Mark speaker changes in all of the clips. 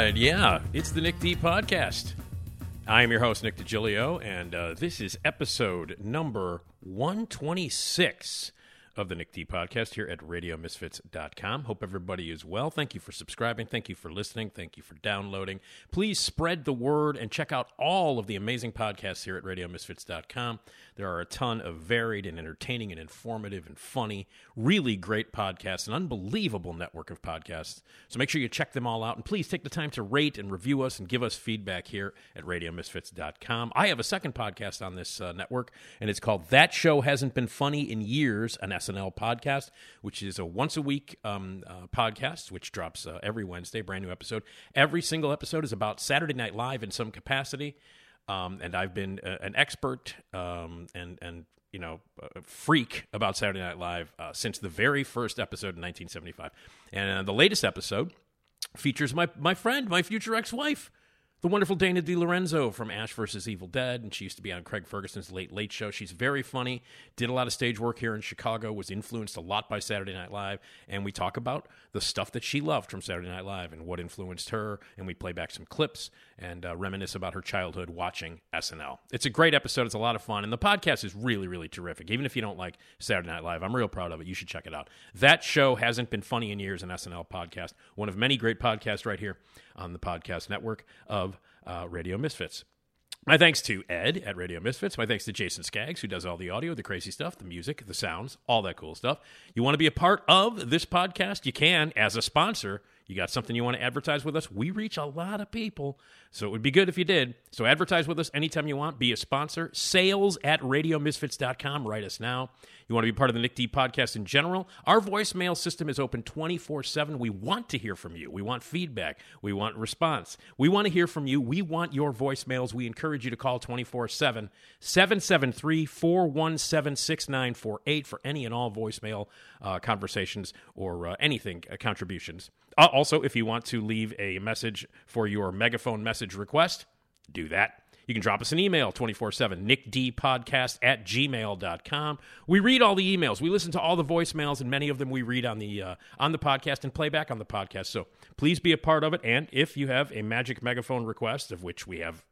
Speaker 1: Yeah, it's the Nick D podcast. I am your host, Nick DiGilio, and uh, this is episode number 126 of the Nick D podcast here at RadioMisfits.com. Hope everybody is well. Thank you for subscribing. Thank you for listening. Thank you for downloading. Please spread the word and check out all of the amazing podcasts here at RadioMisfits.com. There are a ton of varied and entertaining and informative and funny, really great podcasts, an unbelievable network of podcasts. So make sure you check them all out. And please take the time to rate and review us and give us feedback here at RadioMisfits.com. I have a second podcast on this uh, network, and it's called That Show Hasn't Been Funny in Years, an SNL podcast, which is a once a week um, uh, podcast, which drops uh, every Wednesday, brand new episode. Every single episode is about Saturday Night Live in some capacity. Um, and I've been uh, an expert um, and and you know a freak about Saturday Night Live uh, since the very first episode in 1975, and uh, the latest episode features my my friend, my future ex-wife, the wonderful Dana DiLorenzo from Ash vs. Evil Dead, and she used to be on Craig Ferguson's Late Late Show. She's very funny, did a lot of stage work here in Chicago, was influenced a lot by Saturday Night Live, and we talk about the stuff that she loved from Saturday Night Live and what influenced her, and we play back some clips and uh, reminisce about her childhood watching SNL. It's a great episode. It's a lot of fun, and the podcast is really, really terrific. Even if you don't like Saturday Night Live, I'm real proud of it. You should check it out. That show hasn't been funny in years, an SNL podcast. One of many great podcasts right here on the podcast network of uh, Radio Misfits. My thanks to Ed at Radio Misfits. My thanks to Jason Skaggs, who does all the audio, the crazy stuff, the music, the sounds, all that cool stuff. You want to be a part of this podcast? You can as a sponsor. You got something you want to advertise with us? We reach a lot of people, so it would be good if you did. So advertise with us anytime you want. Be a sponsor. Sales at radiomisfits.com. Write us now. You want to be part of the Nick D podcast in general? Our voicemail system is open 24 7. We want to hear from you. We want feedback. We want response. We want to hear from you. We want your voicemails. We encourage you to call 24 7 773 417 6948 for any and all voicemail uh, conversations or uh, anything, uh, contributions. Uh, also, if you want to leave a message for your megaphone message request, do that. You can drop us an email 24 7, nickdpodcast at gmail.com. We read all the emails. We listen to all the voicemails, and many of them we read on the, uh, on the podcast and play back on the podcast. So please be a part of it. And if you have a magic megaphone request, of which we have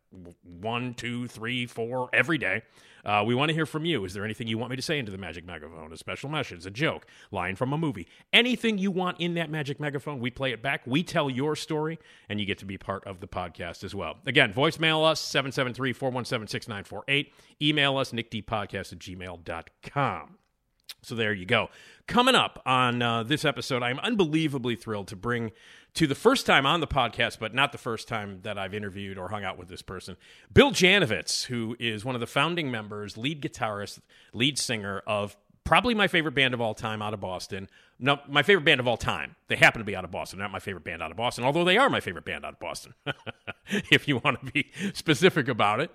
Speaker 1: one, two, three, four every day. Uh, we want to hear from you. Is there anything you want me to say into the magic megaphone? A special message, a joke, line from a movie, anything you want in that magic megaphone? We play it back. We tell your story, and you get to be part of the podcast as well. Again, voicemail us 773 417 6948. Email us nickdpodcast at gmail.com. So there you go. Coming up on uh, this episode, I'm unbelievably thrilled to bring to the first time on the podcast, but not the first time that I've interviewed or hung out with this person, Bill Janovitz, who is one of the founding members, lead guitarist, lead singer of probably my favorite band of all time out of Boston. No, my favorite band of all time. They happen to be out of Boston, not my favorite band out of Boston, although they are my favorite band out of Boston, if you want to be specific about it.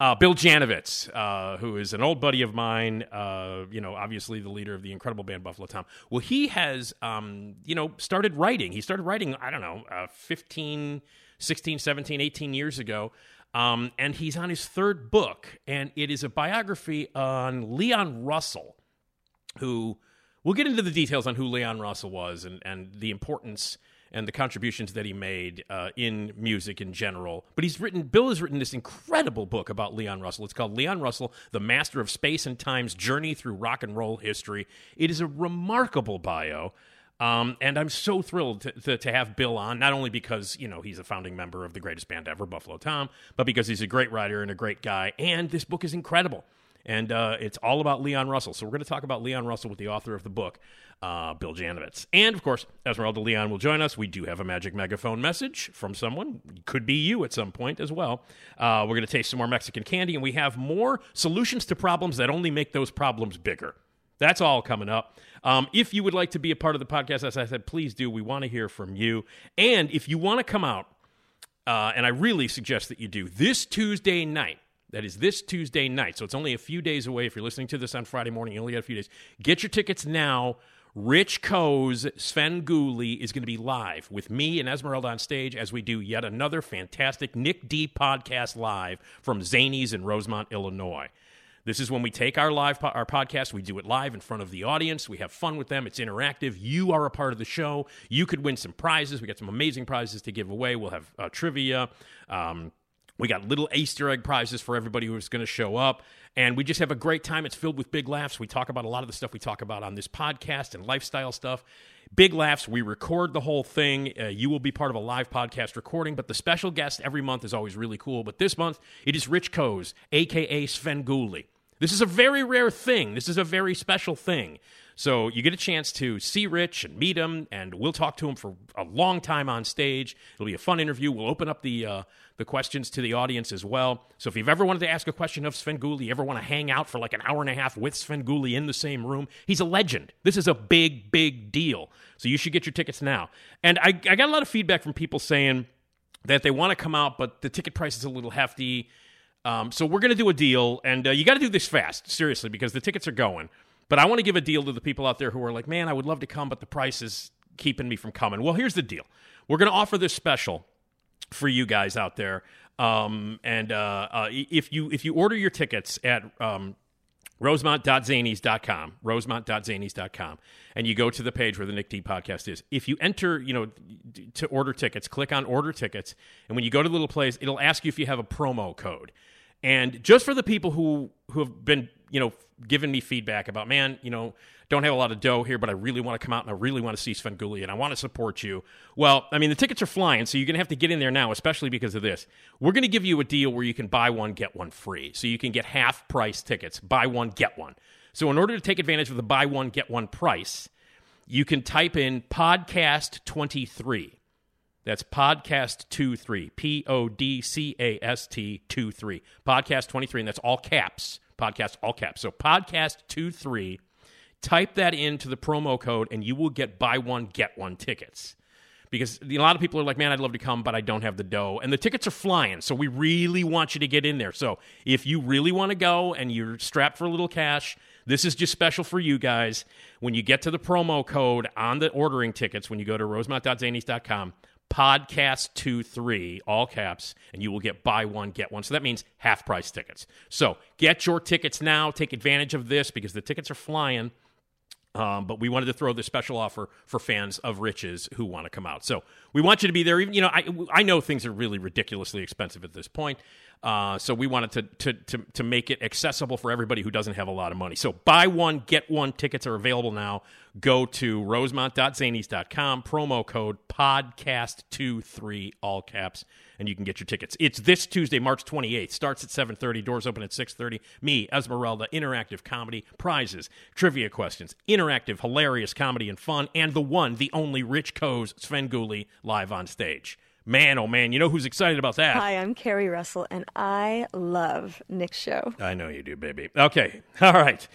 Speaker 1: Uh, Bill Janovitz, uh, who is an old buddy of mine, uh, you know, obviously the leader of the incredible band Buffalo Tom. Well, he has, um, you know, started writing. He started writing, I don't know, uh, 15, 16, 17, 18 years ago. Um, and he's on his third book, and it is a biography on Leon Russell, who we'll get into the details on who Leon Russell was and, and the importance and the contributions that he made uh, in music in general. But he's written, Bill has written this incredible book about Leon Russell. It's called Leon Russell, The Master of Space and Time's Journey Through Rock and Roll History. It is a remarkable bio. Um, and I'm so thrilled to, to, to have Bill on, not only because, you know, he's a founding member of the greatest band ever, Buffalo Tom, but because he's a great writer and a great guy. And this book is incredible. And uh, it's all about Leon Russell. So we're going to talk about Leon Russell with the author of the book, uh, Bill Janovitz. And of course, Esmeralda Leon will join us. We do have a magic megaphone message from someone. Could be you at some point as well. Uh, we're going to taste some more Mexican candy, and we have more solutions to problems that only make those problems bigger. That's all coming up. Um, if you would like to be a part of the podcast, as I said, please do. We want to hear from you. And if you want to come out, uh, and I really suggest that you do, this Tuesday night, that is this Tuesday night. So it's only a few days away. If you're listening to this on Friday morning, you only got a few days. Get your tickets now. Rich Koz Sven Gulli is going to be live with me and Esmeralda on stage as we do yet another fantastic Nick D podcast live from Zanies in Rosemont, Illinois. This is when we take our live po- our podcast, we do it live in front of the audience. We have fun with them. It's interactive. You are a part of the show. You could win some prizes. We got some amazing prizes to give away. We'll have uh, trivia. Um, we got little Easter egg prizes for everybody who's going to show up. And we just have a great time. It's filled with big laughs. We talk about a lot of the stuff we talk about on this podcast and lifestyle stuff. Big laughs. We record the whole thing. Uh, you will be part of a live podcast recording, but the special guest every month is always really cool. But this month, it is Rich Koz, aka Svengoolie. This is a very rare thing. This is a very special thing. So you get a chance to see Rich and meet him, and we'll talk to him for a long time on stage. It'll be a fun interview. We'll open up the uh, the questions to the audience as well. So if you've ever wanted to ask a question of Svengoolie, ever want to hang out for like an hour and a half with Svengoolie in the same room, he's a legend. This is a big, big deal. So you should get your tickets now. And I, I got a lot of feedback from people saying that they want to come out, but the ticket price is a little hefty. Um, so we're going to do a deal, and uh, you got to do this fast, seriously, because the tickets are going. But I want to give a deal to the people out there who are like, man, I would love to come, but the price is keeping me from coming. Well, here's the deal we're going to offer this special for you guys out there. Um, and uh, uh, if you if you order your tickets at um, rosemont.zanies.com, rosemont.zanies.com, and you go to the page where the Nick D podcast is. If you enter, you know, to order tickets, click on order tickets, and when you go to the little place, it'll ask you if you have a promo code. And just for the people who who have been, you know, giving me feedback about, man, you know, don't have a lot of dough here, but I really want to come out and I really want to see Svengoolie and I want to support you. Well, I mean, the tickets are flying, so you're going to have to get in there now, especially because of this. We're going to give you a deal where you can buy one, get one free. So you can get half price tickets, buy one, get one. So in order to take advantage of the buy one, get one price, you can type in podcast 23. That's podcast 23. P O D C A S T 23. Podcast 23. And that's all caps. Podcast, all caps. So podcast two three. Type that into the promo code and you will get buy one, get one tickets. Because a lot of people are like, man, I'd love to come, but I don't have the dough. And the tickets are flying. So we really want you to get in there. So if you really want to go and you're strapped for a little cash, this is just special for you guys. When you get to the promo code on the ordering tickets, when you go to rosemont.zanies.com, podcast 23 all caps and you will get buy one get one so that means half price tickets so get your tickets now take advantage of this because the tickets are flying um, but we wanted to throw this special offer for fans of Riches who want to come out. So we want you to be there. Even you know, I I know things are really ridiculously expensive at this point. Uh, so we wanted to, to to to make it accessible for everybody who doesn't have a lot of money. So buy one get one tickets are available now. Go to rosemont.zanies.com. Promo code podcast23 all caps and you can get your tickets. It's this Tuesday, March 28th. Starts at 7:30, doors open at 6:30. Me, Esmeralda, interactive comedy, prizes, trivia questions, interactive hilarious comedy and fun, and the one, the only Rich Koz, Sven Gulli live on stage. Man, oh man, you know who's excited about that?
Speaker 2: Hi, I'm Carrie Russell, and I love Nick's show.
Speaker 1: I know you do, baby. Okay. All right.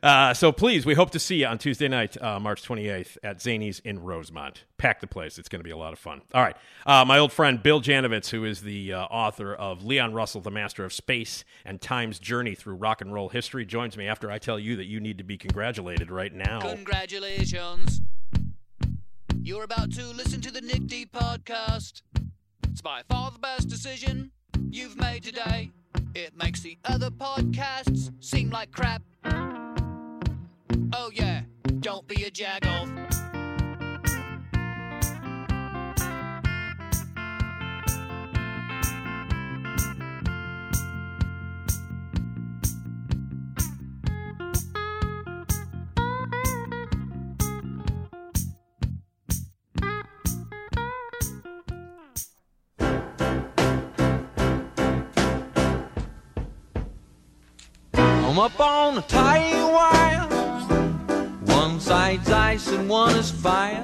Speaker 1: Uh, so please, we hope to see you on Tuesday night, uh, March 28th at Zanies in Rosemont. Pack the place. It's going to be a lot of fun. All right. Uh, my old friend Bill Janovitz, who is the uh, author of Leon Russell, the Master of Space and Time's Journey Through Rock and Roll History, joins me after I tell you that you need to be congratulated right now.
Speaker 3: Congratulations. You're about to listen to the Nick D podcast. It's by far the best decision you've made today. It makes the other podcasts seem like crap. Oh, yeah, don't be a jagoff.
Speaker 4: I'm up on the tight wires. One side's ice and one is fire.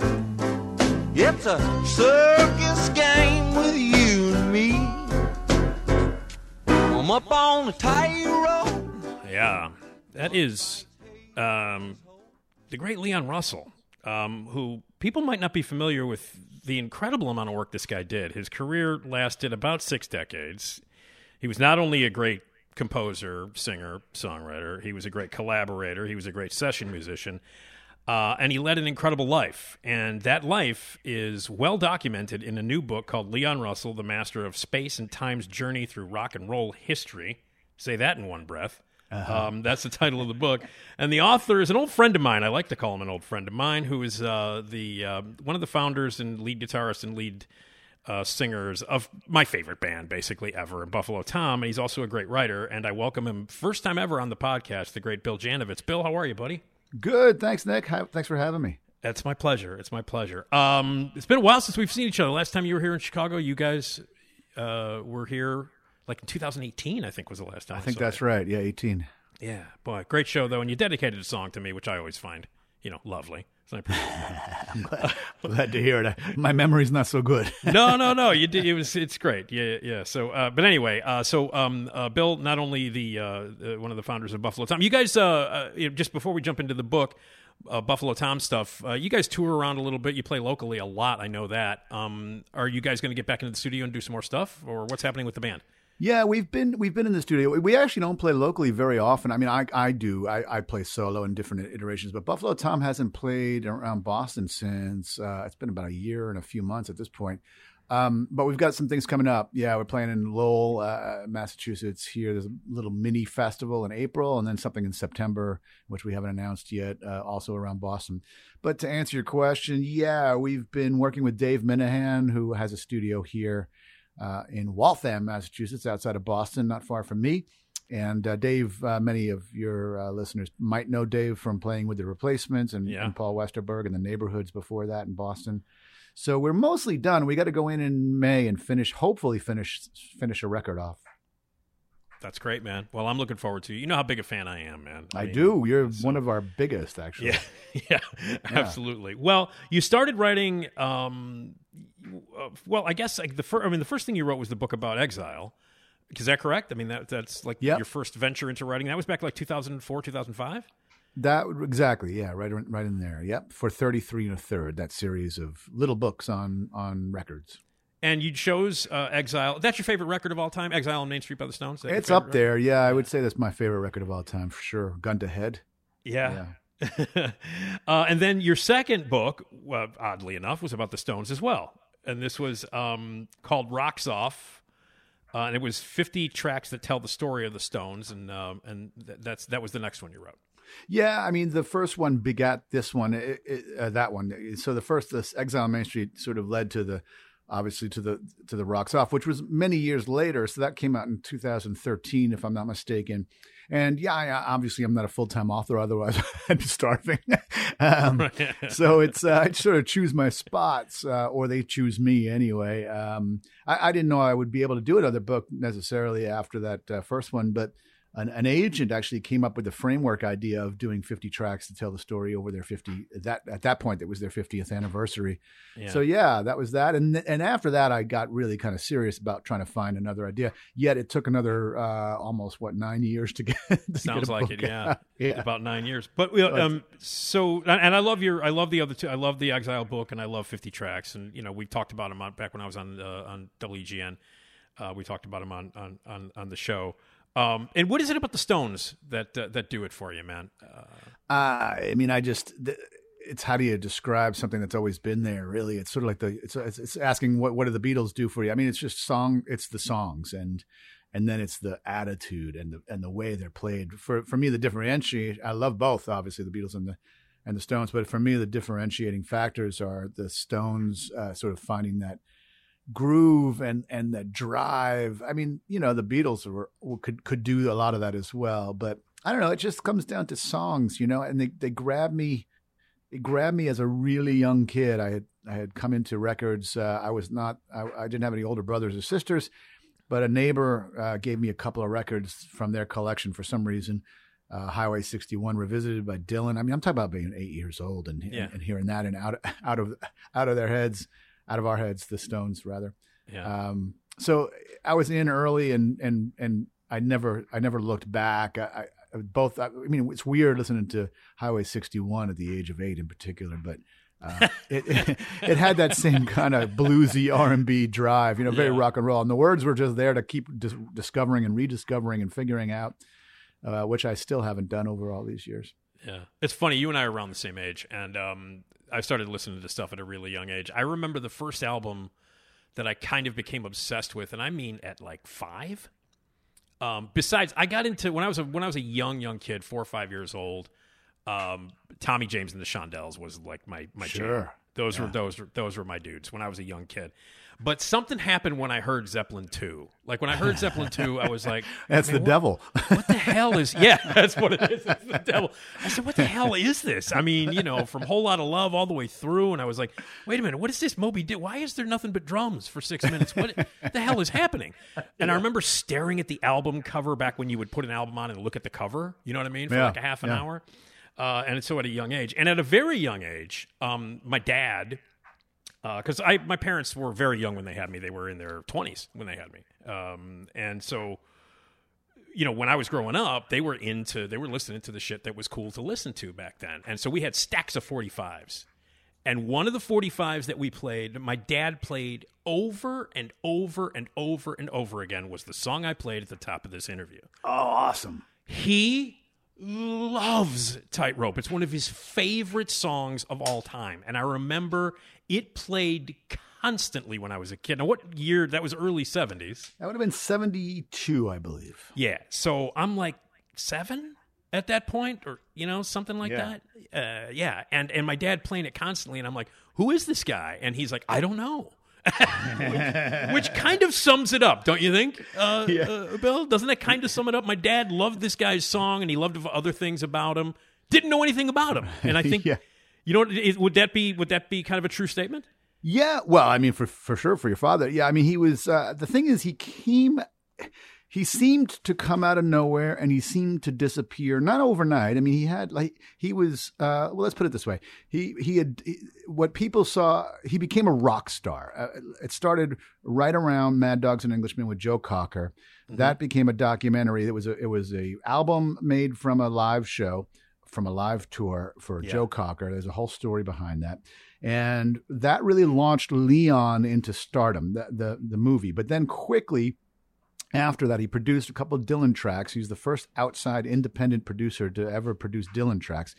Speaker 4: It's a circus game with you and me. I'm up on the tightrope.
Speaker 1: Yeah, that is um, the great Leon Russell, um, who people might not be familiar with the incredible amount of work this guy did. His career lasted about six decades. He was not only a great composer, singer, songwriter, he was a great collaborator, he was a great session musician. Uh, and he led an incredible life. And that life is well documented in a new book called Leon Russell, The Master of Space and Time's Journey Through Rock and Roll History. Say that in one breath. Um, that's the title of the book. And the author is an old friend of mine. I like to call him an old friend of mine, who is uh, the uh, one of the founders and lead guitarist and lead uh, singers of my favorite band, basically ever, in Buffalo Tom. And he's also a great writer. And I welcome him first time ever on the podcast, the great Bill Janovitz. Bill, how are you, buddy?
Speaker 5: Good. Thanks, Nick. Hi- Thanks for having me.
Speaker 1: That's my pleasure. It's my pleasure. Um, it's been a while since we've seen each other. Last time you were here in Chicago, you guys uh, were here like in 2018. I think was the last time.
Speaker 5: I think
Speaker 1: saw
Speaker 5: that's
Speaker 1: you.
Speaker 5: right. Yeah, 18.
Speaker 1: Yeah, boy, great show though, and you dedicated a song to me, which I always find you know lovely. I'm Glad
Speaker 5: glad, to hear it. My memory's not so good.
Speaker 1: no, no, no. You did. It was. It's great. Yeah, yeah. So, uh, but anyway, uh, so um, uh, Bill, not only the uh, uh, one of the founders of Buffalo Tom, you guys. Uh, uh, you know, just before we jump into the book, uh, Buffalo Tom stuff. Uh, you guys tour around a little bit. You play locally a lot. I know that. Um, are you guys going to get back into the studio and do some more stuff, or what's happening with the band?
Speaker 5: Yeah, we've been we've been in the studio. We actually don't play locally very often. I mean, I I do. I, I play solo in different iterations, but Buffalo Tom hasn't played around Boston since uh, it's been about a year and a few months at this point. Um, but we've got some things coming up. Yeah, we're playing in Lowell, uh, Massachusetts. Here, there's a little mini festival in April, and then something in September, which we haven't announced yet. Uh, also around Boston. But to answer your question, yeah, we've been working with Dave Minehan, who has a studio here uh, in Waltham, Massachusetts, outside of Boston, not far from me. And uh, Dave, uh, many of your uh, listeners might know Dave from playing with the Replacements and,
Speaker 1: Yeah.
Speaker 5: and Paul Westerberg and the Neighborhoods before that in Boston. So we're mostly done. We got to go in in May and finish, hopefully finish finish a record off.
Speaker 1: That's great, man. Well, I'm looking forward to. it. You know how big a fan I am, man.
Speaker 5: I,
Speaker 1: mean,
Speaker 5: do. You're one of our biggest, actually.
Speaker 1: Yeah, yeah, absolutely. Well, you started writing. Um, well, I guess like the first. I mean, the first thing you wrote was the book about exile. Is that correct? I mean, that that's like
Speaker 5: Yep.
Speaker 1: your first venture into writing. That was back like 2004, 2005.
Speaker 5: That exactly, yeah, right, right in there. Yep, for thirty three and a third. That series of little books on on records.
Speaker 1: And you chose uh, Exile. That's your favorite record of all time? Exile on Main Street by the Stones? Is that your
Speaker 5: It's up
Speaker 1: record?
Speaker 5: there. Yeah, I would say that's my favorite record of all time for sure. Gun to Head.
Speaker 1: Yeah. uh, and then your second book, well, oddly enough, was about the Stones as well. And this was um, called Rocks Off. Uh, and it was 50 tracks that tell the story of the Stones. And, um, and th- that's, that was the next one you wrote.
Speaker 5: Yeah, I mean, the first one begat this one, it, it, uh, that one. So the first, this Exile on Main Street, sort of led to the, obviously to the to the Rocks Off, which was many years later. So that came out in 2013, if I'm not mistaken. And yeah, I, obviously I'm not a full time author, otherwise I'd be starving. Um, so it's uh, I sort of choose my spots, uh, or they choose me anyway. Um, I, I didn't know I would be able to do another book necessarily after that uh, first one, but an, an agent actually came up with the framework idea of doing 50 tracks to tell the story over their 50 that at that point it was their 50th anniversary
Speaker 1: Yeah.
Speaker 5: so yeah that was that and and after that i got really kind of serious about trying to find another idea yet it took another uh almost what nine years to get to
Speaker 1: Sounds
Speaker 5: a
Speaker 1: like it, yeah.
Speaker 5: yeah
Speaker 1: About nine years, but you know,
Speaker 5: But-
Speaker 1: um, so and I love your, I love the other two. I love the Exile book, and I love Fifty Tracks, and you know we talked about them on, back when I was on uh, on WGN. Uh, we talked about them on on on, on the show. Um, and what is it about the Stones that uh, that do it for you, man? Uh,
Speaker 5: I mean, I just th- it's how do you describe something that's always been there? Really, it's sort of like the it's it's, it's asking what what do the Beatles do for you? I mean, it's just song. It's the songs and and then it's the attitude and the and the way they're played. For for me, the differentiate. I love both, obviously, the Beatles and the and the Stones, but for me, the differentiating factors are the Stones uh, sort of finding that groove and and that drive. I mean, you know, the Beatles were could could do a lot of that as well, but I don't know. It just comes down to songs, you know, and they they grab me. It grabbed me as a really young kid. I had I had come into records. Uh, I was not. I, I didn't have any older brothers or sisters, but a neighbor uh, gave me a couple of records from their collection for some reason. uh, Highway 61 revisited by Dylan. I mean, I'm talking about being eight years old and,
Speaker 1: Yeah.
Speaker 5: and, and hearing that and out out of out of their heads, out of our heads, the Stones rather.
Speaker 1: Yeah.
Speaker 5: Um, so I was in early and and and I never I never looked back. I, I both I mean it's weird listening to Highway 61 at the age of eight in particular, but. Uh, it, it it had that same kind of bluesy R and B drive, you know, very
Speaker 1: Yeah.
Speaker 5: rock and roll, and the words were just there to keep dis- discovering and rediscovering and figuring out, uh, which I still haven't done over all these years.
Speaker 1: Yeah, it's funny. You and I are around the same age, and um, I started listening to stuff at a really young age. I remember the first album that I kind of became obsessed with, and I mean at like five. Um, besides, I got into when I was a, when I was a young young kid, four or five years old. Um, Tommy James and the Shondells was like my my jam.
Speaker 5: Sure.
Speaker 1: Those were those were those were my dudes when I was a young kid. But something happened when I heard Zeppelin two. Like when I heard Zeppelin two, I was like,
Speaker 5: That's the
Speaker 1: what-
Speaker 5: devil.
Speaker 1: what the hell is yeah that's what it is. It's the devil. I said what the hell is this? I mean you know from whole lot of love all the way through and i was like wait a minute what is this moby dick? Why is there nothing but drums for six minutes? What the hell is happening? And i remember staring at the album cover back when you would put an album on and look at the cover you know what i mean for
Speaker 5: Yeah,
Speaker 1: like a half an
Speaker 5: yeah.
Speaker 1: hour. Uh, and so at a young age and at a very young age um, my dad because I my parents were very young when they had me. They were in their twenties when they had me, um, and so you know when I was growing up, they were into they were listening to the shit that was cool to listen to back then, and so we had stacks of forty fives. And one of the 45s that we played, my dad played over and over and over and over again, was the song I played at the top of this interview.
Speaker 5: Oh, awesome.
Speaker 1: He loves Tightrope. It's one of his favorite songs of all time. And I remember it played constantly when I was a kid. Now, what year? That was early 70s.
Speaker 5: That would have been 72, I believe.
Speaker 1: Yeah. So I'm like seven at that point, or, you know, something like
Speaker 5: Yeah.
Speaker 1: that. Uh, yeah. And, and my dad playing it constantly. And I'm like, who is this guy? And he's like, I don't know. Which, which kind of sums it up, don't you think, uh, uh, Bill? Doesn't that kind of sum it up? My dad loved this guy's song, and he loved other things about him. Didn't know anything about him, and I think,
Speaker 5: Yeah.
Speaker 1: you know, would that be would that be kind of a true statement?
Speaker 5: Yeah, well, I mean, for for sure, for your father. Yeah, I mean, he was. Uh, the thing is, he came. He seemed to come out of nowhere, and he seemed to disappear. Not overnight. I mean, he had like he was. Uh, well, let's put it this way: he he had he, what people saw. He became a rock star. Uh, it started right around Mad Dogs and Englishmen with Joe Cocker. That became a documentary. It was a it was a album made from a live show, from a live tour for Joe Cocker. There's a whole story behind that and that really launched Leon into stardom, the, the the movie. But then quickly after that, he produced a couple of Dylan tracks. He's the first outside independent producer to ever produce Dylan tracks,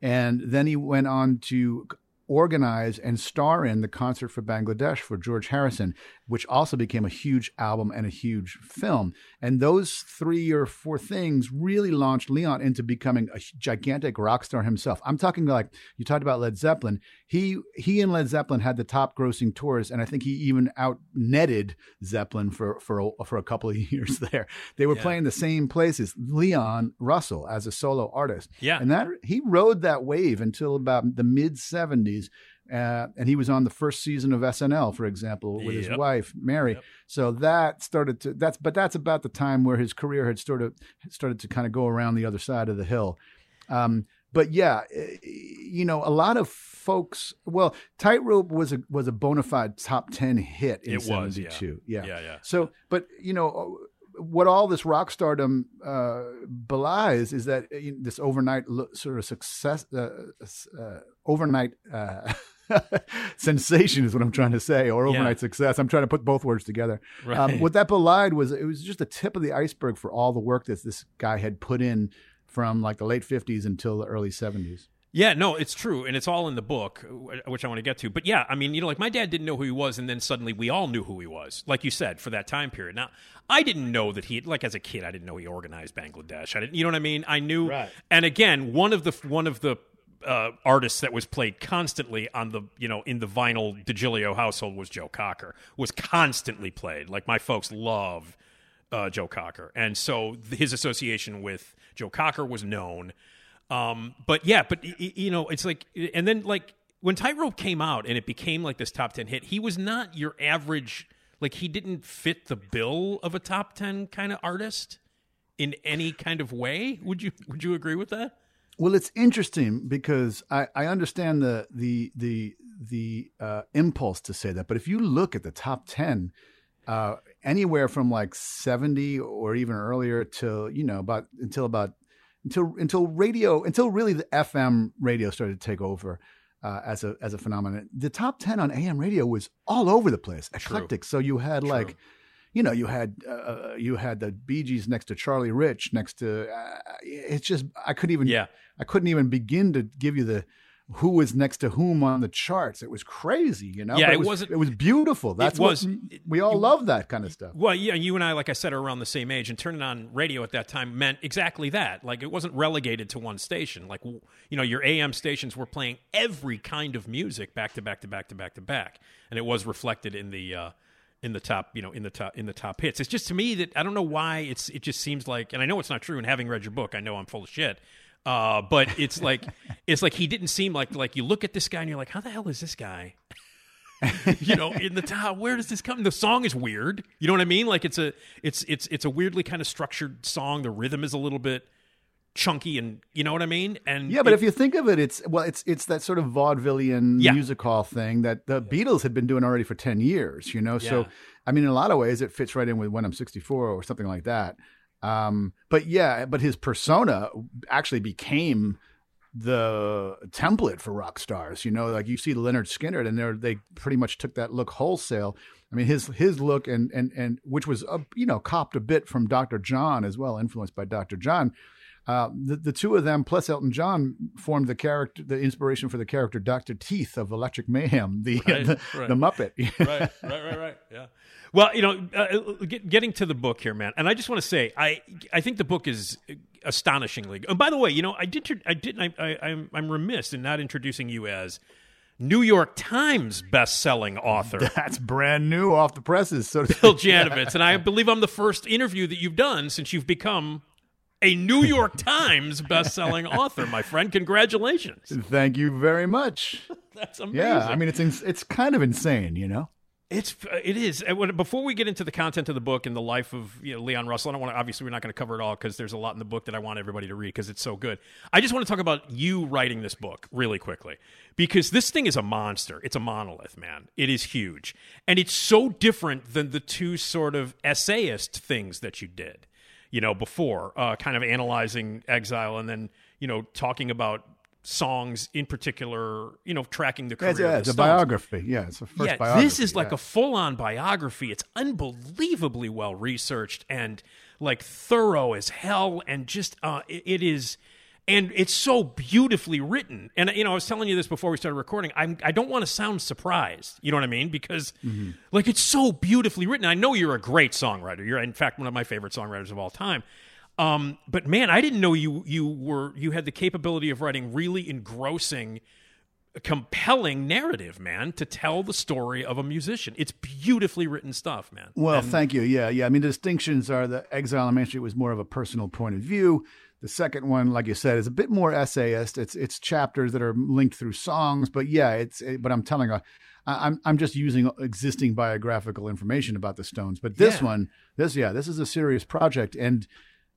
Speaker 5: and then he went on to organize and star in the concert for Bangladesh for George Harrison, which also became a huge album and a huge film. And those three or four things really launched Leon into becoming a gigantic rock star himself. I'm talking like you talked about Led Zeppelin. He he and Led Zeppelin had the top grossing tours, and I think he even out netted Zeppelin for for a, for a couple of years there. They were playing the same places. Leon Russell as a solo artist,
Speaker 1: Yeah.
Speaker 5: and that he rode that wave until about the mid '70s. Uh, and he was on the first season of SNL, for example, with his wife Mary. So that started to that's but that's about the time where his career had sort of started to kind of go around the other side of the hill. Um, but yeah, eh, you know, a lot of folks. Well, Tightrope was a was a bona fide top ten hit in
Speaker 1: It was, yeah.
Speaker 5: Yeah.
Speaker 1: Yeah, yeah.
Speaker 5: So, but you know, what all this rock stardom uh, belies is that uh, you know, this overnight lo- sort of success, uh, uh, overnight. Sensation is what I'm trying to say, or
Speaker 1: Yeah.
Speaker 5: overnight success. I'm trying to put both words together. Um, what that belied was it was just the tip of the iceberg for all the work that this guy had put in from like the late 50s until the early 70s.
Speaker 1: Yeah, no, it's true, and it's all in the book, which I want to get to. But yeah, I mean, you know, like my dad didn't know who he was, and then suddenly we all knew who he was, like you said, for that time period. Now, I didn't know that he, like as a kid, I didn't know he organized Bangladesh. I didn't, you know what I mean? I knew,
Speaker 5: Right.
Speaker 1: and again, one of the one of the uh, artists that was played constantly on the, you know, in the vinyl DiGilio household was Joe Cocker. Was constantly played. Like my folks love uh, Joe Cocker, and so his association with Joe Cocker was known. Um, but yeah, but you know, it's like, and then like when Tightrope came out and it became like this top ten hit, he was not your average. Like he didn't fit the bill of a top ten kind of artist. in any kind of way. Would you would you agree with that?
Speaker 5: Well, it's interesting because I, I understand the the the the uh, impulse to say that, but if you look at the top ten, uh, anywhere from like seventy or even earlier till you know about until about until until radio until really the FM radio started to take over. Uh, as a as a phenomenon, the top ten on AM radio was all over the place, eclectic. So you had like, you know, you had uh, you had the Bee Gees next to Charlie Rich, next to uh, it's just I couldn't even
Speaker 1: Yeah.
Speaker 5: I couldn't even begin to give you the who was next to whom on the charts. It was crazy, you know.
Speaker 1: Yeah,
Speaker 5: But
Speaker 1: it
Speaker 5: was,
Speaker 1: wasn't-
Speaker 5: It was beautiful. That's
Speaker 1: was-
Speaker 5: what we all love that kind of stuff.
Speaker 1: Well, yeah, you and I, like I said, are around the same age, and turning on radio at that time meant exactly that. Like, it wasn't relegated to one station. Like, you know, your AM stations were playing every kind of music back to back to back to back to back, and it was reflected in the uh, in the top, you know, in the top in the top hits. It's just to me that I don't know why it's it just seems like, and I know it's not true. And having read your book, I know I'm full of shit. Uh, but it's like it's like he didn't seem like like you look at this guy and you're like, how the hell is this guy? you know, in the top. Where does this come? The song is weird. You know what I mean? Like it's a it's it's it's a weirdly kind of structured song. The rhythm is a little bit chunky, and you know what I mean. And
Speaker 5: Yeah, but
Speaker 1: it-
Speaker 5: if you think of it, it's well, it's it's that sort of vaudevillian
Speaker 1: Yeah.
Speaker 5: music hall thing that the Beatles had been doing already for ten years. You know, so I mean, in a lot of ways, it fits right in with when I'm 64 or something like that. Um, but yeah, but his persona actually became the template for rock stars. You know, like you see Lynyrd Skynyrd, and they they pretty much took that look wholesale. I mean, his his look and and and which was uh, you know copped a bit from Dr. John as well, influenced by Dr. John. Uh, the the two of them plus Elton John formed the character, the inspiration for the character Doctor Teeth of Electric Mayhem, the
Speaker 1: Right,
Speaker 5: the,
Speaker 1: right.
Speaker 5: the Muppet.
Speaker 1: right, right, right, right. Yeah. Well, you know, uh, get, getting to the book here, man, and I just want to say, I I think the book is astonishingly. And by the way, you know, I did I didn't I, I I'm I'm remiss in not introducing you as New York Times best-selling author.
Speaker 5: That's brand new off the presses. So to
Speaker 1: Bill. Janovitz, and I believe I'm the first interview that you've done since you've become a New York Times best-selling author, my friend. Congratulations.
Speaker 5: Thank you very much.
Speaker 1: That's amazing.
Speaker 5: Yeah, I mean it's ins- it's kind of insane, you know.
Speaker 1: It's uh, it is. Before we get into the content of the book and the life of you know, Leon Russell, I don't want to. Obviously, we're not going to cover it all because there's a lot in the book that I want everybody to read because it's so good. I just want to talk about you writing this book really quickly because this thing is a monster. It's a monolith, man. It is huge, and it's so different than the two sort of essayist things that you did. You know, before uh, kind of analyzing exile and then you know talking about songs in particular. You know, tracking the career.
Speaker 5: It's, yeah,
Speaker 1: of
Speaker 5: it's
Speaker 1: the
Speaker 5: a biography. Yeah, it's a first
Speaker 1: yeah,
Speaker 5: biography.
Speaker 1: this is like a full-on biography. It's unbelievably well researched and like thorough as hell, and just uh, it, it is, and it's so beautifully written. And you know, I was telling you this before we started recording. I'm I don't want to sound surprised. You know what I mean? Because
Speaker 5: Mm-hmm.
Speaker 1: like it's so beautifully written. I know you're a great songwriter. You're in fact one of my favorite songwriters of all time. Um, but man, I didn't know you you were you had the capability of writing really engrossing compelling narrative, man, to tell the story of a musician. It's beautifully written stuff, man.
Speaker 5: Well,
Speaker 1: And-
Speaker 5: thank you. Yeah, yeah. I mean, the distinctions are the Exile on Main Street was more of a personal point of view. The second one, like you said, is a bit more essayist. It's it's chapters that are linked through songs, but yeah, it's. It, but I'm telling you, I'm I'm just using existing biographical information about the Stones. But this
Speaker 1: Yeah.
Speaker 5: one, this yeah, this is a serious project, and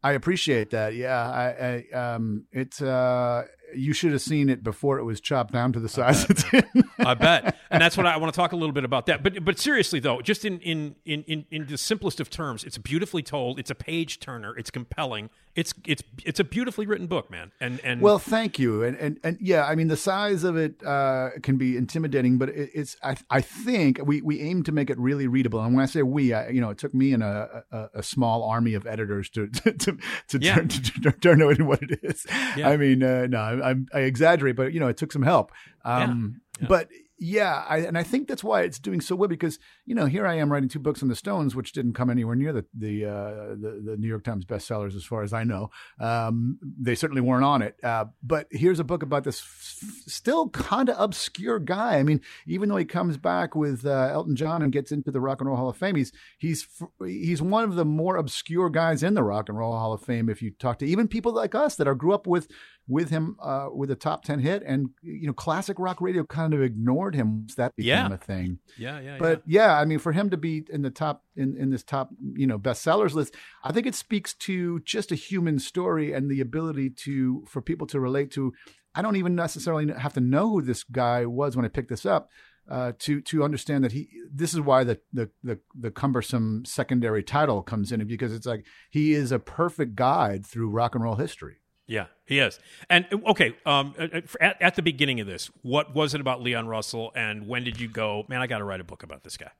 Speaker 5: I appreciate that. Yeah, I, I um, it's uh, you should have seen it before it was chopped down to the size it's in.
Speaker 1: I bet, and that's what I, want to talk a little bit about that. But but seriously though, just in in in in, in the simplest of terms, it's beautifully told. It's a page turner. It's compelling. It's it's it's a beautifully written book, man. And and
Speaker 5: Well, thank you, and and and yeah, I mean the size of it uh, can be intimidating, but it, it's I I think we we aim to make it really readable. And when I say we, I, you know, it took me and a, a, a small army of editors to to to, to,
Speaker 1: Yeah.
Speaker 5: turn, to, to turn it into what it is.
Speaker 1: Yeah.
Speaker 5: I mean, uh, no, I, I exaggerate, but you know, it took some help. Um,
Speaker 1: Yeah.
Speaker 5: But yeah, I, and I think that's why it's doing so well because you know here I am writing two books on the Stones, which didn't come anywhere near the the uh, the, the New York Times bestsellers as far as I know. Um, they certainly weren't on it. Uh, but here's a book about this f- still kind of obscure guy. I mean, even though he comes back with uh, Elton John and gets into the Rock and Roll Hall of Fame, he's he's he's one of the more obscure guys in the Rock and Roll Hall of Fame. If you talk to even people like us that are grew up with with him uh, with a top ten hit, and you know, classic rock radio kind of ignored him once that became
Speaker 1: Yeah.
Speaker 5: a thing.
Speaker 1: Yeah, yeah,
Speaker 5: But yeah, I mean, for him to be in the top in, in this top, you know, bestsellers list, I think it speaks to just a human story and the ability to for people to relate to. I don't even necessarily have to know who this guy was when I picked this up. Uh, to to understand that he this is why the, the the the cumbersome secondary title comes in because it's like he is a perfect guide through rock and roll history.
Speaker 1: Yeah, he is. And okay, um, at, at the beginning of this, what was it about Leon Russell, and when did you go? Man, I got to write a book about this guy.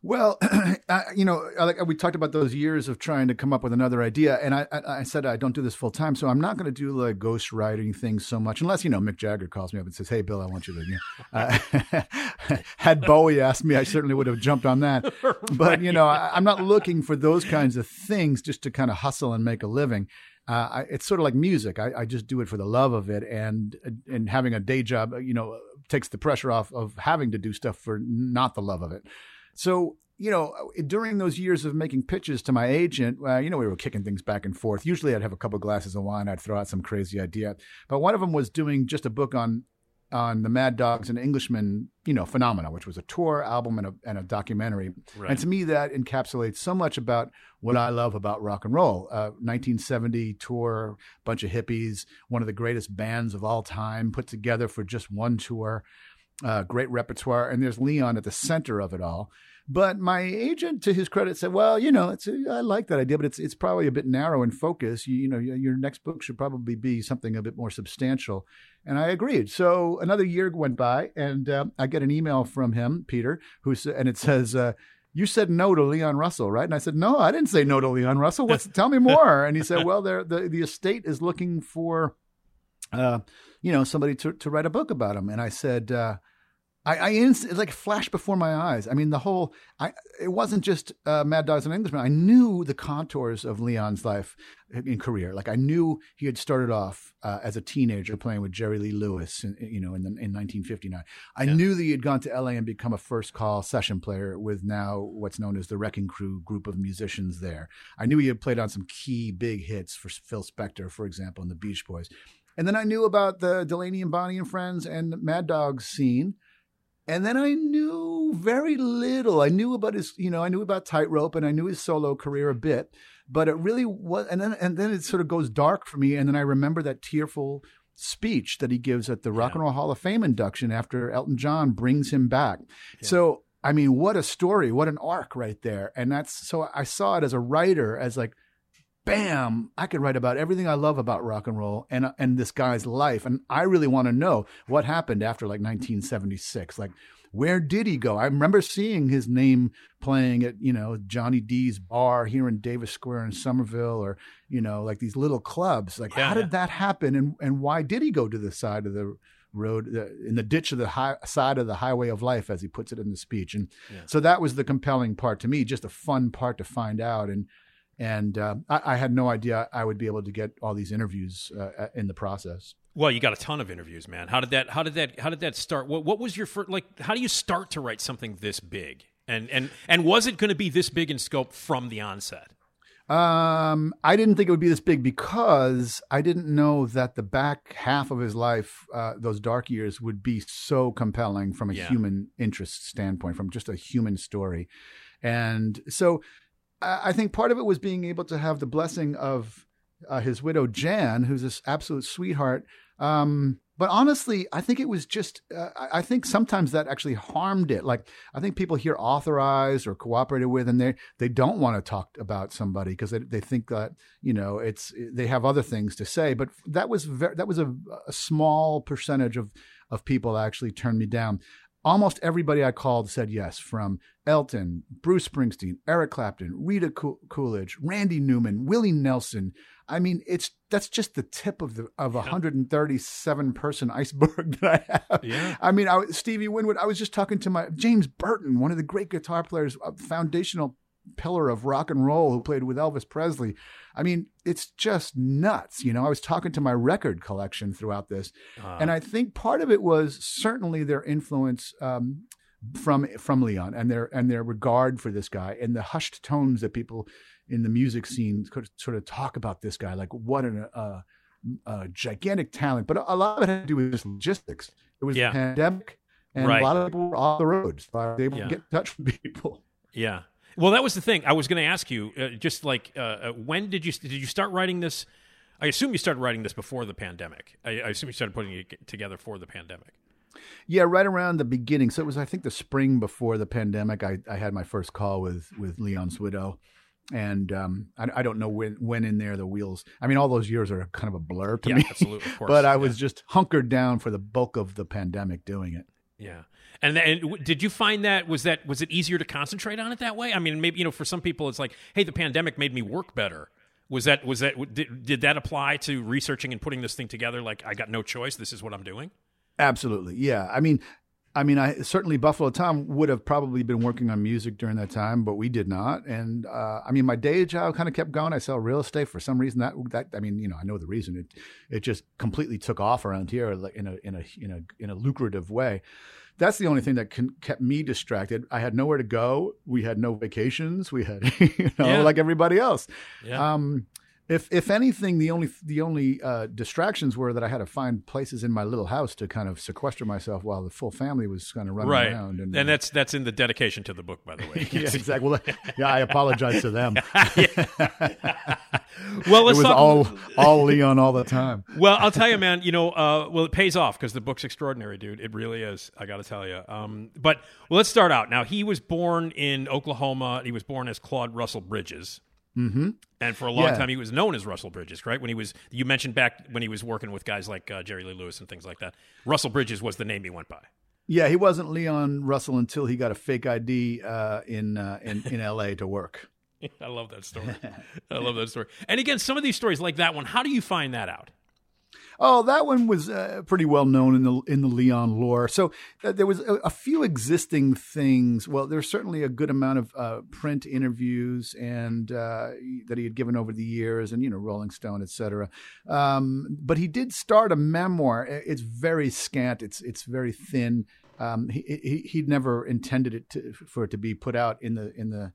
Speaker 5: Well, I, you know, like we talked about those years of trying to come up with another idea, and I, I, I said I don't do this full time, so I'm not going to do like ghost writing things so much, unless you know Mick Jagger calls me up and says, "Hey, Bill, I want you to." You know, uh, had Bowie asked me, I certainly would have jumped on that. But you know, I, I'm not looking for those kinds of things just to kind of hustle and make a living. Uh, I, it's sort of like music. I, I just do it for the love of it, and and having a day job, you know, takes the pressure off of having to do stuff for not the love of it. So, you know, during those years of making pitches to my agent, uh, you know, we were kicking things back and forth. Usually I'd have a couple glasses of wine, I'd throw out some crazy idea. But one of them was doing just a book on on the Mad Dogs and Englishmen, you know, phenomena, which was a tour album and a, and a documentary.
Speaker 1: Right.
Speaker 5: And to me, that encapsulates so much about what I love about rock and roll. Uh, 1970 tour, bunch of hippies, one of the greatest bands of all time, put together for just one tour uh, great repertoire, and there's Leon at the center of it all. But my agent, to his credit, said, "Well, you know, it's I like that idea, but it's it's probably a bit narrow in focus. You, you know, your your next book should probably be something a bit more substantial." And I agreed. So another year went by, and uh, I get an email from him, Peter, who sa- and it says. Uh, you said no to Leon Russell, right? And I said, no, I didn't say no to Leon Russell. What's, tell me more. And he said, well, the the estate is looking for, uh, you know, somebody to to write a book about him. And I said, uh, I, I inst- like flashed before my eyes. I mean, the whole, I, it wasn't just uh, Mad Dogs and Englishmen. I knew the contours of Leon's life in career. Like I knew he had started off uh, as a teenager playing with Jerry Lee Lewis, in, you know, in, the, in 1959. I knew that he had gone to LA and become a first call session player with now what's known as the Wrecking Crew group of musicians there. I knew he had played on some key big hits for Phil Spector, for example, and the Beach Boys. And then I knew about the Delaney and Bonnie and Friends and Mad Dogs scene. And then I knew very little. I knew about his, you know, I knew about Tightrope and I knew his solo career a bit, but it really was. And then, and then it sort of goes dark for me. And then I remember that tearful speech that he gives at the Rock and Roll Hall of Fame induction after Elton John brings him back. So, I mean, what a story, what an arc right there. And that's so I saw it as a writer as like, bam, I could write about everything I love about rock and roll and and this guy's life. And I really want to know what happened after like 1976. Like, where did he go? I remember seeing his name playing at, you know, Johnny D's bar here in Davis Square in Somerville or, you know, like these little clubs. Like,
Speaker 1: Yeah,
Speaker 5: how
Speaker 1: yeah.
Speaker 5: did that happen? And and why did he go to the side of the road uh, in the ditch of the high, side of the highway of life as he puts it in the speech and so that was the compelling part to me just a fun part to find out and and uh, I, I had no idea I would be able to get all these interviews uh, in the process.
Speaker 1: Well, you got a ton of interviews, man. How did that? How did that? How did that start? What, what was your first? Like, how do you start to write something this big? And and and was it going to be this big in scope from the onset?
Speaker 5: Um, I didn't think it would be this big because I didn't know that the back half of his life, uh, those dark years, would be so compelling from a
Speaker 1: Yeah.
Speaker 5: human interest standpoint, from just a human story. And so I think part of it was being able to have the blessing of uh, his widow, Jan, who's this absolute sweetheart. Um, but honestly, I think it was just, uh, I think sometimes that actually harmed it. Like, I think people hear authorized or cooperated with, and they, they don't want to talk about somebody because they, they think that, you know, it's, they have other things to say. But that was very, that was a, a small percentage of, of people actually turned me down. Almost everybody I called said yes, from Elton, Bruce Springsteen, Eric Clapton, Rita Coolidge, Randy Newman, Willie Nelson. I mean, it's that's just the tip of the of a 137 person iceberg that I have.
Speaker 1: Yeah.
Speaker 5: I mean, I, Stevie Winwood. I was just talking to my James Burton, one of the great guitar players, a foundational pillar of rock and roll who played with Elvis Presley. I mean, it's just nuts. You know, I was talking to my record collection throughout this, and I think part of it was certainly their influence. Um, from from Leon and their and their regard for this guy and the hushed tones that people in the music scene could sort of talk about this guy like what an uh, uh, gigantic talent, but a lot of it had to do with just logistics. It was
Speaker 1: Yeah.
Speaker 5: pandemic, and
Speaker 1: Right.
Speaker 5: a lot of people were off the road, so I was able
Speaker 1: Yeah.
Speaker 5: to get in touch with people.
Speaker 1: Yeah. Well, that was the thing. I was going to ask you, uh, just like, uh, uh, when did you did you start writing this? I assume you started writing this before the pandemic. I, I assume you started putting it together for the pandemic.
Speaker 5: Yeah, right around the beginning. So it was, I think, the spring before the pandemic. I, I had my first call with with Leon's widow, and um, I, I don't know when when in there the wheels. I mean, all those years are kind of a blur to
Speaker 1: Yeah,
Speaker 5: me.
Speaker 1: absolutely, of course.
Speaker 5: but I
Speaker 1: Yeah.
Speaker 5: was just hunkered down for the bulk of the pandemic doing it.
Speaker 1: Yeah. And, and did you find that was that was it easier to concentrate on it that way? I mean, maybe you know, for some people, it's like, hey, the pandemic made me work better. Was that was that did, did that apply to researching and putting this thing together? Like, I got no choice. This is what I'm doing.
Speaker 5: Absolutely, yeah. I mean, I mean, I certainly Buffalo Tom would have probably been working on music during that time, but we did not. And uh, I mean, my day job kind of kept going. I sell real estate for some reason. That that I mean, you know, I know the reason. It it just completely took off around here like, in a in a in a in a lucrative way. That's the only thing that can, kept me distracted. I had nowhere to go. We had no vacations. We had, you know,
Speaker 1: Yeah.
Speaker 5: like everybody else.
Speaker 1: Yeah.
Speaker 5: Um, if if anything, the only the only uh, distractions were that I had to find places in my little house to kind of sequester myself while the full family was kind of running
Speaker 1: right.
Speaker 5: around.
Speaker 1: And, that's that's in the dedication to the book, by the way.
Speaker 5: yeah, exactly. Well, yeah, I apologize to them.
Speaker 1: well,
Speaker 5: it
Speaker 1: let's
Speaker 5: was
Speaker 1: talk.
Speaker 5: all all Leon all the time.
Speaker 1: well, I'll tell you, man. You know, uh, well, it pays off because the book's extraordinary, dude. It really is. I got to tell you. Um, but well, let's start out. Now, he was born in Oklahoma. He was born as Claude Russell Bridges.
Speaker 5: Mm-hmm.
Speaker 1: And for a long
Speaker 5: Yeah.
Speaker 1: time, he was known as Russell Bridges, right? When he was, you mentioned back when he was working with guys like uh, Jerry Lee Lewis and things like that. Russell Bridges was the name he went by.
Speaker 5: Yeah, he wasn't Leon Russell until he got a fake ID uh, in uh, in in L.A. to work.
Speaker 1: I love that story. I love that story. And again, some of these stories like that one, how do you find that out?
Speaker 5: Oh, that one was uh, pretty well known in the in the Leon lore. So uh, there was a, a few existing things. Well, there's certainly a good amount of uh, print interviews and uh, that he had given over the years, and you know, Rolling Stone, et cetera. Um, but he did start a memoir. It's very scant. It's it's very thin. Um, he, he he'd never intended it to, for it to be put out in the in the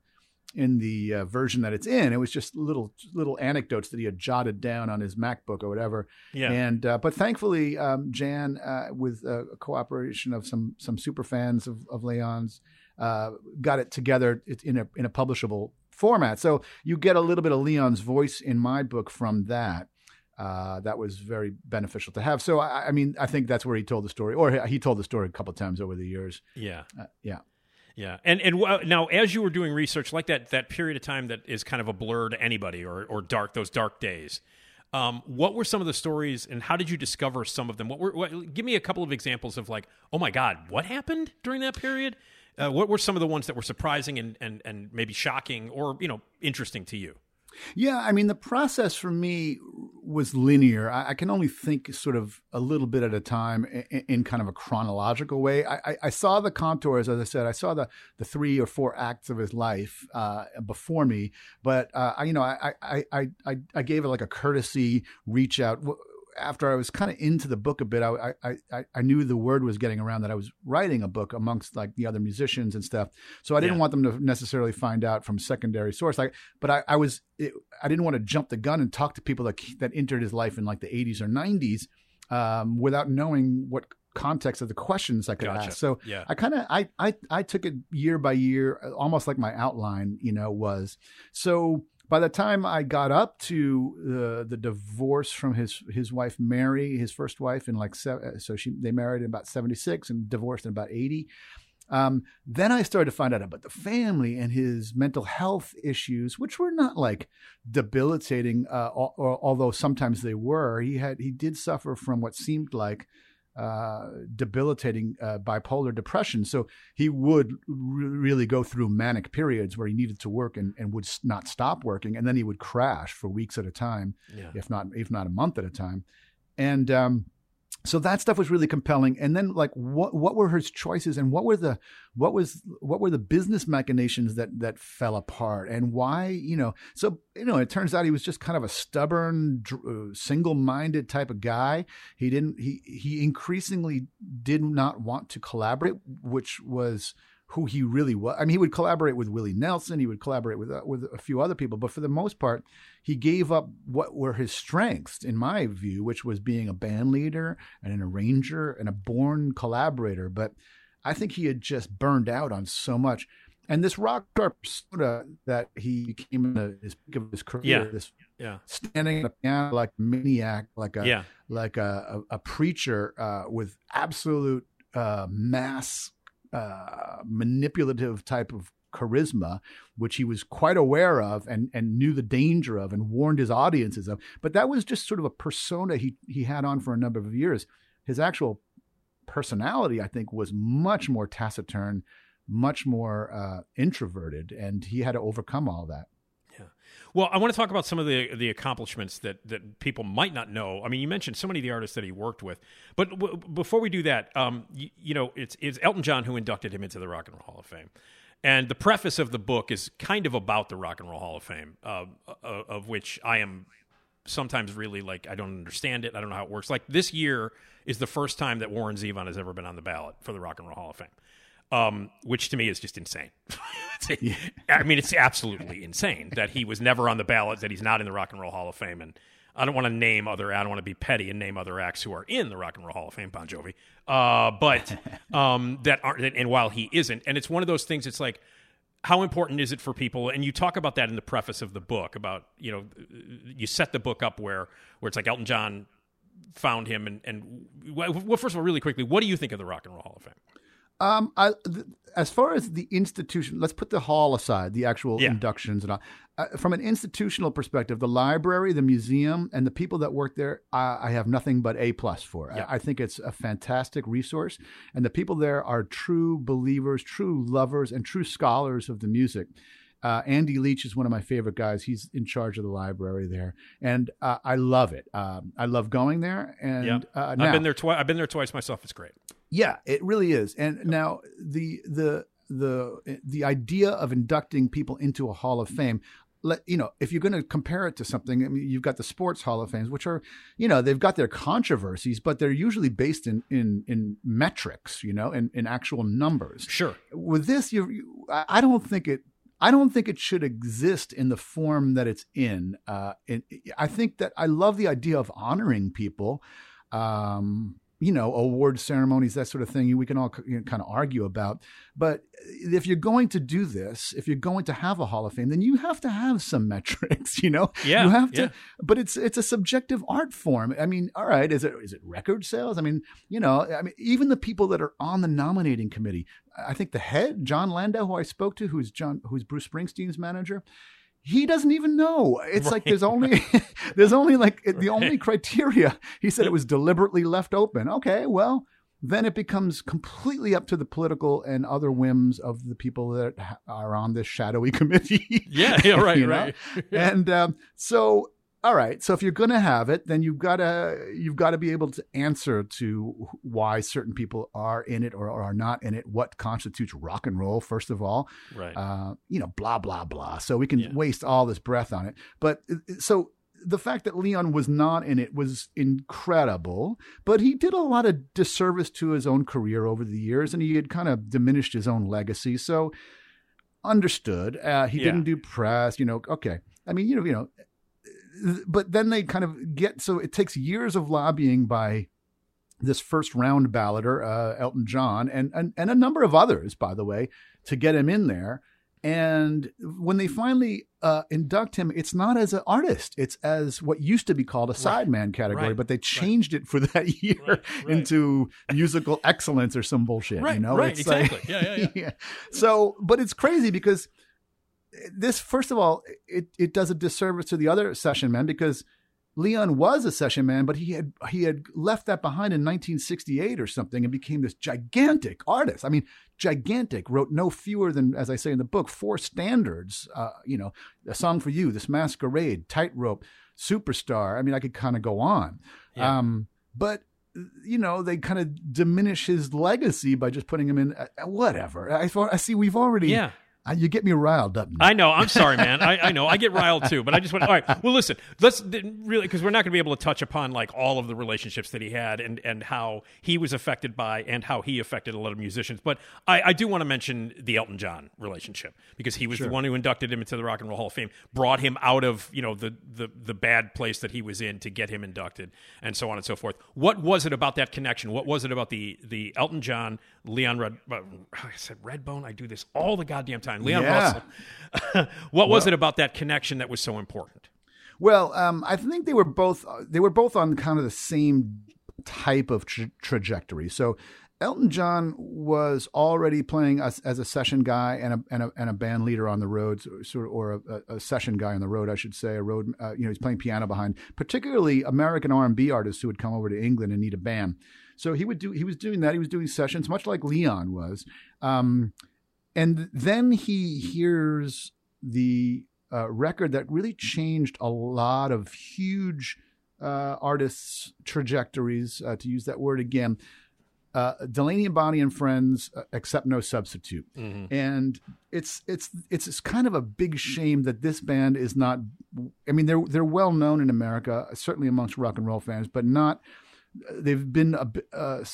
Speaker 5: in the uh, version that it's in. It was just little little anecdotes that he had jotted down on his MacBook or whatever.
Speaker 1: Yeah.
Speaker 5: And uh, but thankfully, um, Jan, uh, with uh, cooperation of some some super fans of, of Leon's, uh, got it together in a in a publishable format. So you get a little bit of Leon's voice in my book from that. Uh, that was very beneficial to have. So I, I mean, I think that's where he told the story, or he told the story a couple of times over the years.
Speaker 1: Yeah.
Speaker 5: Uh, yeah.
Speaker 1: Yeah, and and uh, now as you were doing research like that, that period of time that is kind of a blur to anybody, or or dark those dark days. Um, what were some of the stories, and how did you discover some of them? What were? What, give me a couple of examples of like, oh my God, what happened during that period? Uh, what were some of the ones that were surprising and and and maybe shocking, or you know, interesting to you?
Speaker 5: Yeah, I mean, the process for me was linear. I, I can only think sort of a little bit at a time in, in kind of a chronological way. I, I, I saw the contours, as I said, I saw the, the three or four acts of his life uh, before me, but uh, I, you know, I, I, I, I, I gave it like a courtesy reach out. After I was kind of into the book a bit, I, I, I, I knew the word was getting around that I was writing a book amongst like the other musicians and stuff. So I didn't
Speaker 1: Yeah.
Speaker 5: want them to necessarily find out from secondary source. Like, but I, I was, it, I didn't want to jump the gun and talk to people that that entered his life in like the 80s or 90s um, without knowing what context of the questions I could
Speaker 1: Gotcha.
Speaker 5: ask. So
Speaker 1: Yeah.
Speaker 5: I kind of I, I I took it year by year, almost like my outline, you know, was so. By the time I got up to the the divorce from his his wife Mary, his first wife, in like se- so she they married in about seventy six and divorced in about eighty. Um, then I started to find out about the family and his mental health issues, which were not like debilitating, uh, al- al- although sometimes they were. He had he did suffer from what seemed like uh, debilitating uh, bipolar depression. So he would re- really go through manic periods where he needed to work and, and would not stop working, and then he would crash for weeks at a time,
Speaker 1: Yeah.
Speaker 5: if not if not a month at a time. And um, so that stuff was really compelling. And then like what what were his choices and what were the what was what were the business machinations that that fell apart and why you know so you know it turns out he was just kind of a stubborn uh, single-minded type of guy he didn't he he increasingly did not want to collaborate which was who he really was. I mean, he would collaborate with Willie Nelson. He would collaborate with uh, with a few other people, but for the most part, he gave up what were his strengths, in my view, which was being a band leader and an arranger and a born collaborator. But I think he had just burned out on so much. And this rock star persona that he became in the his peak of his career,
Speaker 1: Yeah.
Speaker 5: this
Speaker 1: Yeah.
Speaker 5: standing at a piano like a maniac, like a
Speaker 1: Yeah.
Speaker 5: like a, a, a preacher uh, with absolute uh, mass uh, manipulative type of charisma, which he was quite aware of and, and knew the danger of and warned his audiences of. But that was just sort of a persona he, he had on for a number of years. His actual personality, I think, was much more taciturn, much more uh, introverted, and he had to overcome all that.
Speaker 1: Well, I want to talk about some of the the accomplishments that that people might not know. I mean, you mentioned so many of the artists that he worked with, but w- before we do that, um, you, you know, it's it's Elton John who inducted him into the Rock and Roll Hall of Fame, and the preface of the book is kind of about the Rock and Roll Hall of Fame, uh, of which I am sometimes really like I don't understand it. I don't know how it works. Like this year is the first time that Warren Zevon has ever been on the ballot for the Rock and Roll Hall of Fame, um, which to me is just insane. It's- I mean, it's absolutely insane that he was never on the ballot, that he's not in the Rock and Roll Hall of Fame, and I don't want to name other. I don't want to be petty and name other acts who are in the Rock and Roll Hall of Fame, Bon Jovi, uh, but um, that aren't. And while he isn't, and it's one of those things. It's like how important is it for people and you talk about that in the preface of the book about you know you set the book up where where it's like elton john found him and and well first of all really quickly what do you think of the rock and roll hall of fame
Speaker 5: Um, I, th- as far as the institution, let's put the hall aside, the actual
Speaker 1: Yeah.
Speaker 5: inductions and all. Uh, from an institutional perspective, the library, the museum, and the people that work there, I, I have nothing but a plus for.
Speaker 1: Yeah.
Speaker 5: I, I think it's a fantastic resource, and the people there are true believers, true lovers, and true scholars of the music. Uh, Andy Leach is one of my favorite guys. He's in charge of the library there, and uh, I love it. Um, I love going there. And
Speaker 1: yeah
Speaker 5: uh,
Speaker 1: i've
Speaker 5: now-
Speaker 1: been there twice i've been there twice myself it's great
Speaker 5: yeah, it really is. And now the the the the idea of inducting people into a Hall of Fame. Let you know if you're going to compare it to something. I mean, you've got the sports Hall of Fames, which are, you know, they've got their controversies, but they're usually based in in in metrics, you know, in in actual numbers.
Speaker 1: sure
Speaker 5: With this, you, I don't think it. I don't think it should exist in the form that it's in. Uh, in I think that I love the idea of honoring people. Um, you know, award ceremonies, that sort of thing. We can all you know, kind of argue about. But if you're going to do this, if you're going to have a Hall of Fame, then you have to have some metrics. You know,
Speaker 1: Yeah,
Speaker 5: you have to.
Speaker 1: yeah.
Speaker 5: But it's it's a subjective art form. I mean, all right, is it is it record sales? I mean, you know, I mean, even the people that are on the nominating committee. I think the head, Jon Landau, who I spoke to, who's John, who's Bruce Springsteen's manager. He doesn't even know. It's like there's only there's only like the only criteria. He said it was deliberately left open. Okay, well, then it becomes completely up to the political and other whims of the people that are on this shadowy committee.
Speaker 1: Yeah, yeah, right, right.
Speaker 5: and um, so, all right. So if you're going to have it, then you've got to you've got to be able to answer to why certain people are in it or are not in it. What constitutes rock and roll, first of all
Speaker 1: right
Speaker 5: uh, you know, blah, blah, blah. So we can
Speaker 1: Yeah.
Speaker 5: waste all this breath on it. But uh, so the fact that Leon was not in it was incredible, but he did a lot of disservice to his own career over the years and he had kind of diminished his own legacy. So understood. Uh, he
Speaker 1: Yeah.
Speaker 5: didn't do press, you know, okay. I mean, you know, you know, but then they kind of get so it takes years of lobbying by this first round balloter, uh, Elton John, and, and and a number of others, by the way, to get him in there. And when they finally uh, induct him, it's not as an artist; it's as what used to be called a sideman category.
Speaker 1: Right.
Speaker 5: But they changed it for that year
Speaker 1: Right. Right.
Speaker 5: into musical excellence or some bullshit.
Speaker 1: Right,
Speaker 5: you know,
Speaker 1: right,
Speaker 5: It's like-
Speaker 1: exactly. Yeah, yeah, yeah.
Speaker 5: So, but it's crazy because this, first of all, it it does a disservice to the other session men because Leon was a session man, but he had he had left that behind in 1968 or something and became this gigantic artist. I mean, gigantic. Wrote no fewer than, as I say in the book, four standards. Uh, you know, a song for you, this masquerade, tightrope, superstar. I mean, I could kind of go on.
Speaker 1: Yeah.
Speaker 5: Um, but you know, they kind of diminish his legacy by just putting him in. Uh, whatever. I, I see. We've already
Speaker 1: yeah
Speaker 5: you get me riled up.
Speaker 1: I know. I'm sorry, man. I, I know. I get riled too. But I just want. All right. Well, listen. Let's really because we're not going to be able to touch upon like all of the relationships that he had and and how he was affected by and how he affected a lot of musicians. But I, I do want to mention the Elton John relationship because he was the one who inducted him into the Rock and Roll Hall of Fame, brought him out of you know the the the bad place that he was in to get him inducted, and so on and so forth. What was it about that connection? What was it about the the Elton John Leon Red? Uh, I said Redbone. I do this all the goddamn time. Leon
Speaker 5: Yeah.
Speaker 1: Russell. what was it about that connection that was so important?
Speaker 5: Well, um, I think they were both they were both on kind of the same type of tra- trajectory. So Elton John was already playing as, as a session guy and a, and a and a band leader on the road, sort of, or a, a session guy on the road, I should say. A road, uh, you know, he's playing piano behind, particularly American R and B artists who would come over to England and need a band. So he would do he was doing that. He was doing sessions, much like Leon was. Um, and then he hears the uh, record that really changed a lot of huge uh, artists' trajectories, uh, to use that word again. Uh, Delaney and Bonnie and Friends, uh, accept no substitute, and it's it's it's it's kind of a big shame that this band is not. I mean, they're they're well known in America, certainly amongst rock and roll fans, but not. They've been a, uh,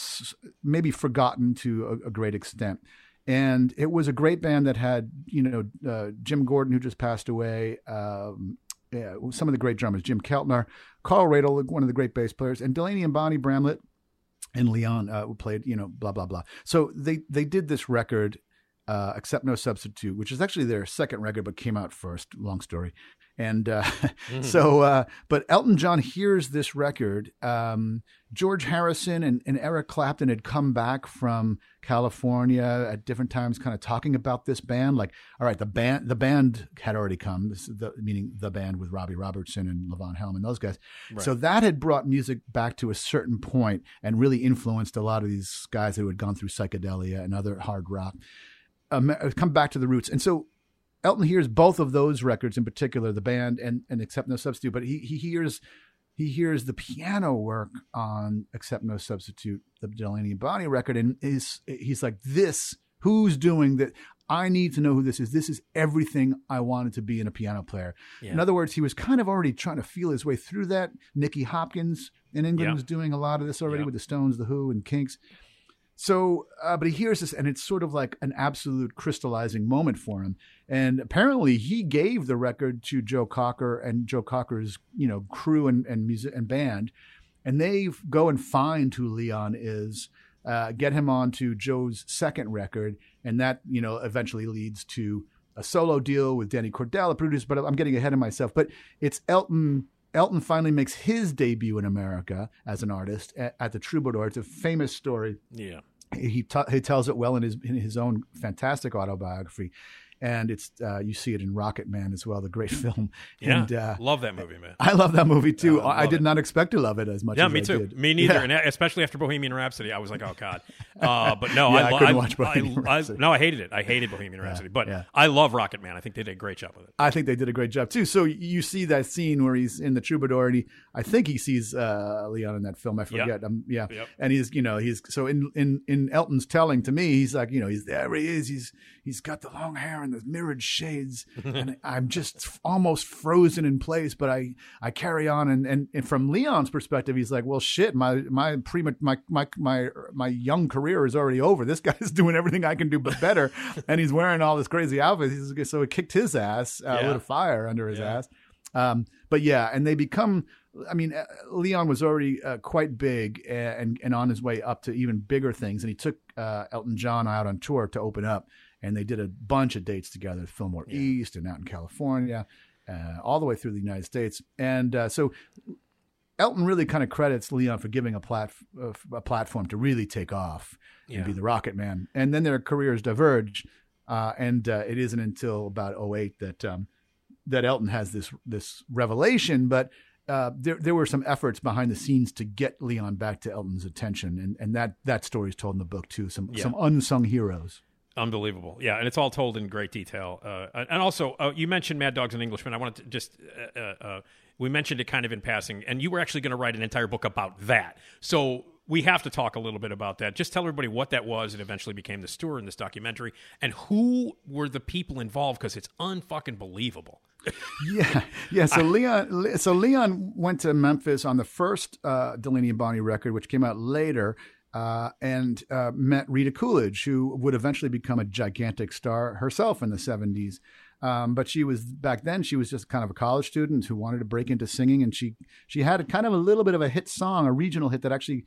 Speaker 5: maybe forgotten to a, a great extent and it was a great band that had you know uh, Jim Gordon who just passed away, um, yeah, some of the great drummers, Jim Keltner, Carl Radle, one of the great bass players, and Delaney and Bonnie Bramlett and Leon uh, played you know blah blah blah. So they they did this record. Uh, No Substitute, which is actually their second record, but came out first. Long story, and uh, so, uh, but Elton John hears this record. Um, George Harrison and, and Eric Clapton had come back from California at different times, kind of talking about this band. Like, all right, the band, the band had already come. This is the meaning the band with Robbie Robertson and Levon Helm and those guys. So that had brought music back to a certain point and really influenced a lot of these guys who had gone through psychedelia and other hard rock. Um, come back to the roots, and so Elton hears both of those records in particular, the band and and Accept No Substitute, but he he hears he hears the piano work on Accept No Substitute, the Delaney and Bonnie record, and is he's like, this who's doing that? I need to know who this is. This is everything I wanted to be in a piano player. In other words, he was kind of already trying to feel his way through that. Nicky Hopkins in England
Speaker 1: Yeah.
Speaker 5: was doing a lot of this already
Speaker 1: Yeah.
Speaker 5: with the Stones, the Who, and Kinks. So, uh, but he hears this, and it's sort of like an absolute crystallizing moment for him. And apparently, he gave the record to Joe Cocker and Joe Cocker's, you know, crew and and music and band, and they go and find who Leon is, uh, get him onto Joe's second record, and that you know eventually leads to a solo deal with Danny Cordell, a producer. But I'm getting ahead of myself. But it's Elton. Elton finally makes his debut in America as an artist at, at the Troubadour. It's a famous story
Speaker 1: Yeah.
Speaker 5: He t- he tells it well in his in his own fantastic autobiography, and it's uh, you see it in Rocket Man as well, the great film.
Speaker 1: Yeah.
Speaker 5: And uh,
Speaker 1: Love that movie, man.
Speaker 5: I love that movie too.
Speaker 1: Yeah, I
Speaker 5: I, did
Speaker 1: it.
Speaker 5: not expect to love it as much.
Speaker 1: Yeah,
Speaker 5: as
Speaker 1: me
Speaker 5: I
Speaker 1: too.
Speaker 5: did.
Speaker 1: Me too. Me neither,
Speaker 5: Yeah.
Speaker 1: and especially after Bohemian Rhapsody, I was like, "Oh God!" Uh, but no,
Speaker 5: Yeah,
Speaker 1: I,
Speaker 5: I couldn't watch
Speaker 1: I,
Speaker 5: Bohemian
Speaker 1: I-
Speaker 5: Rhapsody.
Speaker 1: no, I hated it. I hated Bohemian Rhapsody, but
Speaker 5: yeah.
Speaker 1: I love Rocket Man. I think they did a great job with it.
Speaker 5: I think they did a great job too. So you see that scene where he's in the troubadour, and he, I think he sees uh, Leon in that film. I
Speaker 1: Yep.
Speaker 5: forget. Um, yeah,
Speaker 1: Yep.
Speaker 5: and he's, you know, he's so in in in Elton's telling to me, he's like, you know, he's there. He is. He's he's got the long hair and the mirrored shades, and I'm just almost frozen in place. But I I carry on, and and, and from Leon's perspective, he's like, well, shit, my my pre my my my my young career is already over. This guy's doing everything I can do but better, and he's wearing all this crazy outfit. He's, so it kicked his ass, uh,
Speaker 1: Yeah.
Speaker 5: lit a fire under his
Speaker 1: Yeah.
Speaker 5: ass. Um, but yeah, and they become. I mean, uh, Leon was already uh, quite big and and on his way up to even bigger things, and he took uh, Elton John out on tour to open up, and they did a bunch of dates together, at Fillmore East and out in California, uh, all the way through the United States, and uh, so Elton really kind of credits Leon for giving a plat uh, a platform to really take off
Speaker 1: Yeah.
Speaker 5: and be the Rocket Man, and then their careers diverge, uh, and uh, it isn't until about 08 that um, that Elton has this this revelation, but. Uh, there, there were some efforts behind the scenes to get Leon back to Elton's attention, and, and that that story is told in the book too. Some
Speaker 1: Yeah.
Speaker 5: some unsung heroes.
Speaker 1: Unbelievable. Yeah, and it's all told in great detail. Uh, and also, uh, you mentioned Mad Dogs and Englishmen. I wanted to just, uh, uh, uh, we mentioned it kind of in passing, and you were actually going to write an entire book about that. So we have to talk a little bit about that. Just tell everybody what that was and eventually became the story in this documentary, and who were the people involved because it's unfucking believable.
Speaker 5: yeah, yeah. So Leon, so Leon went to Memphis on the first uh, Delaney and Bonnie record, which came out later, uh, and uh, met Rita Coolidge, who would eventually become a gigantic star herself in the '70s. Um, but she was back then. She was just kind of a college student who wanted to break into singing, and she she had kind of a little bit of a hit song, a regional hit that actually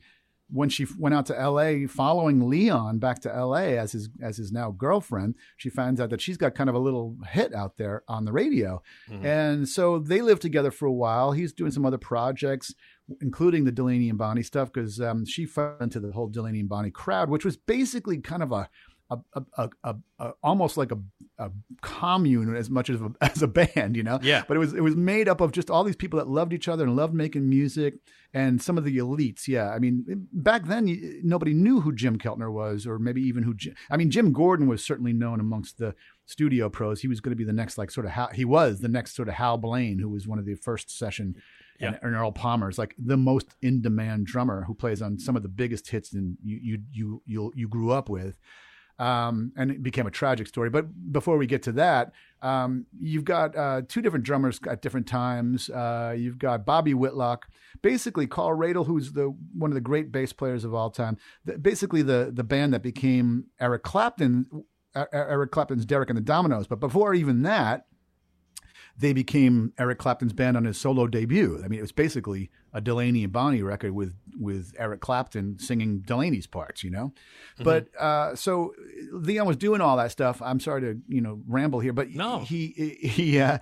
Speaker 5: when she went out to L.A. following Leon back to L.A. as his as his now girlfriend, she finds out that she's got kind of a little hit out there on the radio,
Speaker 1: Mm-hmm.
Speaker 5: and so they lived together for a while. He's doing some other projects, including the Delaney and Bonnie stuff, because um, she fell into the whole Delaney and Bonnie crowd, which was basically kind of a a, a, a, a, almost like a, a commune as much as a, as a band, you know.
Speaker 1: Yeah.
Speaker 5: But it was it was made up of just all these people that loved each other and loved making music, and some of the elites. Yeah, I mean, back then nobody knew who Jim Keltner was, or maybe even who. Jim, I mean, Jim Gordon was certainly known amongst the studio pros. He was going to be the next like sort of Hal, he was the next sort of Hal Blaine, who was one of the first session. And, and Earl Palmer's like the most in demand drummer who plays on some of the biggest hits and you you you you you grew up with um, and it became a tragic story. But before we get to that, um, you've got uh, two different drummers at different times. Uh, you've got Bobby Whitlock, basically Carl Radle, who's the one of the great bass players of all time. The, basically, the the band that became Eric Clapton, Eric Clapton's Derek and the Dominos. But before even that. They became Eric Clapton's band on his solo debut. I mean, it was basically a Delaney and Bonnie record with with Eric Clapton singing Delaney's parts, you know. But uh, so Leon was doing all that stuff. I'm sorry to you know ramble here, but
Speaker 1: No.
Speaker 5: he he uh,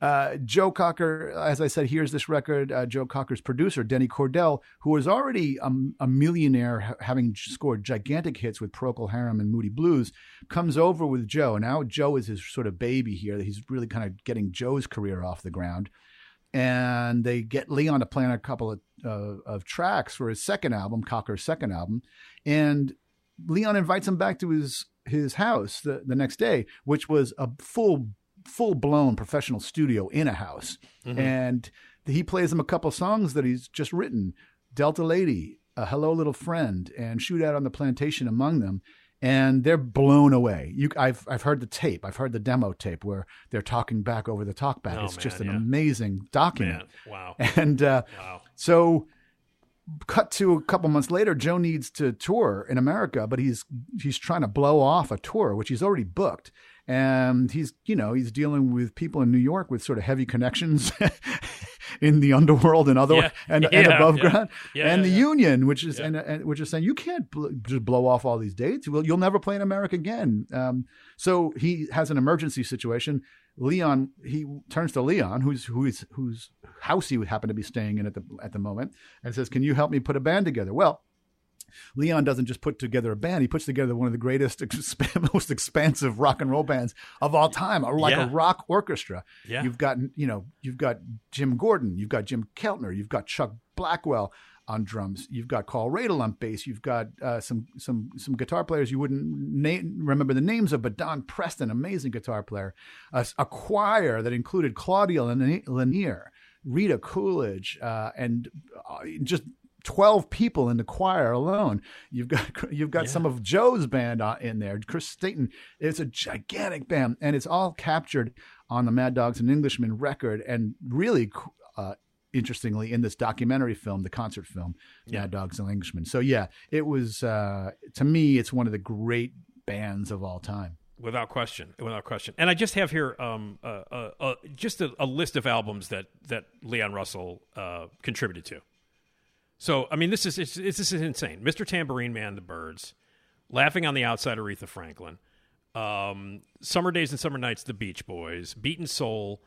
Speaker 5: uh, Joe Cocker, as I said, here's this record. Uh, Joe Cocker's producer, Denny Cordell, who was already a, a millionaire, ha- having scored gigantic hits with Procol Harum and Moody Blues, comes over with Joe. Now Joe is his sort of baby here. He's really kind of getting Joe's career off the ground. And they get Leon to plan a couple of, uh, of tracks for his second album, Cocker's second album. And Leon invites him back to his his house the, the next day, which was a full full blown professional studio in a house. And he plays him a couple songs that he's just written. Delta Lady, a Hello Little Friend, and Shoot Out on the Plantation among them. And they're blown away. You, I've I've heard the tape. I've heard the demo tape where they're talking back over the talkback.
Speaker 1: Oh,
Speaker 5: it's just an
Speaker 1: yeah.
Speaker 5: amazing document.
Speaker 1: Man, wow.
Speaker 5: And uh,
Speaker 1: Wow.
Speaker 5: so, cut to a couple months later, Joe needs to tour in America, but he's he's trying to blow off a tour which he's already booked, and he's you know he's dealing with people in New York with sort of heavy connections in the underworld and other
Speaker 1: Yeah.
Speaker 5: and, and above
Speaker 1: yeah.
Speaker 5: ground,
Speaker 1: Yeah,
Speaker 5: and
Speaker 1: yeah,
Speaker 5: the
Speaker 1: yeah.
Speaker 5: union, which is and, and which is saying you can't bl- just blow off all these dates. Well, you'll never play in America again. Um, so he has an emergency situation. Leon, he turns to Leon, who's who's whose house he would happen to be staying in at the at the moment, and says, "Can you help me put a band together?" Well, Leon doesn't just put together a band; he puts together one of the greatest, exp- most expansive rock and roll bands of all time, or like
Speaker 1: Yeah.
Speaker 5: a rock orchestra.
Speaker 1: Yeah.
Speaker 5: You've got you know you've got Jim Gordon, you've got Jim Keltner, you've got Chuck Blackwell on drums, you've got Carl Radle on bass, you've got uh, some some some guitar players you wouldn't na- remember the names of, but Don Preston, amazing guitar player, a, a choir that included Claudia Lani- Lennear, Rita Coolidge, uh, and uh, just. 12 people in the choir alone. You've got you've got some of Joe's band uh, in there. Chris Stainton. It's a gigantic band and it's all captured on the Mad Dogs and Englishmen record and really uh, interestingly in this documentary film, the concert film, Mad Dogs and Englishmen. So yeah, it was uh, to me it's one of the great bands of all time.
Speaker 1: Without question, without question. And I just have here um, uh, uh, uh, just a, a list of albums that that Leon Russell uh, contributed to. So I mean, this is it's, it's, this is insane. Mr. Tambourine Man, The Byrds, Laughing on the Outside, Aretha Franklin, um, Summer Days and Summer Nights, The Beach Boys, Beaten Soul,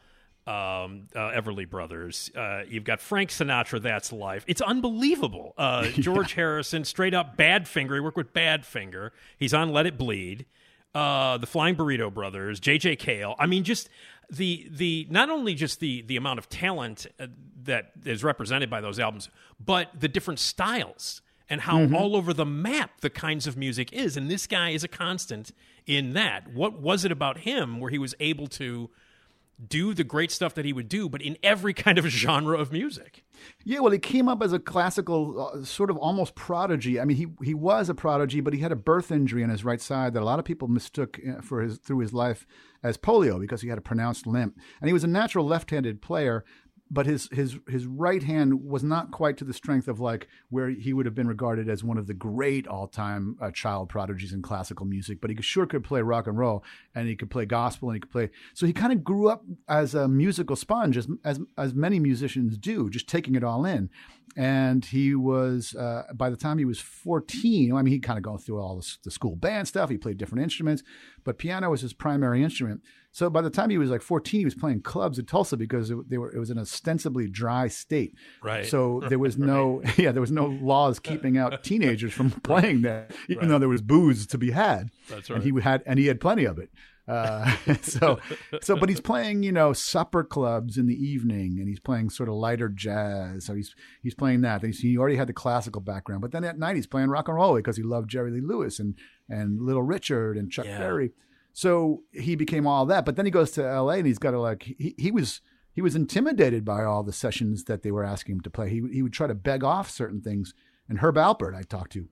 Speaker 1: um, uh, Everly Brothers. Uh, you've got Frank Sinatra, That's Life. It's unbelievable. Uh, George Harrison, straight up Badfinger. He worked with Badfinger. He's on Let It Bleed. Uh, the Flying Burrito Brothers, J.J. Cale. I mean, just the the not only just the the amount of talent uh, that is represented by those albums, but the different styles and how all over the map the kinds of music is. And this guy is a constant in that. What was it about him where he was able to do the great stuff that he would do, but in every kind of genre of music?
Speaker 5: Yeah, well, he came up as a classical uh, sort of almost prodigy. I mean, he he was a prodigy, but he had a birth injury on his right side that a lot of people mistook uh, for his through his life as polio because he had a pronounced limp. And he was a natural left-handed player, but his his his right hand was not quite to the strength of like where he would have been regarded as one of the great all-time uh, child prodigies in classical music. But he sure could play rock and roll, and he could play gospel, and he could play. So he kind of grew up as a musical sponge, as as as many musicians do, just taking it all in. And he was uh, by the time he was fourteen. I mean, he kind of going through all the, the school band stuff. He played different instruments, but piano was his primary instrument. So by the time he was like 14, he was playing clubs in Tulsa because it, they were it was an ostensibly dry state.
Speaker 1: Right.
Speaker 5: So there was no yeah there was no laws keeping out teenagers from playing there, even though there was booze to be had.
Speaker 1: That's right.
Speaker 5: And he had and he had plenty of it. Uh, so so but he's playing you know supper clubs in the evening and he's playing sort of lighter jazz. So he's he's playing that. He's, he already had the classical background, but then at night he's playing rock and roll because he loved Jerry Lee Lewis and and Little Richard and Chuck
Speaker 1: Yeah.
Speaker 5: Berry. So he became all that. But then he goes to L.A. and he's got to like he, he was he was intimidated by all the sessions that they were asking him to play. He he would try to beg off certain things. And Herb Alpert, I talked to,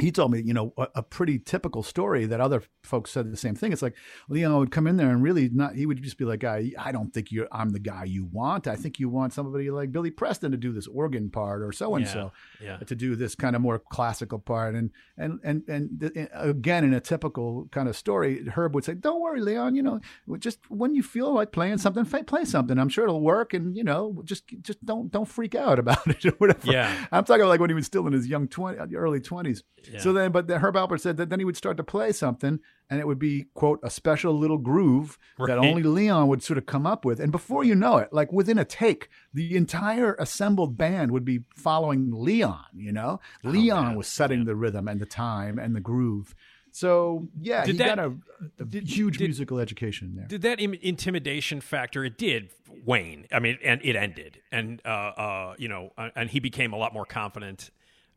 Speaker 5: he told me, you know, a, a pretty typical story that other folks said the same thing. It's like Leon would come in there and really not. He would just be like, "I, I don't think you're. I'm the guy you want. I think you want somebody like Billy Preston to do this organ part or so and so
Speaker 1: Yeah.
Speaker 5: to do this kind of more classical part." And and and and th- eh, again, in a typical kind of story, Herb would say, "Don't worry, Leon. You know, just when you feel like playing something, play something. I'm sure it'll work. And you know, just just don't don't freak out about it or whatever."
Speaker 1: Yeah.
Speaker 5: I'm talking like when he was still in his young twenty, early twenties.
Speaker 1: Yeah.
Speaker 5: So then, but then Herb Alpert said that then he would start to play something, and it would be quote a special little groove that only Leon would sort of come up with, and before you know it, like within a take, the entire assembled band would be following Leon. You know, Leon
Speaker 1: Oh, man.
Speaker 5: was setting
Speaker 1: Yeah.
Speaker 5: the rhythm and the time and the groove. So yeah,
Speaker 1: Did
Speaker 5: he
Speaker 1: that-
Speaker 5: got a, a
Speaker 1: did-
Speaker 5: huge
Speaker 1: did-
Speaker 5: musical education there.
Speaker 1: Did that Im- intimidation factor? It did wane. I mean, and it ended, and uh, uh, you know, uh, and he became a lot more confident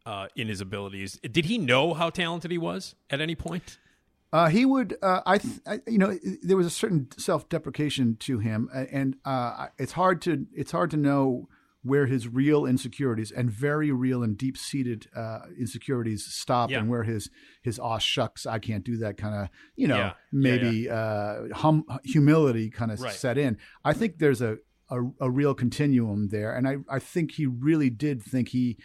Speaker 1: uh, in his abilities. Did he know how talented he was at any point?
Speaker 5: Uh, he would, uh, I, th- I, you know, there was a certain self-deprecation to him, and uh, it's hard to it's hard to know where his real insecurities and very real and deep-seated uh, insecurities stop,
Speaker 1: Yeah.
Speaker 5: and where his his aw shucks, I can't do that kind of, you know,
Speaker 1: Yeah. Yeah,
Speaker 5: maybe Uh, hum, humility kind of
Speaker 1: Right.
Speaker 5: set in. I think there's a, a a real continuum there, and I I think he really did think he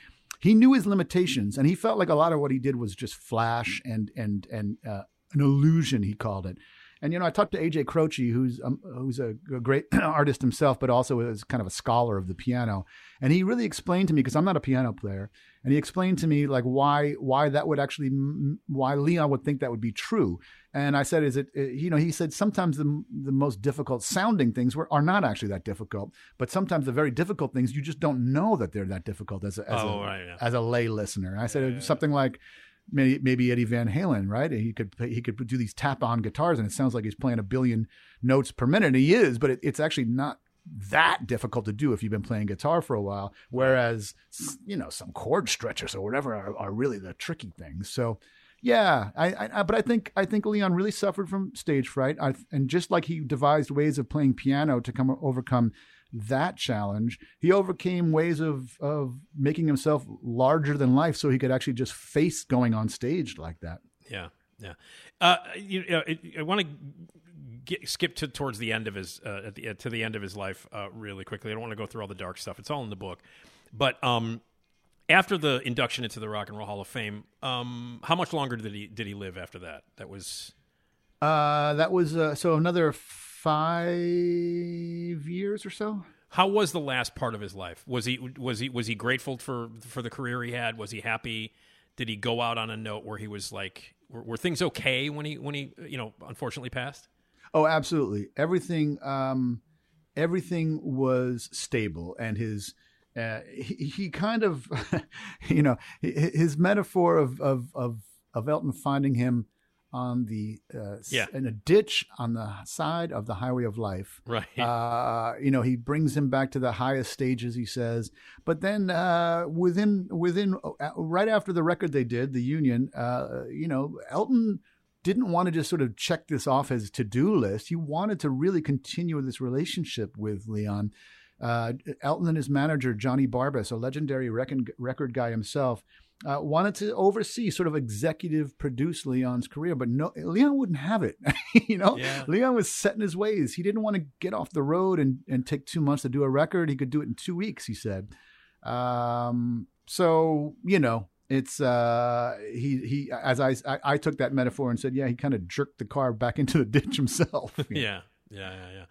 Speaker 5: he knew his limitations and he felt like a lot of what he did was just flash and and and uh, an illusion he called it and you know i talked to aj croce who's um, who's a, a great artist himself but also is kind of a scholar of the piano. And he really explained to me because i'm not a piano player and he explained to me like why why that would actually why leon would think that would be true. And i said is it uh, you know he said sometimes the the most difficult sounding things were, are not actually that difficult but sometimes the very difficult things you just don't know that they're that difficult as a as,
Speaker 1: Oh,
Speaker 5: a,
Speaker 1: right, yeah.
Speaker 5: as a lay listener and i said something like maybe, maybe Eddie Van Halen, right? He could he could do these tap on guitars, and it sounds like he's playing a billion notes per minute. And he is, but it, it's actually not that difficult to do if you've been playing guitar for a while. Whereas you know some chord stretchers or whatever are, are really the tricky things. So. Yeah, I, I, I- but I think I think Leon really suffered from stage fright, I, and just like he devised ways of playing piano to come overcome that challenge, he overcame ways of of making himself larger than life, so he could actually just face going on stage like that.
Speaker 1: Yeah, yeah. Uh, you know, I, I want to get, skip to towards the end of his uh, at the, to the end of his life uh, really quickly. I don't want to go through all the dark stuff. It's all in the book. But um, after the induction into the Rock and Roll Hall of Fame, um, how much longer did he did he live after that? That was
Speaker 5: Uh, that was uh, so another five years or so.
Speaker 1: how was the last part of his life? Was he was he was he grateful for for the career he had? Was he happy? Did he go out on a note where he was like, were, were things okay when he when he you know unfortunately passed?
Speaker 5: Oh, absolutely. Everything, um, everything was stable, and his uh, he, he kind of, you know, his metaphor of of of, of Elton finding him on the uh,
Speaker 1: Yeah.
Speaker 5: in a ditch on the side of the highway of life.
Speaker 1: Right.
Speaker 5: Uh, you know, he brings him back to the highest stages. He says, but then uh, within within uh, right after the record they did, the Union, uh, you know, Elton didn't want to just sort of check this off his to do list. He wanted to really continue this relationship with Leon. Uh, Elton and his manager Johnny Barbis, a legendary record, record guy himself, uh, wanted to oversee, sort of executive produce Leon's career, but no, Leon wouldn't have it. you know,
Speaker 1: Yeah.
Speaker 5: Leon was set in his ways. He didn't want to get off the road and, and take two months to do a record. He could do it in two weeks. He said. Um, so you know, it's uh, he he. As I, I I took that metaphor and said, yeah, he kind of jerked the car back into the ditch himself.
Speaker 1: Yeah, yeah, yeah, yeah.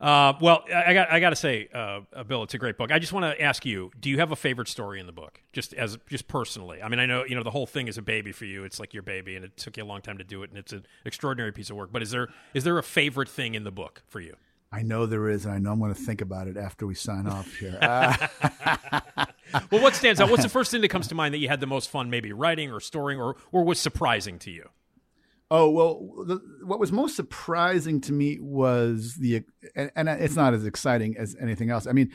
Speaker 1: Uh, well, I got I got to say, uh, uh, Bill, it's a great book. I just want to ask you: Do you have a favorite story in the book, just as just personally? I mean, I know you know the whole thing is a baby for you. It's like your baby, and it took you a long time to do it, and it's an extraordinary piece of work. But is there is there a favorite thing in the book for you?
Speaker 5: I know there is, and I know I'm going to think about it after we sign off here. Uh,
Speaker 1: Well, what stands out? What's the first thing that comes to mind that you had the most fun, maybe writing or storing, or or was surprising to you?
Speaker 5: Oh well, the, what was most surprising to me was the, and, and it's not as exciting as anything else. I mean,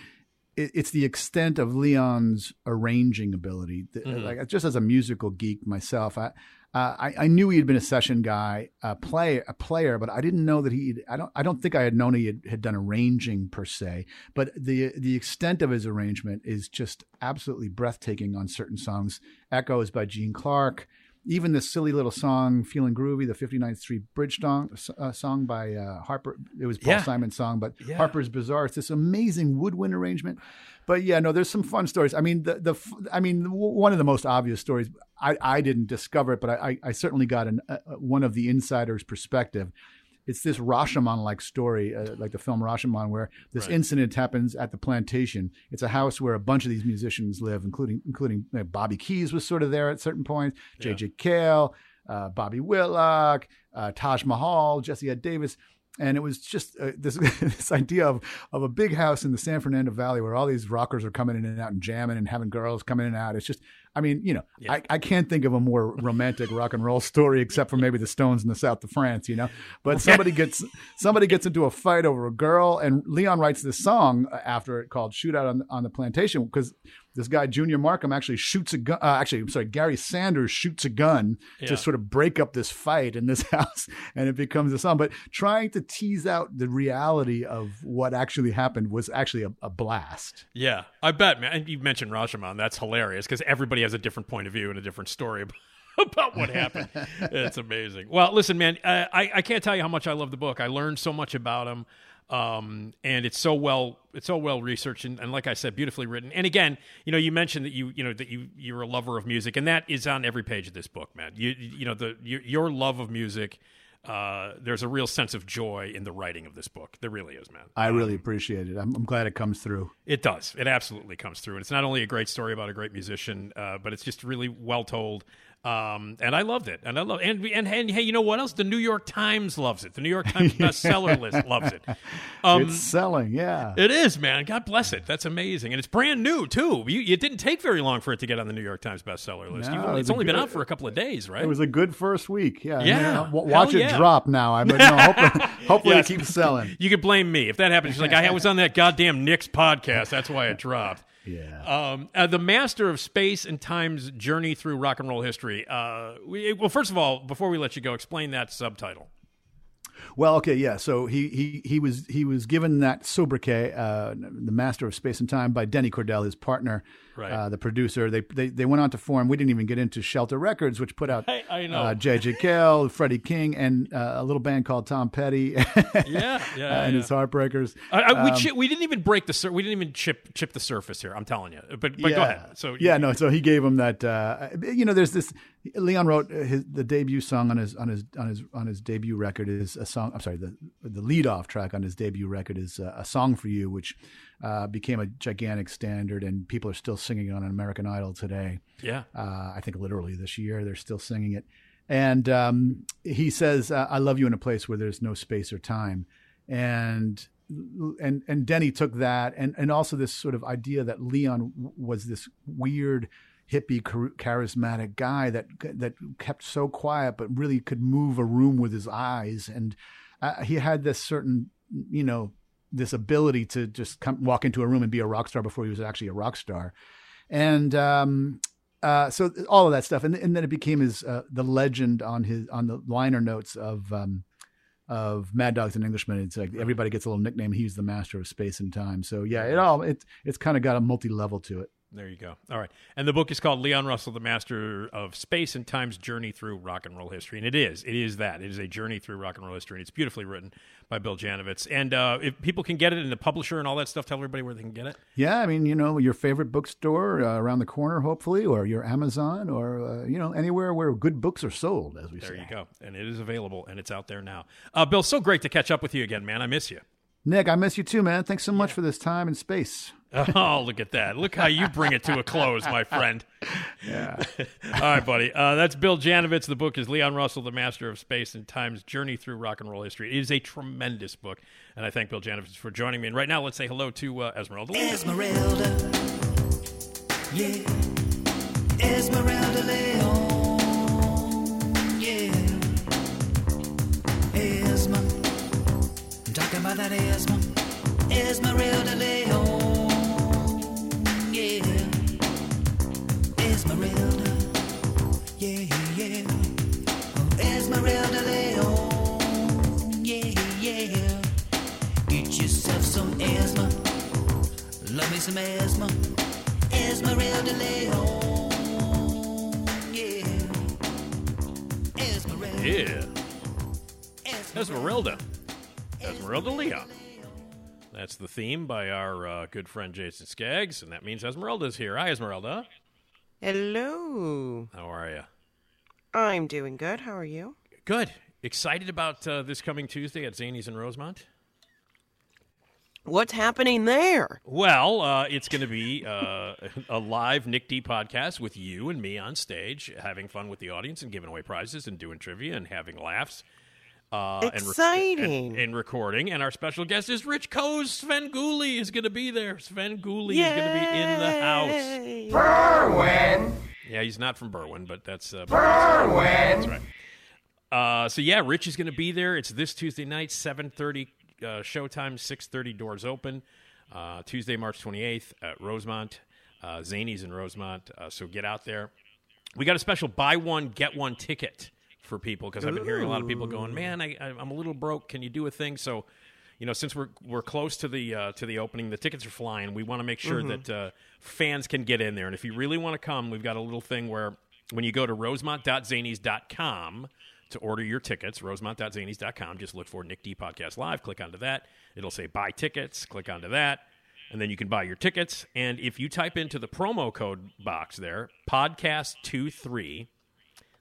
Speaker 5: it, it's the extent of Leon's arranging ability.
Speaker 1: Mhm.
Speaker 5: Like just as a musical geek myself, I, uh, I I knew he had been a session guy, a player, a player, but I didn't know that he. I don't. I don't think I had known he had, had done arranging per se. But the the extent of his arrangement is just absolutely breathtaking on certain songs. Echoes by Gene Clark even this silly little song, "Feeling Groovy," the 59th Street Bridge song, uh, song by uh, Harper. It was Paul
Speaker 1: Yeah.
Speaker 5: Simon's song, but
Speaker 1: Yeah.
Speaker 5: Harper's Bizarre. It's this amazing woodwind arrangement. But yeah, no, there's some fun stories. I mean, the the I mean, one of the most obvious stories. I, I didn't discover it, but I, I, I certainly got an, uh, one of the insiders' perspective. It's this Rashomon like story, uh, like the film Rashomon, where this
Speaker 1: Right.
Speaker 5: incident happens at the plantation. It's a house where a bunch of these musicians live, including including uh, Bobby Keys was sort of there at certain points,
Speaker 1: Yeah.
Speaker 5: J.J. Cale, uh, Bobby Whitlock, uh, Taj Mahal, Jesse Ed Davis. And it was just uh, this this idea of of a big house in the San Fernando Valley where all these rockers are coming in and out and jamming and having girls coming in and out. It's just, I mean, you know,
Speaker 1: Yeah.
Speaker 5: I, I can't think of a more romantic rock and roll story except for maybe the Stones in the south of France, you know. But somebody gets somebody gets into a fight over a girl, and Leon writes this song after it called "Shootout on on the Plantation" because this guy Junior Markham actually shoots a gun. Uh, actually, I'm sorry, Gary Sanders shoots a gun
Speaker 1: Yeah.
Speaker 5: to sort of break up this fight in this house, and it becomes a song. But trying to tease out the reality of what actually happened was actually a, a blast.
Speaker 1: Yeah, I bet, man. You mentioned Rashomon. That's hilarious because everybody has a different point of view and a different story about, what happened. it's amazing. Well, listen, man, uh, I, I can't tell you how much I love the book. I learned so much about him. Um, and it's so well, it's so well researched and, and like I said, beautifully written. And again, you know, you mentioned that you, you know, that you, you're a lover of music and that is on every page of this book, man. You, you know, the, your, your love of music, uh, there's a real sense of joy in the writing of this book. There really is, man.
Speaker 5: I really appreciate it. I'm, I'm glad it comes through.
Speaker 1: It does. It absolutely comes through. And it's not only a great story about a great musician, uh, but it's just really well told. Um, and I loved it. And I love and, and and hey, you know what else? The New York Times loves it. The New York Times bestseller list loves it. Um,
Speaker 5: it's selling, yeah.
Speaker 1: it is, man. God bless it. That's amazing, and it's brand new too. You, it didn't take very long for it to get on the New York Times bestseller list.
Speaker 5: No,
Speaker 1: You've
Speaker 5: it
Speaker 1: only,
Speaker 5: was
Speaker 1: it's only been out for a couple of days, right?
Speaker 5: It was a good first week. Yeah.
Speaker 1: Yeah.
Speaker 5: yeah. W-
Speaker 1: Hell
Speaker 5: Watch it
Speaker 1: yeah.
Speaker 5: drop now. I but no, hopefully, hopefully
Speaker 1: Yes.
Speaker 5: it keeps selling.
Speaker 1: you could blame me if that happens. She's like, I was on that goddamn Nick's podcast. That's why it dropped.
Speaker 5: Yeah.
Speaker 1: Um, uh, the master of space and time's journey through rock and roll history. Uh, we, well, first of all, before we let you go, explain that subtitle.
Speaker 5: Well, okay, yeah. So he he he was he was given that sobriquet, uh, the master of space and time, by Denny Cordell, his partner,
Speaker 1: Right.
Speaker 5: uh, the producer. They, they they went on to form. We didn't even get into Shelter Records, which put out
Speaker 1: I- I know.
Speaker 5: uh, J.J. Freddie King, and uh, a little band called Tom Petty.
Speaker 1: Yeah, yeah,
Speaker 5: and
Speaker 1: yeah.
Speaker 5: his Heartbreakers.
Speaker 1: We,
Speaker 5: Um,
Speaker 1: chi- we didn't even break the sur- we didn't even chip chip the surface here. I'm telling you, but but
Speaker 5: yeah.
Speaker 1: go ahead. So
Speaker 5: yeah, no. So he gave him that. Uh, you know, there's this. Leon wrote his the debut song on his on his on his on his debut record is a song. I'm sorry, the the lead off track on his debut record is uh, a song for you, which uh, became a gigantic standard, and people are still singing on American Idol today.
Speaker 1: yeah,
Speaker 5: Uh, I think literally this year they're still singing it. And um, he says, uh, "I love you in a place where there's no space or time," and and and Denny took that, and and also this sort of idea that Leon was this weird hippie charismatic guy that that kept so quiet but really could move a room with his eyes and uh, he had this certain you know this ability to just come walk into a room and be a rock star before he was actually a rock star and um uh, so all of that stuff, and, and then it became his uh, the legend on his on the liner notes of um, of Mad Dogs and Englishmen. It's like everybody gets a little nickname. He's the master of space and time. So yeah, it all it it's kind of got a multi level to it.
Speaker 1: There you go. All right. And the book is called Leon Russell, the Master of Space and Time's Journey Through Rock and Roll History. And it is. It is that. It is a journey through rock and roll history. And it's beautifully written by Bill Janovitz. And uh, if people can get it in the publisher and all that stuff, tell everybody where they can get it.
Speaker 5: Yeah, I mean, you know, your favorite bookstore uh, around the corner, hopefully, or your Amazon, or uh, you know, anywhere where good books are sold, as we
Speaker 1: There
Speaker 5: say.
Speaker 1: you go. And it is available and it's out there now. Uh, Bill, so great to catch up with you again, man. I miss you.
Speaker 5: Nick, I miss you too, man. Thanks so much for this time and space.
Speaker 1: Oh, look at that. Look how you bring it to a close, my friend.
Speaker 5: Yeah.
Speaker 1: All right, buddy. Uh, that's Bill Janovitz. The book is Leon Russell, The Master of Space and Time's Journey Through Rock and Roll History. It is a tremendous book, and I thank Bill Janovitz for joining me. And right now, let's say hello to uh, Esmeralda.
Speaker 6: Esmeralda. Yeah. Esmeralda Leon. About that Esma. Esmeralda Leon. Yeah. Esmeralda. Yeah, yeah. Oh, Esmeralda Leon. Yeah, yeah. Get yourself some Esma. Love me some Esma. Esmeralda Leon. Yeah. Esmeralda.
Speaker 1: Yeah. Esmeralda. Esmeralda Leon. That's the theme by our uh, good friend Jason Skaggs, and that means Esmeralda's here. Hi, Esmeralda.
Speaker 7: Hello.
Speaker 1: How are you?
Speaker 7: I'm doing good. How are you?
Speaker 1: Good. Excited about uh, this coming Tuesday at Zanies in Rosemont?
Speaker 7: What's happening there?
Speaker 1: Well, uh, it's going to be uh, a live Nick D podcast with you and me on stage, having fun with the audience and giving away prizes and doing trivia and having laughs. Uh, and rec-
Speaker 7: Exciting.
Speaker 1: And, and recording. And our special guest is Rich Koz. Sven Gooley is going to be there. Svengoolie is going to be in the house.
Speaker 7: house.
Speaker 1: Yeah, he's not from Berwyn, but that's uh, That's right. Uh, so yeah, Rich is going to be there. It's this Tuesday night, seven thirty uh, showtime, six thirty doors open. Uh, Tuesday, March twenty eighth at Rosemont, uh, Zanies in Rosemont. Uh, so get out there. We got a special buy one get one ticket for people because I've been hearing a lot of people going, "Man, I, I'm a little broke. Can you do a thing?" So. You know, since we're we're close to the uh, to the opening, the tickets are flying. We want to make sure that uh, fans can get in there. And if you really want to come, we've got a little thing where when you go to rosemont.zanies.com to order your tickets, rosemont.zanies.com, just look for Nick D Podcast Live, click onto that. It'll say buy tickets, click onto that, and then you can buy your tickets. And if you type into the promo code box there, podcast23,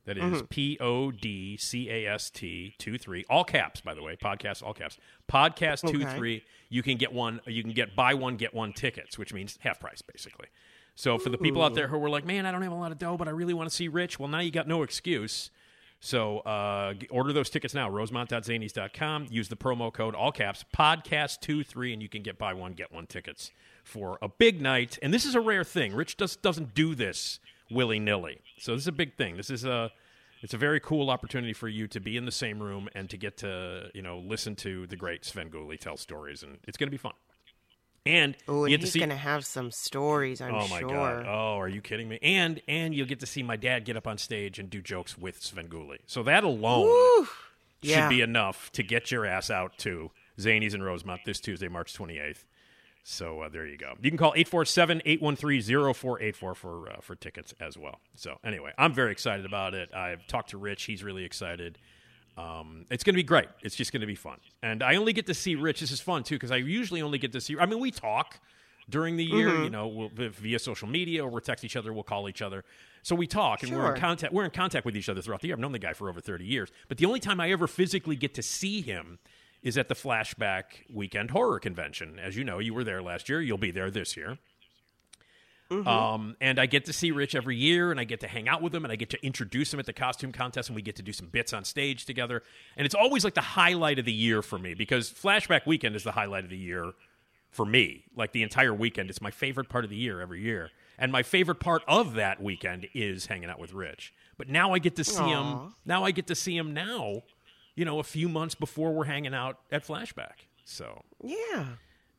Speaker 1: that is P O D C A S T 2 3, all caps, by the way, podcast, all caps. Podcast 2 3. you can get one, you can get buy one, get one tickets, which means half price, basically. So for the people out there who were like, man, I don't have a lot of dough, but I really want to see Rich, well, now you got no excuse. So uh, order those tickets now, rosemont.zanies.com. Use the promo code, all caps, podcast two three, and you can get buy one, get one tickets for a big night. And this is a rare thing. Rich just doesn't do this willy nilly. So this is a big thing. This is a. It's a very cool opportunity for you to be in the same room and to get to, you know, listen to the great Svengoolie tell stories, and it's going to be fun. And
Speaker 7: Oh, and
Speaker 1: you get to
Speaker 7: he's
Speaker 1: see
Speaker 7: going to have some stories, I'm
Speaker 1: oh my
Speaker 7: sure.
Speaker 1: god! Oh, are you kidding me? And and you'll get to see my dad get up on stage and do jokes with Svengoolie. So that alone
Speaker 7: Woo!
Speaker 1: should
Speaker 7: Yeah.
Speaker 1: be enough to get your ass out to Zanies and Rosemont this Tuesday, March 28th. So uh, there you go. You can call 847-813-0484 for uh, for tickets as well. So anyway, I'm very excited about it. I've talked to Rich. He's really excited. Um, it's going to be great. It's just going to be fun. And I only get to see Rich. This is fun too because I usually only get to see. I mean, we talk during the year, you know, we'll, via social media or we'll text each other, we'll call each other. So we talk and we're in contact. We're in contact with each other throughout the year. I've known the guy for over thirty years, but the only time I ever physically get to see him is at the Flashback Weekend Horror Convention. As you know, you were there last year. You'll be there this year. Um, and I get to see Rich every year, and I get to hang out with him, and I get to introduce him at the costume contest, and we get to do some bits on stage together. And it's always like the highlight of the year for me because Flashback Weekend is the highlight of the year for me. Like the entire weekend, it's my favorite part of the year every year. And my favorite part of that weekend is hanging out with Rich. But now I get to see him. Now I get to see him now, you know, a few months before we're hanging out at Flashback. So,
Speaker 7: Yeah.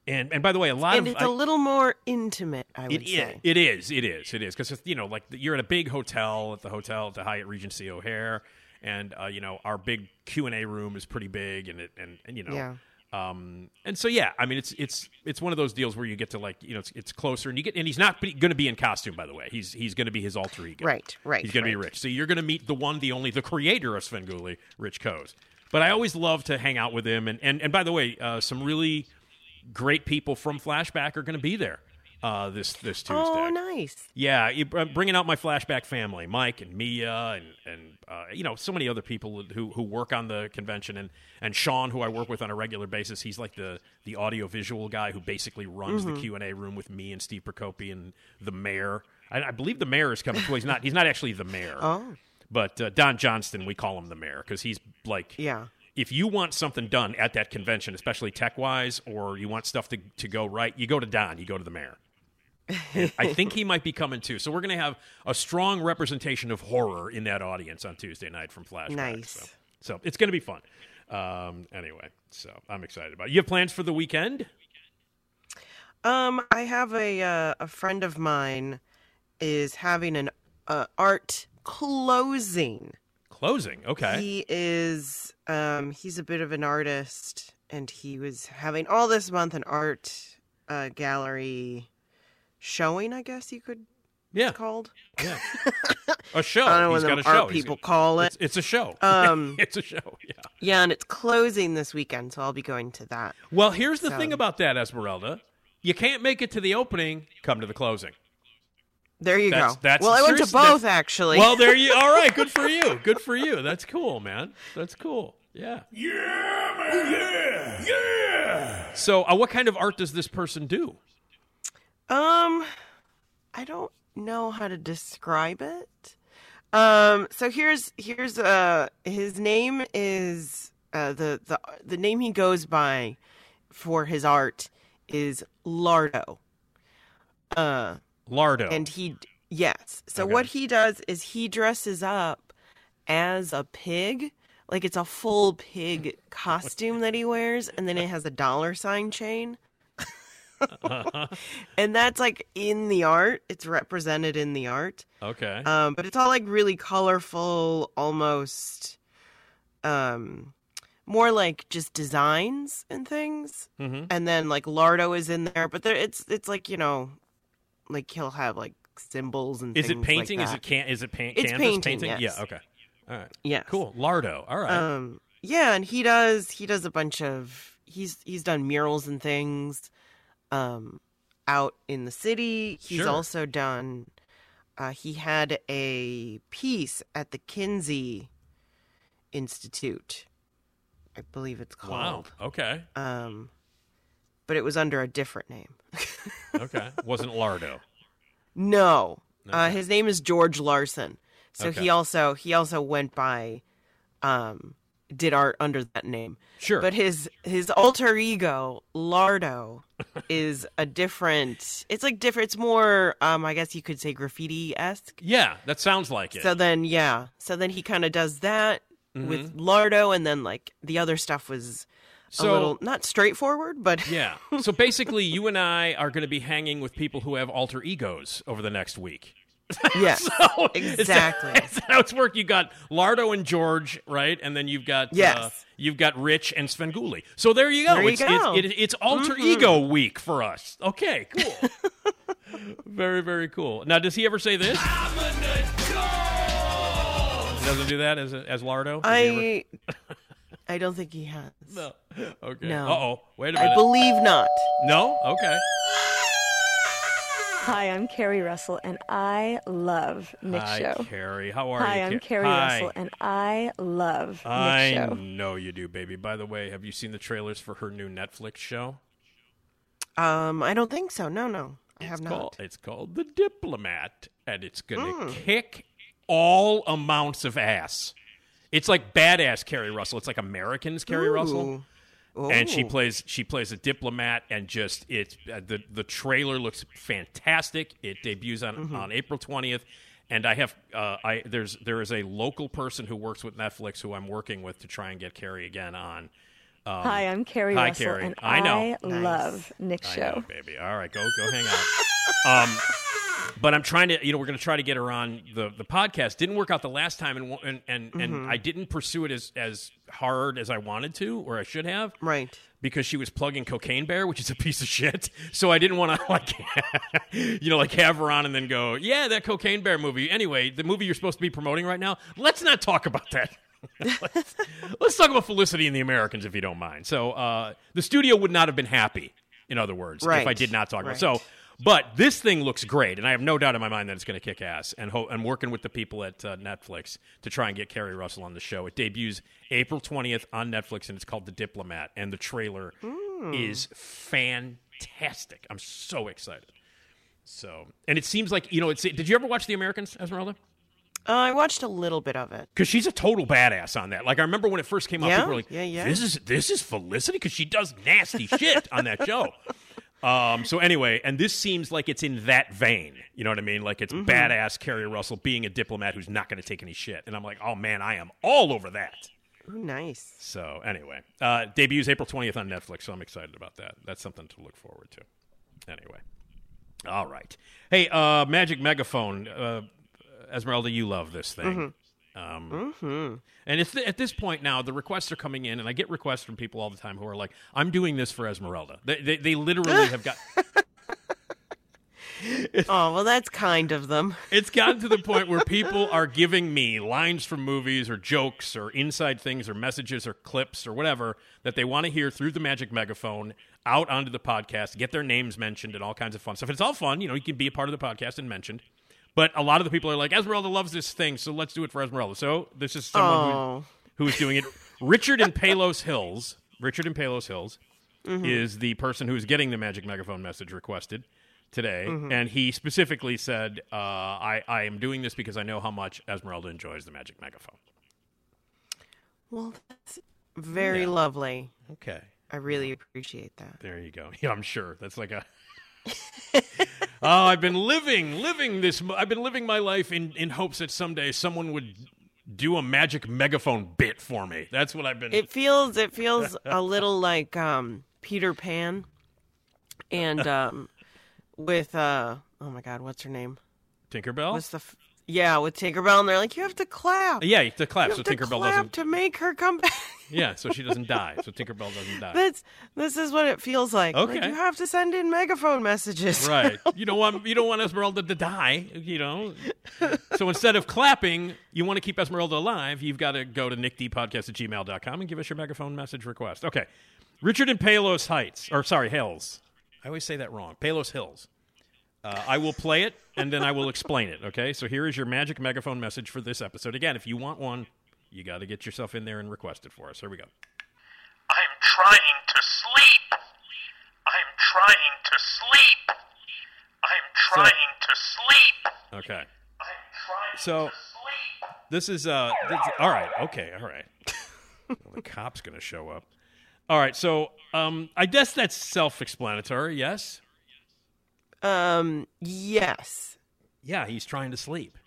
Speaker 1: and and by the way, a lot
Speaker 7: And
Speaker 1: of
Speaker 7: it's
Speaker 1: I-
Speaker 7: a little more intimate, I would
Speaker 1: it is.
Speaker 7: say.
Speaker 1: It is. It is. It is because you know, like you're at a big hotel at the hotel at the Hyatt Regency O'Hare, and uh, you know our big Q and A room is pretty big, and it and, and you know.
Speaker 7: Yeah.
Speaker 1: Um, and so yeah, I mean it's it's it's one of those deals where you get to like you know it's, it's closer and you get and he's not going to be in costume by the way. He's he's going to be his alter ego.
Speaker 7: Right, right,
Speaker 1: he's going to be. Rich. So you're going to meet the one the only the creator of Svengoolie Rich Koz but I always love to hang out with him. And and, and by the way uh, some really great people from Flashback are going to be there uh, this this Tuesday
Speaker 7: Oh, nice.
Speaker 1: yeah, you- uh, bringing out my flashback family, Mike and Mia, and and uh, you know so many other people who who work on the convention, and and Sean, who I work with on a regular basis. He's like the the audio visual guy who basically runs
Speaker 7: Mm-hmm.
Speaker 1: the Q and A room with me and Steve Prokopy and the mayor. I, I believe the mayor is coming. Well, he's not. He's not actually the mayor.
Speaker 7: Oh.
Speaker 1: But uh, Don Johnston, we call him the mayor because he's like,
Speaker 7: Yeah.
Speaker 1: If you want something done at that convention, especially tech wise, or you want stuff to to go right, you go to Don. You go to the mayor. I think he might be coming too. So we're going to have a strong representation of horror in that audience on Tuesday night from Flashback.
Speaker 7: Nice.
Speaker 1: So, so it's going to be fun. Um, anyway, so I'm excited about it. You have plans for the weekend?
Speaker 7: Um, I have a uh, a friend of mine is having an uh, art closing.
Speaker 1: Closing. Okay.
Speaker 7: He is um he's a bit of an artist and he was having all this month an art uh, gallery showing, I guess you could
Speaker 1: yeah.
Speaker 7: it's called.
Speaker 1: Yeah. a show.
Speaker 7: I don't know
Speaker 1: He's
Speaker 7: what
Speaker 1: got
Speaker 7: them
Speaker 1: a show.
Speaker 7: art
Speaker 1: He's
Speaker 7: people call it.
Speaker 1: It's, it's a show.
Speaker 7: Um,
Speaker 1: it's a show. Yeah.
Speaker 7: Yeah, and it's closing this weekend, so I'll be going to that.
Speaker 1: Well, here's the
Speaker 7: So-
Speaker 1: thing about that, Esmeralda. You can't make it to the opening. Come to the closing.
Speaker 7: There you
Speaker 1: That's-
Speaker 7: go.
Speaker 1: that's
Speaker 7: well, I went to both
Speaker 1: that's-
Speaker 7: actually.
Speaker 1: Well, there you. All right, good for you. Good for you. That's cool, man. That's cool. Yeah. Yeah, man. Yeah. Yeah. So, uh, what kind of art does this person do?
Speaker 7: Um, I don't know how to describe it. Um, so here's here's uh his name is uh the the the name he goes by for his art is Lardo. Uh,
Speaker 1: Lardo.
Speaker 7: and he yes. So
Speaker 1: Okay.
Speaker 7: what he does is he dresses up as a pig. Like it's a full pig costume that he wears, and then it has a dollar sign chain. and that's like in the art. It's represented in the art.
Speaker 1: okay.
Speaker 7: Um, but it's all like really colorful, almost um more like just designs and things.
Speaker 1: Mhm.
Speaker 7: And then like Lardo is in there, but there it's it's like, you know, like he'll have like symbols and
Speaker 1: is it
Speaker 7: things like
Speaker 1: painting? is it can? Is it paint?
Speaker 7: It's
Speaker 1: canvas
Speaker 7: painting,
Speaker 1: Yeah.
Speaker 7: yes.
Speaker 1: Okay. All right.
Speaker 7: Yeah.
Speaker 1: Cool. Lardo. All right.
Speaker 7: Um yeah, and he does he does a bunch of he's he's done murals and things um out in the city. He's
Speaker 1: Sure.
Speaker 7: also done uh he had a piece at the Kinsey Institute. I believe it's called. wow.
Speaker 1: Okay.
Speaker 7: Um but it was under a different name.
Speaker 1: Okay. Wasn't Lardo.
Speaker 7: No. Uh, his name is George Larson. So
Speaker 1: Okay.
Speaker 7: he also he also went by um did art under that name.
Speaker 1: Sure.
Speaker 7: But his his alter ego, Lardo, is a different it's like different it's more um I guess you could say graffiti esque.
Speaker 1: Yeah, that sounds like it.
Speaker 7: So then yeah. So then he kinda does that with Lardo and then like the other stuff was
Speaker 1: Mm-hmm. So-
Speaker 7: a little not straightforward, but
Speaker 1: Yeah. So basically, you and I are going to be hanging with people who have alter egos over the next week.
Speaker 7: yeah.
Speaker 1: So,
Speaker 7: Exactly.
Speaker 1: Is that how it's worked? You got Lardo and George, right? And then you've got uh,
Speaker 7: Yes.
Speaker 1: you've got Rich and Svengoolie. So there you go.
Speaker 7: There you
Speaker 1: it's,
Speaker 7: go. Mm-hmm.
Speaker 1: It's, it, it's alter ego week for us. Okay, cool. very very cool. Now, does he ever say this? He doesn't do that as as Lardo. Does
Speaker 7: I I don't think he has.
Speaker 1: No. Okay.
Speaker 7: No.
Speaker 1: Uh oh. Wait a minute.
Speaker 7: I believe not.
Speaker 1: no. Okay.
Speaker 2: Hi, I'm Keri Russell, and I love Nick
Speaker 1: Hi,
Speaker 2: Show.
Speaker 1: Keri. How are you?
Speaker 2: Hi,
Speaker 1: you?
Speaker 2: I'm
Speaker 1: Ca-
Speaker 2: Keri
Speaker 1: Hi.
Speaker 2: Russell, and I love Nick
Speaker 1: I
Speaker 2: Show.
Speaker 1: know you do, baby. By the way, have you seen the trailers for her new Netflix show?
Speaker 7: Um, I don't think so. No, no, I have
Speaker 1: It's
Speaker 7: not.
Speaker 1: called, it's called The Diplomat, and it's going
Speaker 7: Hmm.
Speaker 1: to kick all amounts of ass. It's like badass Keri Russell. It's like Americans Keri Russell.
Speaker 7: Ooh.
Speaker 1: and she plays she plays a diplomat and just it's uh, the the trailer looks fantastic it debuts on
Speaker 7: Mm-hmm.
Speaker 1: on April 20th and I have uh, I there's there is a local person who works with Netflix who I'm working with to try and get Keri again on um,
Speaker 2: Hi, I'm Keri
Speaker 1: hi,
Speaker 2: Russell,
Speaker 1: Keri.
Speaker 2: and
Speaker 1: I know.
Speaker 2: I
Speaker 7: Nice.
Speaker 2: love Nick
Speaker 1: I
Speaker 2: Show.
Speaker 1: know, baby all right go go hang out um but I'm trying to, you know, we're going to try to get her on the, the podcast. Didn't work out the last time, and and and,
Speaker 7: Mm-hmm.
Speaker 1: and I didn't pursue it as as hard as I wanted to, or I should have,
Speaker 7: Right.
Speaker 1: because she was plugging Cocaine Bear, which is a piece of shit. So I didn't want to like, you know, like have her on and then go, yeah, that Cocaine Bear movie. Anyway, the movie you're supposed to be promoting right now. Let's not talk about that. let's, let's talk about Felicity and the Americans, if you don't mind. So uh, the studio would not have been happy, in other words, if I did not talk about.
Speaker 7: Right.
Speaker 1: So, but this thing looks great, and I have no doubt in my mind that it's going to kick ass. And ho- I'm working with the people at uh, Netflix to try and get Keri Russell on the show. It debuts April 20th on Netflix, and it's called The Diplomat. And the trailer is fantastic. I'm so excited. So, and it seems like you know, it's. Did you ever watch The Americans, Esmeralda?
Speaker 7: Uh, I watched a little bit of it.
Speaker 1: because she's a total badass on that. Like I remember when it first came out,
Speaker 7: Yeah?
Speaker 1: people were like,
Speaker 7: Yeah, yeah.
Speaker 1: "This is this is Felicity," because she does nasty shit on that show. Um, so anyway, and this seems like it's in that vein. You know what I mean? Like it's
Speaker 7: Mm-hmm.
Speaker 1: badass Keri Russell being a diplomat who's not going to take any shit. And I'm like, oh man, I am all over that.
Speaker 7: Ooh, nice.
Speaker 1: So anyway, uh, debuts April 20th on Netflix, so I'm excited about that. That's something to look forward to. Anyway, all right. Hey, uh, Magic Megaphone, uh, Esmeralda, you love this thing. Um, And it's at this point now, the requests are coming in, and I get requests from people all the time who are like, "I'm doing this for Esmeralda." They, they, they literally have got.
Speaker 7: Oh well, that's kind of them.
Speaker 1: It's gotten to the point where people are giving me lines from movies or jokes or inside things or messages or clips or whatever that they want to hear through the magic megaphone out onto the podcast, get their names mentioned and all kinds of fun stuff. It's all fun, you know, you can be a part of the podcast and mentioned. But a lot of the people are like, Esmeralda loves this thing, so let's do it for Esmeralda. So this is someone
Speaker 7: Oh.
Speaker 1: who, who is doing it. Richard in Palos Hills, Richard in Palos Hills is the person who's getting the magic megaphone message requested today, and he specifically said, uh, I, "I am doing this because I know how much Esmeralda enjoys the magic megaphone."
Speaker 7: Well, that's very
Speaker 1: Yeah.
Speaker 7: lovely.
Speaker 1: Okay,
Speaker 7: I really appreciate that.
Speaker 1: there you go. Yeah, I'm sure that's like a. oh, I've been living, living this. I've been living my life in in hopes that someday someone would do a magic megaphone bit for me. That's what I've been.
Speaker 7: It feels it feels a little like um, Peter Pan, and um, with uh, oh my God, what's her name?
Speaker 1: Tinkerbell.
Speaker 7: What's the f- yeah with Tinkerbell, and they're like, you have to clap.
Speaker 1: yeah.
Speaker 7: You have to clap so
Speaker 1: Tinkerbell
Speaker 7: clap
Speaker 1: doesn't.
Speaker 7: to make her come back.
Speaker 1: Yeah, so she doesn't die. So Tinkerbell doesn't die.
Speaker 7: That's this is what it feels like. Like,
Speaker 1: Okay.
Speaker 7: you have to send in megaphone messages.
Speaker 1: Right. You don't want you don't want Esmeralda to die, you know. So instead of clapping, you want to keep Esmeralda alive, you've got to go to nickdpodcast at gmail.com and give us your megaphone message request. Okay. Richard in Palos Heights. Or sorry, Hills. I always say that wrong. Palos Hills. Uh, I will play it and then I will explain it. Okay. So here is your magic megaphone message for this episode. Again, if you want one, you got to get yourself in there and request it for us. Here we go.
Speaker 8: I'm trying to sleep. I'm trying to sleep. I'm trying to sleep.
Speaker 1: Okay.
Speaker 8: I'm trying
Speaker 1: So-
Speaker 8: to sleep.
Speaker 1: This is uh this, all right. Okay, all right. well, the cop's going to show up. All right. So, um I guess that's self-explanatory, yes?
Speaker 7: Um. Yes.
Speaker 1: Yeah, he's trying to sleep.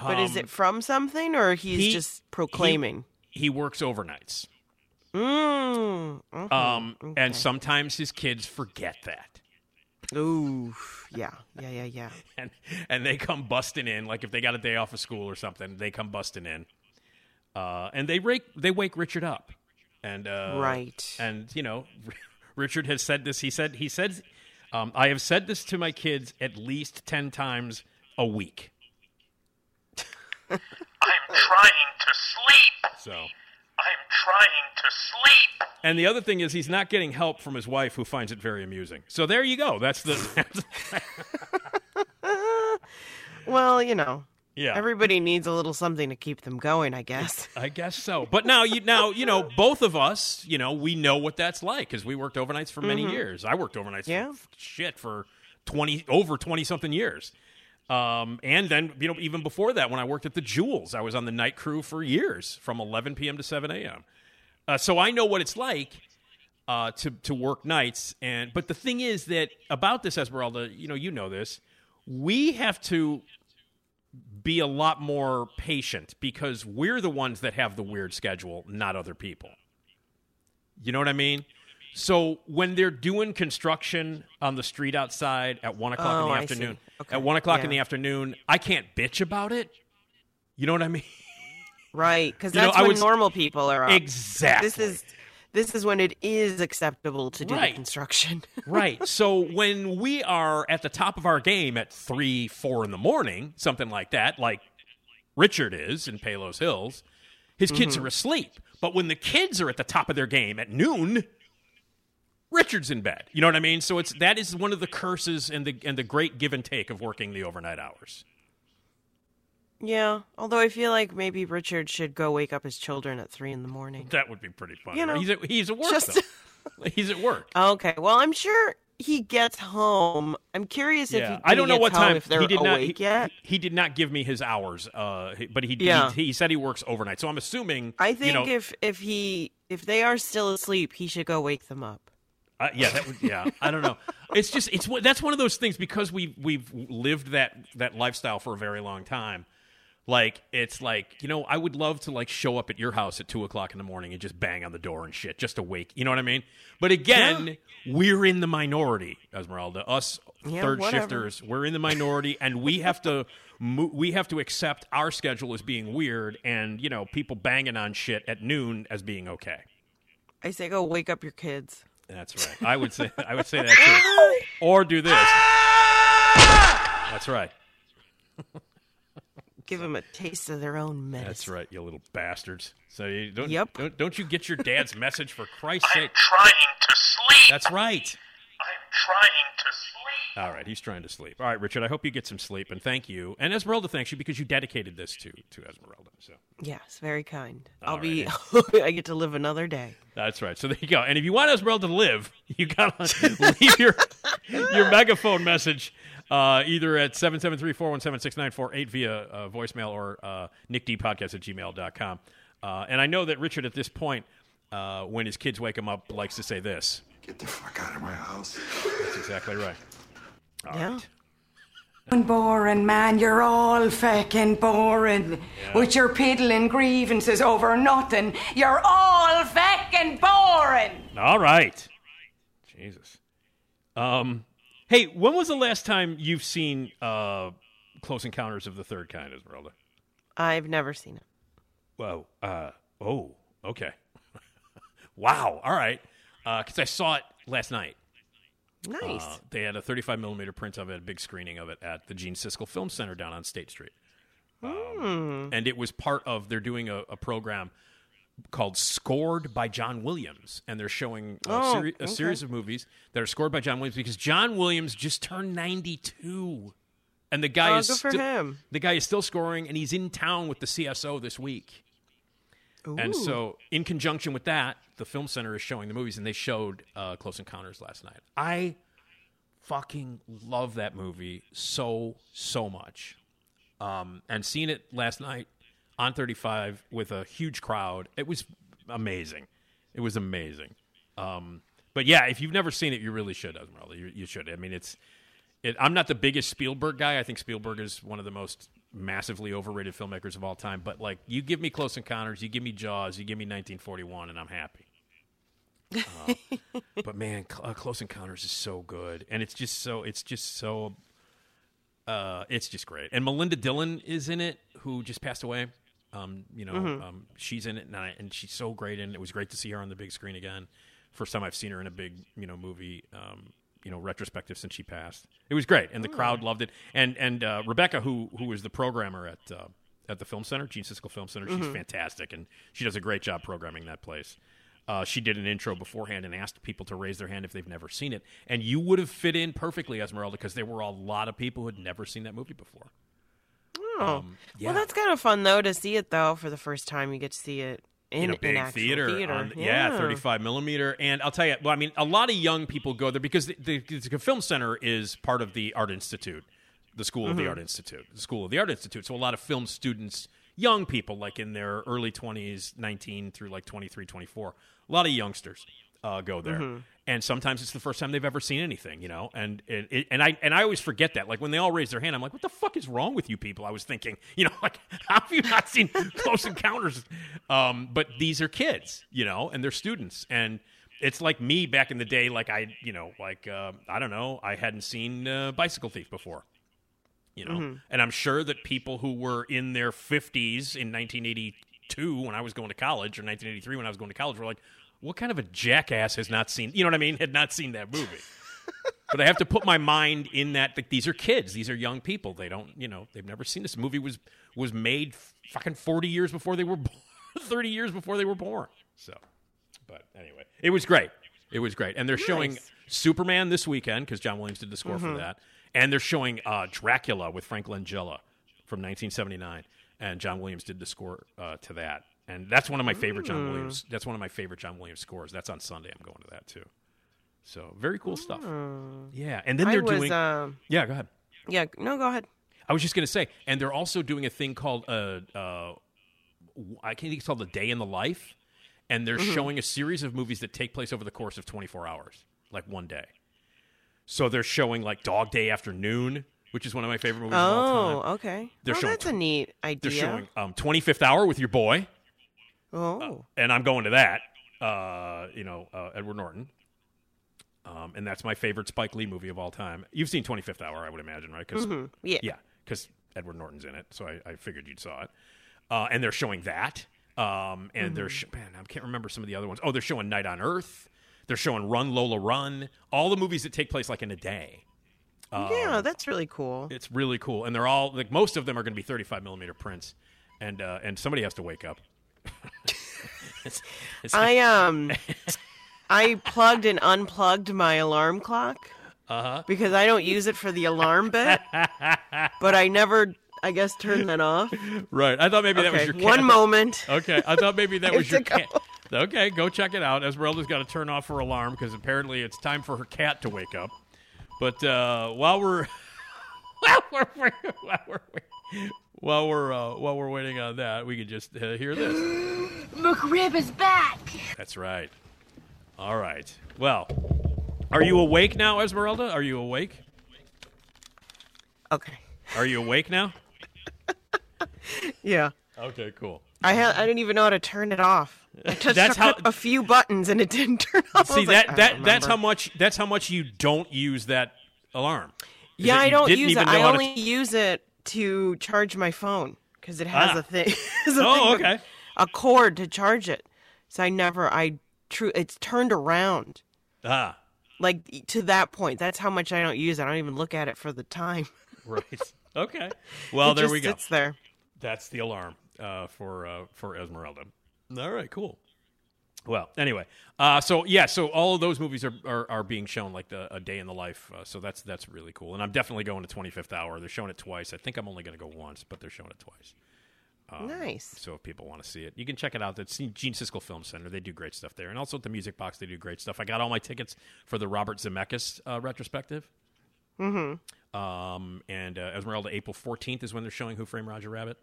Speaker 7: But is
Speaker 1: Um,
Speaker 7: it from something, or he's
Speaker 1: he-
Speaker 7: just proclaiming?
Speaker 1: he works overnights.
Speaker 7: Mm.
Speaker 1: Um
Speaker 7: okay.
Speaker 1: and sometimes his kids forget that.
Speaker 7: Ooh. Yeah. Yeah. Yeah. Yeah.
Speaker 1: And and they come busting in like if they got a day off of school or something, they come busting in. Uh and they wake they wake Richard up. And uh
Speaker 7: Right.
Speaker 1: And you know, Richard has said this. He said he said, um, "I have said this to my kids at least ten times a week."
Speaker 8: I'm trying to sleep.
Speaker 1: So,
Speaker 8: I'm trying to sleep.
Speaker 1: and the other thing is, he's not getting help from his wife, who finds it very amusing. So there you go. That's the
Speaker 7: Well, you know,
Speaker 1: yeah.
Speaker 7: everybody needs a little something to keep them going, I guess.
Speaker 1: I guess so. But now you now you know both of us. You know we know what that's like because we worked overnights for many years. I worked overnights.
Speaker 7: Mm-hmm. Yeah.
Speaker 1: For, shit for twenty over twenty something years. Um, and then you know even before that, when I worked at the Jewels, I was on the night crew for years, from 11 p.m. to 7 a.m. Uh, so I know what it's like uh, to to work nights. And but the thing is that about this Esmeralda, you know, you know this, we have to be a lot more patient because we're the ones that have the weird schedule, not other people. You know what I mean? So when they're doing construction on the street outside at one o'clock
Speaker 7: Oh,
Speaker 1: in the
Speaker 7: oh, I
Speaker 1: afternoon,
Speaker 7: Okay,
Speaker 1: at one o'clock in the afternoon, I can't bitch about it. You know what I mean?
Speaker 7: Right, because
Speaker 1: know,
Speaker 7: that's
Speaker 1: I
Speaker 7: when normal people are up.
Speaker 1: Exactly.
Speaker 7: This is this is when it is acceptable to do
Speaker 1: Right.
Speaker 7: the construction.
Speaker 1: right. So when we are at the top of our game at three, four in the morning, something like that, like Richard is in Palos Hills, his kids
Speaker 7: Mm-hmm.
Speaker 1: are asleep. But when the kids are at the top of their game at noon, Richard's in bed. You know what I mean? So it's that is one of the curses and the and the great give and take of working the overnight hours.
Speaker 7: Yeah, although I feel like maybe Richard should go wake up his children at three in the morning.
Speaker 1: That would be pretty funny.
Speaker 7: You know,
Speaker 1: he's at, he's at work
Speaker 7: just-
Speaker 1: though. he's at work.
Speaker 7: Okay, well I'm sure he gets home. I'm curious if he,
Speaker 1: I don't know
Speaker 7: he
Speaker 1: what time
Speaker 7: if they're
Speaker 1: he did not.
Speaker 7: awake
Speaker 1: He,
Speaker 7: yet.
Speaker 1: he did not give me his hours, uh, but he,
Speaker 7: Yeah.
Speaker 1: he he said he works overnight. So I'm assuming.
Speaker 7: I
Speaker 1: you
Speaker 7: think
Speaker 1: know,
Speaker 7: if if he if they are still asleep, he should go wake them up.
Speaker 1: Uh, yeah, that would, yeah. I don't know. It's just it's that's one of those things because we we've lived that that lifestyle for a very long time. Like it's like you know I would love to like show up at your house at two o'clock in the morning and just bang on the door and shit just to wake. You know what I mean? But again, we're in the minority, Esmeralda. Us
Speaker 7: Yeah,
Speaker 1: third
Speaker 7: whatever.
Speaker 1: shifters, we're in the minority, and we have to we have to accept our schedule as being weird, and you know people banging on shit at noon as being okay.
Speaker 7: I say go wake up your kids.
Speaker 1: That's right. I would say I would say that too. Or do this. Ah! That's right.
Speaker 7: Give them a taste of their own medicine.
Speaker 1: That's right, you little bastards. So you don't
Speaker 7: Yep.
Speaker 1: don't, don't you get your dad's message for Christ's sake?
Speaker 8: I'm
Speaker 1: sake?
Speaker 8: trying to sleep.
Speaker 1: That's right.
Speaker 8: I'm trying to sleep.
Speaker 1: All right, he's trying to sleep. All right, Richard, I hope you get some sleep and thank you. And Esmeralda thanks you because you dedicated this to to Esmeralda. So
Speaker 7: Yes, very kind.
Speaker 1: All
Speaker 7: I'll be. I get to live another day.
Speaker 1: That's right. So there you go. And if you want Esmeralda to live, you gotta leave your your megaphone message uh, either at 773-417-6948 via uh, voicemail or uh, nickdpodcast at gmail.com. Uh, and I know that Richard at this point, uh, when his kids wake him up, likes to say this.
Speaker 9: Get the fuck out of my house.
Speaker 1: That's exactly right. All
Speaker 7: yeah.
Speaker 1: right.
Speaker 10: Boring, man, you're all fucking boring. With your piddling grievances over nothing, you're all fucking boring.
Speaker 1: All right. Jesus. Um, hey, when was the last time you've seen uh, Close Encounters of the Third Kind, Esmeralda?
Speaker 7: I've never seen it.
Speaker 1: Whoa. Uh, oh, okay. wow. All right. Because I saw it last night.
Speaker 7: Nice.
Speaker 1: Uh, they had a 35 millimeter print of it, a big screening of it at the Gene Siskel Film Center down on State Street. Um, And it was part of, they're doing a, a program called Scored by John Williams. And they're showing a,
Speaker 7: Oh,
Speaker 1: seri- a
Speaker 7: okay.
Speaker 1: series of movies that are scored by John Williams because John Williams just turned 92. And the guy
Speaker 7: Oh,
Speaker 1: is still, the guy is still scoring, and he's in town with the CSO this week. And so, in conjunction with that, the film center is showing the movies, and they showed uh, Close Encounters last night. I fucking love that movie so so much, um, and seeing it last night on 35 with a huge crowd, it was amazing. It was amazing. Um, but yeah, if you've never seen it, you really should, Esmeralda. You, you should. I mean, it's. It, I'm not the biggest Spielberg guy. I think Spielberg is one of the most massively overrated filmmakers of all time. But like, you give me Close Encounters, you give me Jaws, you give me 1941, and I'm happy. Uh, but man, Cl- uh, Close Encounters is so good, and it's just so it's just so uh, it's just great. And Melinda Dillon is in it, who just passed away. Um, you know,
Speaker 7: Mhm.
Speaker 1: um, she's in it, and, I, and she's so great. And it It was great to see her on the big screen again. First time I've seen her in a big, you know, movie. Um, you know, retrospective since she passed. It was great, and the crowd loved it. And and uh, Rebecca, who who was the programmer at uh, at the Film Center, Gene Siskel Film Center, she's
Speaker 7: Mhm.
Speaker 1: fantastic, and she does a great job programming that place. Uh, she did an intro beforehand and asked people to raise their hand if they've never seen it, and you would have fit in perfectly, Esmeralda, because there were a lot of people who had never seen that movie before.
Speaker 7: Oh.
Speaker 1: Um, yeah.
Speaker 7: Well, that's kind of fun though to see it though for the first time. You get to see it in,
Speaker 1: in a big
Speaker 7: actual
Speaker 1: theater,
Speaker 7: theater.
Speaker 1: on- yeah. 35 millimeter. And I'll tell you, well, I mean, a lot of young people go there because the, the, the Film Center is part of the Art Institute, the School of the
Speaker 7: Mhm.
Speaker 1: Art Institute, the School of the Art Institute. So a lot of film students, young people, like in their early 20s, 19 through like 23, 24, a lot of youngsters uh, go there.
Speaker 7: Mhm.
Speaker 1: And sometimes it's the first time they've ever seen anything, you know. And it, it, and I and I always forget that. Like when they all raise their hand, I'm like, "What the fuck is wrong with you people?" I was thinking, you know, like how have you not seen Close Encounters? Um, but these are kids, you know, and they're students, and It's like me back in the day. Like I, you know, like uh, I don't know, I hadn't seen uh, Bicycle Thief before. You know,
Speaker 7: Mhm.
Speaker 1: and I'm sure that people who were in their 50s in 1982 when I was going to college, or 1983 when I was going to college, were like, "What kind of a jackass has not seen?" You know what I mean? Had not seen that movie. but I have to put my mind in that. Like, these are kids. These are young people. They don't, you know, they've never seen this movie. Was was made fucking 40 years before they were, born, 30 years before they were born. So, but anyway, it was great. It was great, and they're showing Superman this weekend because John Williams did the score for
Speaker 7: Mhm.
Speaker 1: that, and they're showing uh, Dracula with Frank Langella from 1979, and John Williams did the score uh, to that, and that's one of my favorite John
Speaker 7: Mm.
Speaker 1: Williams. That's one of my favorite John Williams scores. That's on Sunday. I'm going to that too. So very cool stuff. Yeah, and then
Speaker 7: I
Speaker 1: they're
Speaker 7: was,
Speaker 1: doing.
Speaker 7: um,
Speaker 1: yeah, go ahead.
Speaker 7: Yeah, no, go ahead.
Speaker 1: I was just going to say, and they're also doing a thing called uh, uh, I can't think it's called the Day in the Life, and they're
Speaker 7: Mhm.
Speaker 1: showing a series of movies that take place over the course of 24 hours, like one day. So they're showing like Dog Day Afternoon, which is one of my favorite movies of all
Speaker 7: Oh,
Speaker 1: time.
Speaker 7: okay.
Speaker 1: They're
Speaker 7: oh,
Speaker 1: showing
Speaker 7: that's a neat idea.
Speaker 1: They're showing um, 25th Hour with your boy,
Speaker 7: Oh,
Speaker 1: and I'm going to that. Uh, you know, uh, Edward Norton. Um, and that's my favorite Spike Lee movie of all time. You've seen 25th Hour, I would imagine, right? 'Cause-
Speaker 7: Mhm. Yeah.
Speaker 1: Yeah, because Edward Norton's in it, so I, I figured you'd saw it. Uh, and they're showing that. Um, and they're,
Speaker 7: Mhm.
Speaker 1: sh- man, I can't remember some of the other ones. Oh, they're showing Night on Earth. They're showing Run, Lola, Run. All the movies that take place like in a day.
Speaker 7: yeah,
Speaker 1: Um,
Speaker 7: that's really cool.
Speaker 1: it's really cool, and they're all like most of them are going to be 35 millimeter prints, and uh, and somebody has to wake up.
Speaker 7: I um, I plugged and unplugged my alarm clock
Speaker 1: uh-huh.
Speaker 7: because I don't use it for the alarm bit, but I never, I guess, turned that off.
Speaker 1: Right. I thought maybe that was your cat.
Speaker 7: one moment.
Speaker 1: Okay. I thought maybe that was your Okay, go check it out. Esmeralda's got to turn off her alarm because apparently it's time for her cat to wake up. But uh, while we're while we're while we're while we're, uh, while we're waiting on that, we could just uh, hear this.
Speaker 11: McRib is back.
Speaker 1: That's right. All right. Well, are you awake now, Esmeralda? Are you awake?
Speaker 7: Okay.
Speaker 1: Are you awake now?
Speaker 7: Yeah.
Speaker 1: Okay, cool.
Speaker 7: I had, I didn't even know how to turn it off. I touched
Speaker 1: That's
Speaker 7: a,
Speaker 1: how-
Speaker 7: a few buttons and it didn't turn off.
Speaker 1: See that
Speaker 7: like,
Speaker 1: that that's how much that's how much you don't use that alarm. Is
Speaker 7: Yeah, I don't
Speaker 1: didn't
Speaker 7: use
Speaker 1: even
Speaker 7: it.
Speaker 1: know
Speaker 7: I
Speaker 1: how to-
Speaker 7: only use it to charge my phone because it has
Speaker 1: Ah.
Speaker 7: a thing. a
Speaker 1: Oh,
Speaker 7: thing
Speaker 1: okay.
Speaker 7: A cord to charge it. So I never. I true. It's turned around
Speaker 1: ah
Speaker 7: like to that point. That's how much I don't use it. I don't even look at it for the time.
Speaker 1: right. Okay. Well,
Speaker 7: It
Speaker 1: there we go.
Speaker 7: sits there.
Speaker 1: That's the alarm uh, for uh, for Esmeralda. All right, cool. Well, anyway, uh, so yeah, so all of those movies are, are, are being shown like the, a day in the life. Uh, so that's that's really cool, and I'm definitely going to 25th Hour. They're showing it twice. I think I'm only going to go once, but they're showing it twice. Um,
Speaker 7: Nice.
Speaker 1: So if people want to see it, you can check it out. It's Gene Siskel Film Center. They do great stuff there, and also at the Music Box, they do great stuff. I got all my tickets for the Robert Zemeckis uh, retrospective.
Speaker 7: Mm-hmm.
Speaker 1: Um, and uh, Esmeralda, April 14th is when they're showing Who Framed Roger Rabbit.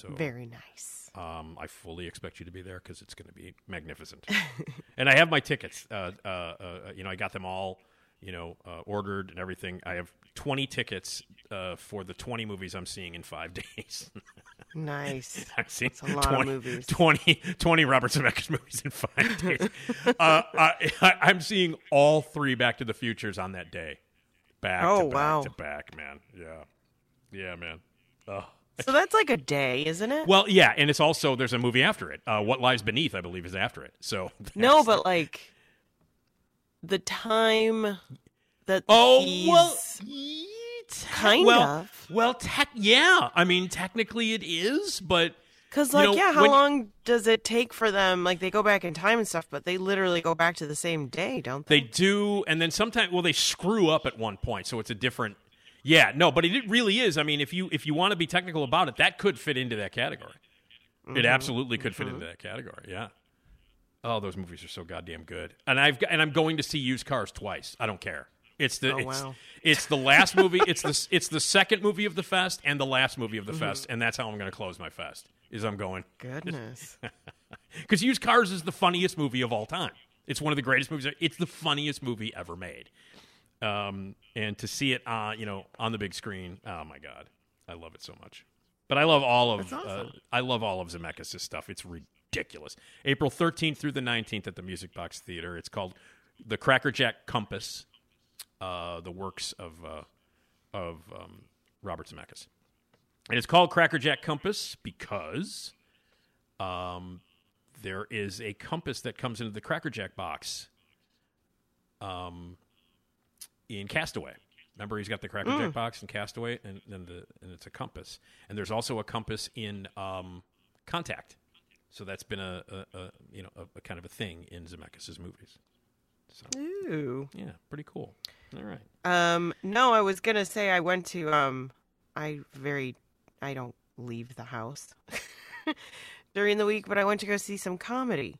Speaker 1: So
Speaker 7: Very nice.
Speaker 1: um, I fully expect you to be there because it's going to be magnificent. and I have my tickets. Uh, uh, uh, you know, I got them all, you know, uh, ordered and everything. I have 20 tickets uh, for the 20 movies I'm seeing in five days.
Speaker 7: Nice.
Speaker 1: I'm seeing
Speaker 7: That's a lot of
Speaker 1: 20,
Speaker 7: movies.
Speaker 1: 20, 20 Robert Zemeckis movies in five days. uh, I, I, I'm seeing all three Back to the Futures on that day. Back
Speaker 7: Oh,
Speaker 1: to back
Speaker 7: wow.
Speaker 1: to back, man. Yeah. Yeah, man. Ugh.
Speaker 7: So that's like a day, isn't it?
Speaker 1: Well, yeah, and it's also there's a movie after it. Uh, what Lies Beneath, I believe, is after it. So
Speaker 7: no, but like the time that
Speaker 1: Oh, well,
Speaker 7: kind
Speaker 1: well,
Speaker 7: of
Speaker 1: well, tech, yeah. I mean, technically it is, but
Speaker 7: because
Speaker 1: you
Speaker 7: like
Speaker 1: know,
Speaker 7: yeah, how
Speaker 1: when-
Speaker 7: long does it take for them? Like they go back in time and stuff, but they literally go back to the same day, don't they?
Speaker 1: They do, and then sometimes, well, they screw up at one point, so it's a different. Yeah, no, but it really is. I mean, if you if you want to be technical about it, that could fit into that category. It
Speaker 7: Mhm,
Speaker 1: absolutely could fit into that category. Yeah. Oh, those movies are so goddamn good, and I've and I'm going to see used cars twice. I don't care. It's the
Speaker 7: Oh,
Speaker 1: it's,
Speaker 7: wow.
Speaker 1: it's the last movie. It's the it's the second movie of the fest and the last movie of the
Speaker 7: Mhm.
Speaker 1: fest, and that's how I'm going to close my fest. Is I'm going
Speaker 7: Goodness.
Speaker 1: because Used Cars is the funniest movie of all time. It's one of the greatest movies. It's the funniest movie ever made. Um, and to see it, uh, you know, on the big screen, oh my god, I love it so much. But I love all of
Speaker 7: That's awesome.
Speaker 1: uh, I love all of Zemeckis' stuff. It's ridiculous. April 13th through the 19th at the Music Box Theater. It's called the Cracker Jack Compass, uh, the works of uh, of um, Robert Zemeckis. And it's called Cracker Jack Compass because um, there is a compass that comes into the Cracker Jack box um, in Castaway. Remember, he's got the Cracker Jack
Speaker 7: Mm.
Speaker 1: box in Castaway, and then the, and it's a compass. And there's also a compass in um, Contact. So that's been a, a, a you know a, a kind of a thing in Zemeckis' movies. So
Speaker 7: Ooh.
Speaker 1: yeah, pretty cool. All right.
Speaker 7: Um, no, I was gonna say I went to um, I very, I don't leave the house during the week, but I went to go see some comedy.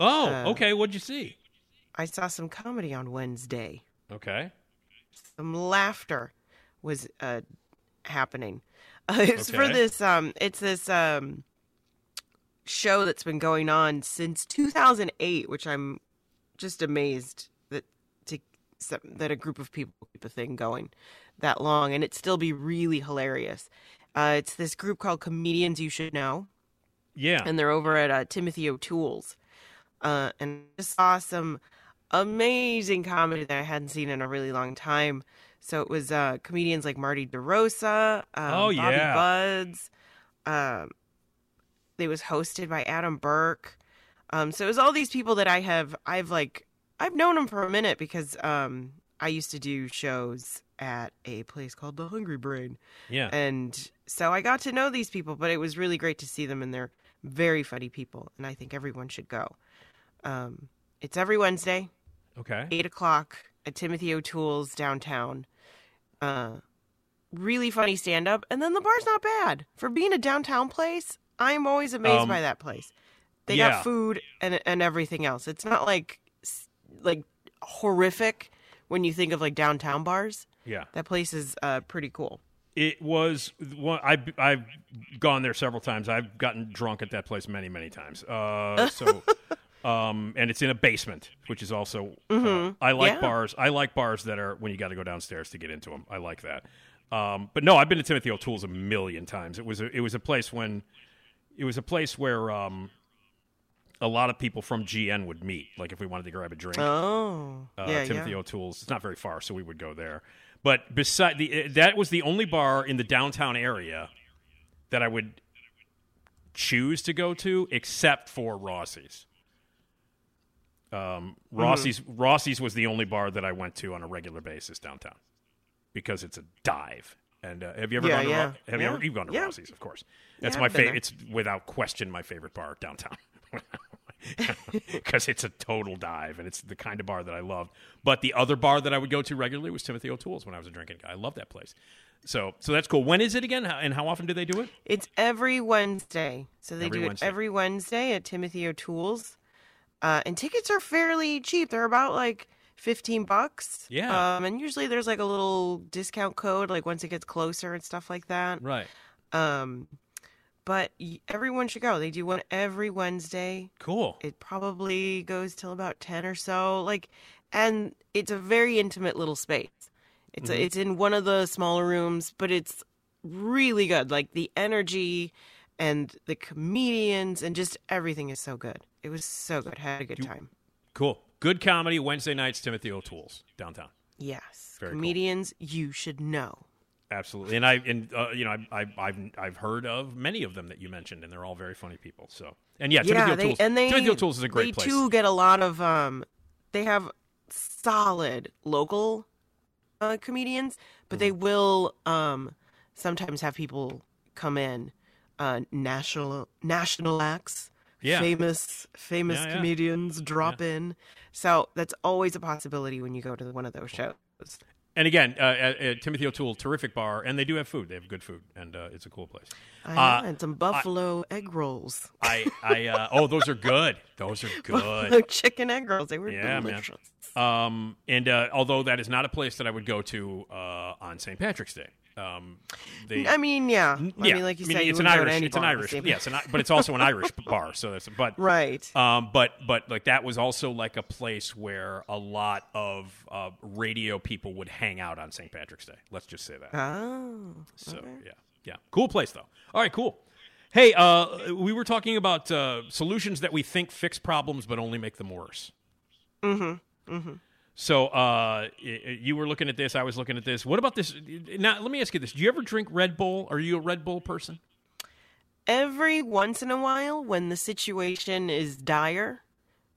Speaker 1: Oh,
Speaker 7: Uh,
Speaker 1: okay. What'd you see?
Speaker 7: I saw some comedy on Wednesday.
Speaker 1: Okay.
Speaker 7: Some laughter was uh happening. Uh, it's for this um, it's this um show that's been going on since 2008, which I'm just amazed that to that a group of people keep a thing going that long and it still be really hilarious. Uh, it's this group called Comedians You Should Know,
Speaker 1: Yeah.
Speaker 7: and they're over at uh, Timothy O'Toole's. Uh, and I just saw some amazing comedy that I hadn't seen in a really long time. So it was uh, comedians like Marty DeRosa, um,
Speaker 1: Oh,
Speaker 7: Bobby
Speaker 1: yeah.
Speaker 7: Buds. Um, it was hosted by Adam Burke. Um, so it was all these people that I have, I've like, I've known them for a minute because um, I used to do shows at a place called the Hungry Brain.
Speaker 1: Yeah.
Speaker 7: And so I got to know these people, but it was really great to see them, and they're very funny people, and I think everyone should go. Um, it's every Wednesday,
Speaker 1: Okay.
Speaker 7: eight o'clock at Timothy O'Toole's downtown. Uh, really funny stand up, and then the bar's not bad for being a downtown place. I'm always amazed
Speaker 1: Um,
Speaker 7: by that place. They
Speaker 1: yeah.
Speaker 7: got food and and everything else. It's not like like horrific when you think of like downtown bars.
Speaker 1: Yeah.
Speaker 7: That place is uh, pretty cool.
Speaker 1: It was one. I I've gone there several times. I've gotten drunk at that place many many times. Uh, so, um, and it's in a basement, which is also. uh,
Speaker 7: Mhm.
Speaker 1: I like
Speaker 7: Yeah.
Speaker 1: bars. I like bars that are when you got to go downstairs to get into them. I like that. Um, but no, I've been to Timothy O'Toole's a million times. It was a, it was a place when it was a place where um, a lot of people from GN would meet. Like if we wanted to grab a drink.
Speaker 7: Oh,
Speaker 1: uh,
Speaker 7: yeah,
Speaker 1: Timothy
Speaker 7: yeah.
Speaker 1: O'Toole's. It's not very far, so we would go there. But beside the uh, that was the only bar in the downtown area that I would choose to go to, except for Rossi's. Um, Rossi's Rossi's was the only bar that I went to on a regular basis downtown because it's a dive. And uh, have you ever
Speaker 7: Yeah,
Speaker 1: gone to
Speaker 7: yeah.
Speaker 1: Ro- have you ever you've gone to
Speaker 7: Yeah.
Speaker 1: Rossi's? Of course, that's
Speaker 7: Yeah,
Speaker 1: my favorite. It's without question my favorite bar downtown. because it's a total dive and it's the kind of bar that I love. But the other bar that I would go to regularly was Timothy O'Toole's when I was a drinking guy. I love that place. So so that's cool. When is it again? And how often do they do it?
Speaker 7: It's every Wednesday. So they
Speaker 1: Every
Speaker 7: do
Speaker 1: Wednesday.
Speaker 7: it every Wednesday at Timothy O'Toole's. Uh, and tickets are fairly cheap. They're about like 15 bucks.
Speaker 1: Yeah.
Speaker 7: Um, and usually there's like a little discount code, like once it gets closer and stuff like that.
Speaker 1: Right.
Speaker 7: Um, but everyone should go. They do one every Wednesday.
Speaker 1: Cool.
Speaker 7: It probably goes till about 10 or so. Like, and it's a very intimate little space. It's
Speaker 1: Mhm.
Speaker 7: a, it's in one of the smaller rooms, but it's really good. Like the energy and the comedians and just everything is so good. It was so good. Had a good time.
Speaker 1: Cool. Good comedy Wednesday nights. Timothy O'Toole's downtown.
Speaker 7: Yes,
Speaker 1: Very cool.
Speaker 7: comedians you should know.
Speaker 1: Absolutely, and I and uh, you know I, I, I've I've heard of many of them that you mentioned, and they're all very funny people. So and yeah, Timothy
Speaker 7: they,
Speaker 1: O'Toole's.
Speaker 7: and they
Speaker 1: Timothy O'Toole's is a great
Speaker 7: they
Speaker 1: place.
Speaker 7: too get a lot of um. They have solid local uh, comedians, but
Speaker 1: Mm-hmm.
Speaker 7: they will um sometimes have people come in, uh, national national acts,
Speaker 1: Yeah.
Speaker 7: famous famous
Speaker 1: Yeah, yeah.
Speaker 7: comedians drop in. So that's always a possibility when you go to one of those shows.
Speaker 1: And again, uh, at, at Timothy O'Toole, terrific bar, and they do have food. They have good food, and uh, it's a cool place.
Speaker 7: I know,
Speaker 1: Uh,
Speaker 7: and some buffalo egg rolls.
Speaker 1: I, I, uh, oh, those are good. Those are
Speaker 7: Buffalo
Speaker 1: good.
Speaker 7: chicken egg rolls. They were
Speaker 1: Yeah,
Speaker 7: delicious.
Speaker 1: man. Um, and uh, although that is not a place that I would go to uh, on St. Patrick's Day, um, they,
Speaker 7: I mean, yeah. I
Speaker 1: yeah,
Speaker 7: mean, like you
Speaker 1: I mean,
Speaker 7: said, you
Speaker 1: it's an
Speaker 7: wouldn't go
Speaker 1: Irish. It's an
Speaker 7: bar at the
Speaker 1: Irish. Yes, an, but it's also an Irish bar. So that's but
Speaker 7: Right.
Speaker 1: Um, but but like that was also like a place where a lot of uh, radio people would hang out on St. Patrick's Day. Let's just say that.
Speaker 7: Oh.
Speaker 1: So yeah, yeah, cool place though. All right, cool. Hey, uh, we were talking about uh, solutions that we think fix problems but only make them worse.
Speaker 7: Mm-hmm. Mm-hmm.
Speaker 1: So uh, you were looking at this. I was looking at this. What about this? Now, let me ask you this: Do you ever drink Red Bull? Are you a Red Bull person?
Speaker 7: Every once in a while, when the situation is dire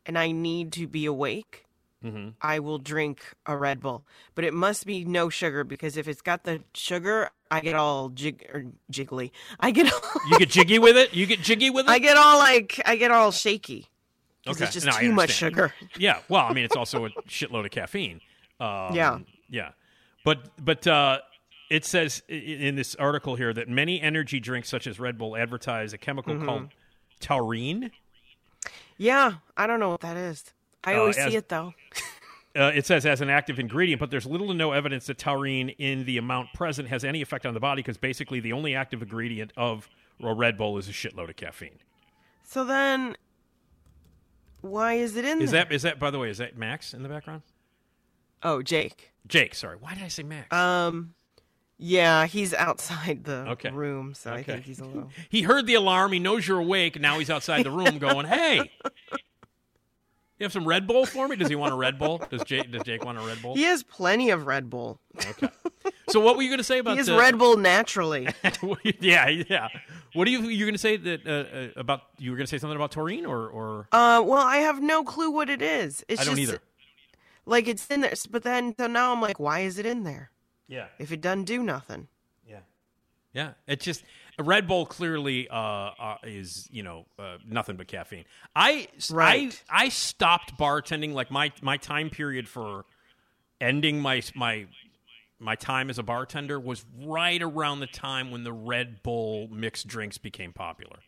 Speaker 7: and I need to be awake,
Speaker 1: Mm-hmm.
Speaker 7: I will drink a Red Bull. But it must be no sugar because if it's got the sugar, I get all jig or jiggly. I get all,
Speaker 1: You get jiggy with it. You get jiggy with it.
Speaker 7: I get all like I get all shaky.
Speaker 1: Okay,
Speaker 7: It's just
Speaker 1: no,
Speaker 7: too much sugar.
Speaker 1: Yeah. Well, I mean, it's also a shitload of caffeine. Um,
Speaker 7: Yeah.
Speaker 1: Yeah. But but uh, it says in this article here that many energy drinks, such as Red Bull, advertise a chemical
Speaker 7: Mhm.
Speaker 1: called taurine.
Speaker 7: Yeah, I don't know what that is. I
Speaker 1: Uh,
Speaker 7: always
Speaker 1: as-
Speaker 7: see it though.
Speaker 1: Uh, it says as an active ingredient, but there's little to no evidence that taurine in the amount present has any effect on the body because basically the only active ingredient of a Red Bull is a shitload of caffeine.
Speaker 7: So then, why is it in
Speaker 1: Is
Speaker 7: there?
Speaker 1: that is that by the way is that Max in the background?
Speaker 7: Oh, Jake.
Speaker 1: Jake, sorry. Why did I say Max?
Speaker 7: Um, yeah, he's outside the
Speaker 1: Okay.
Speaker 7: room, so I
Speaker 1: Okay.
Speaker 7: think he's a little.
Speaker 1: He heard the alarm. He knows you're awake. Now he's outside the room going, "Hey, you have some Red Bull for me? Does he want a Red Bull? Does Jake does Jake want a Red Bull?
Speaker 7: He has plenty of Red Bull.
Speaker 1: Okay. So what were you going to say about
Speaker 7: He has
Speaker 1: the-
Speaker 7: Red Bull naturally.
Speaker 1: yeah, yeah. What are you you going to say that uh, uh, about? You were going to say something about taurine or or
Speaker 7: Uh, well, I have no clue what it is. It's
Speaker 1: I don't
Speaker 7: just
Speaker 1: either.
Speaker 7: like it's in there, but then so now I'm like, why is it in there?
Speaker 1: Yeah.
Speaker 7: If it doesn't do nothing.
Speaker 1: Yeah, Yeah. it's just Red Bull clearly uh, uh, is you know uh, nothing but caffeine. I
Speaker 7: Right.
Speaker 1: I I stopped bartending like my my time period for ending my my my time as a bartender was right around the time when the Red Bull mixed drinks became popular.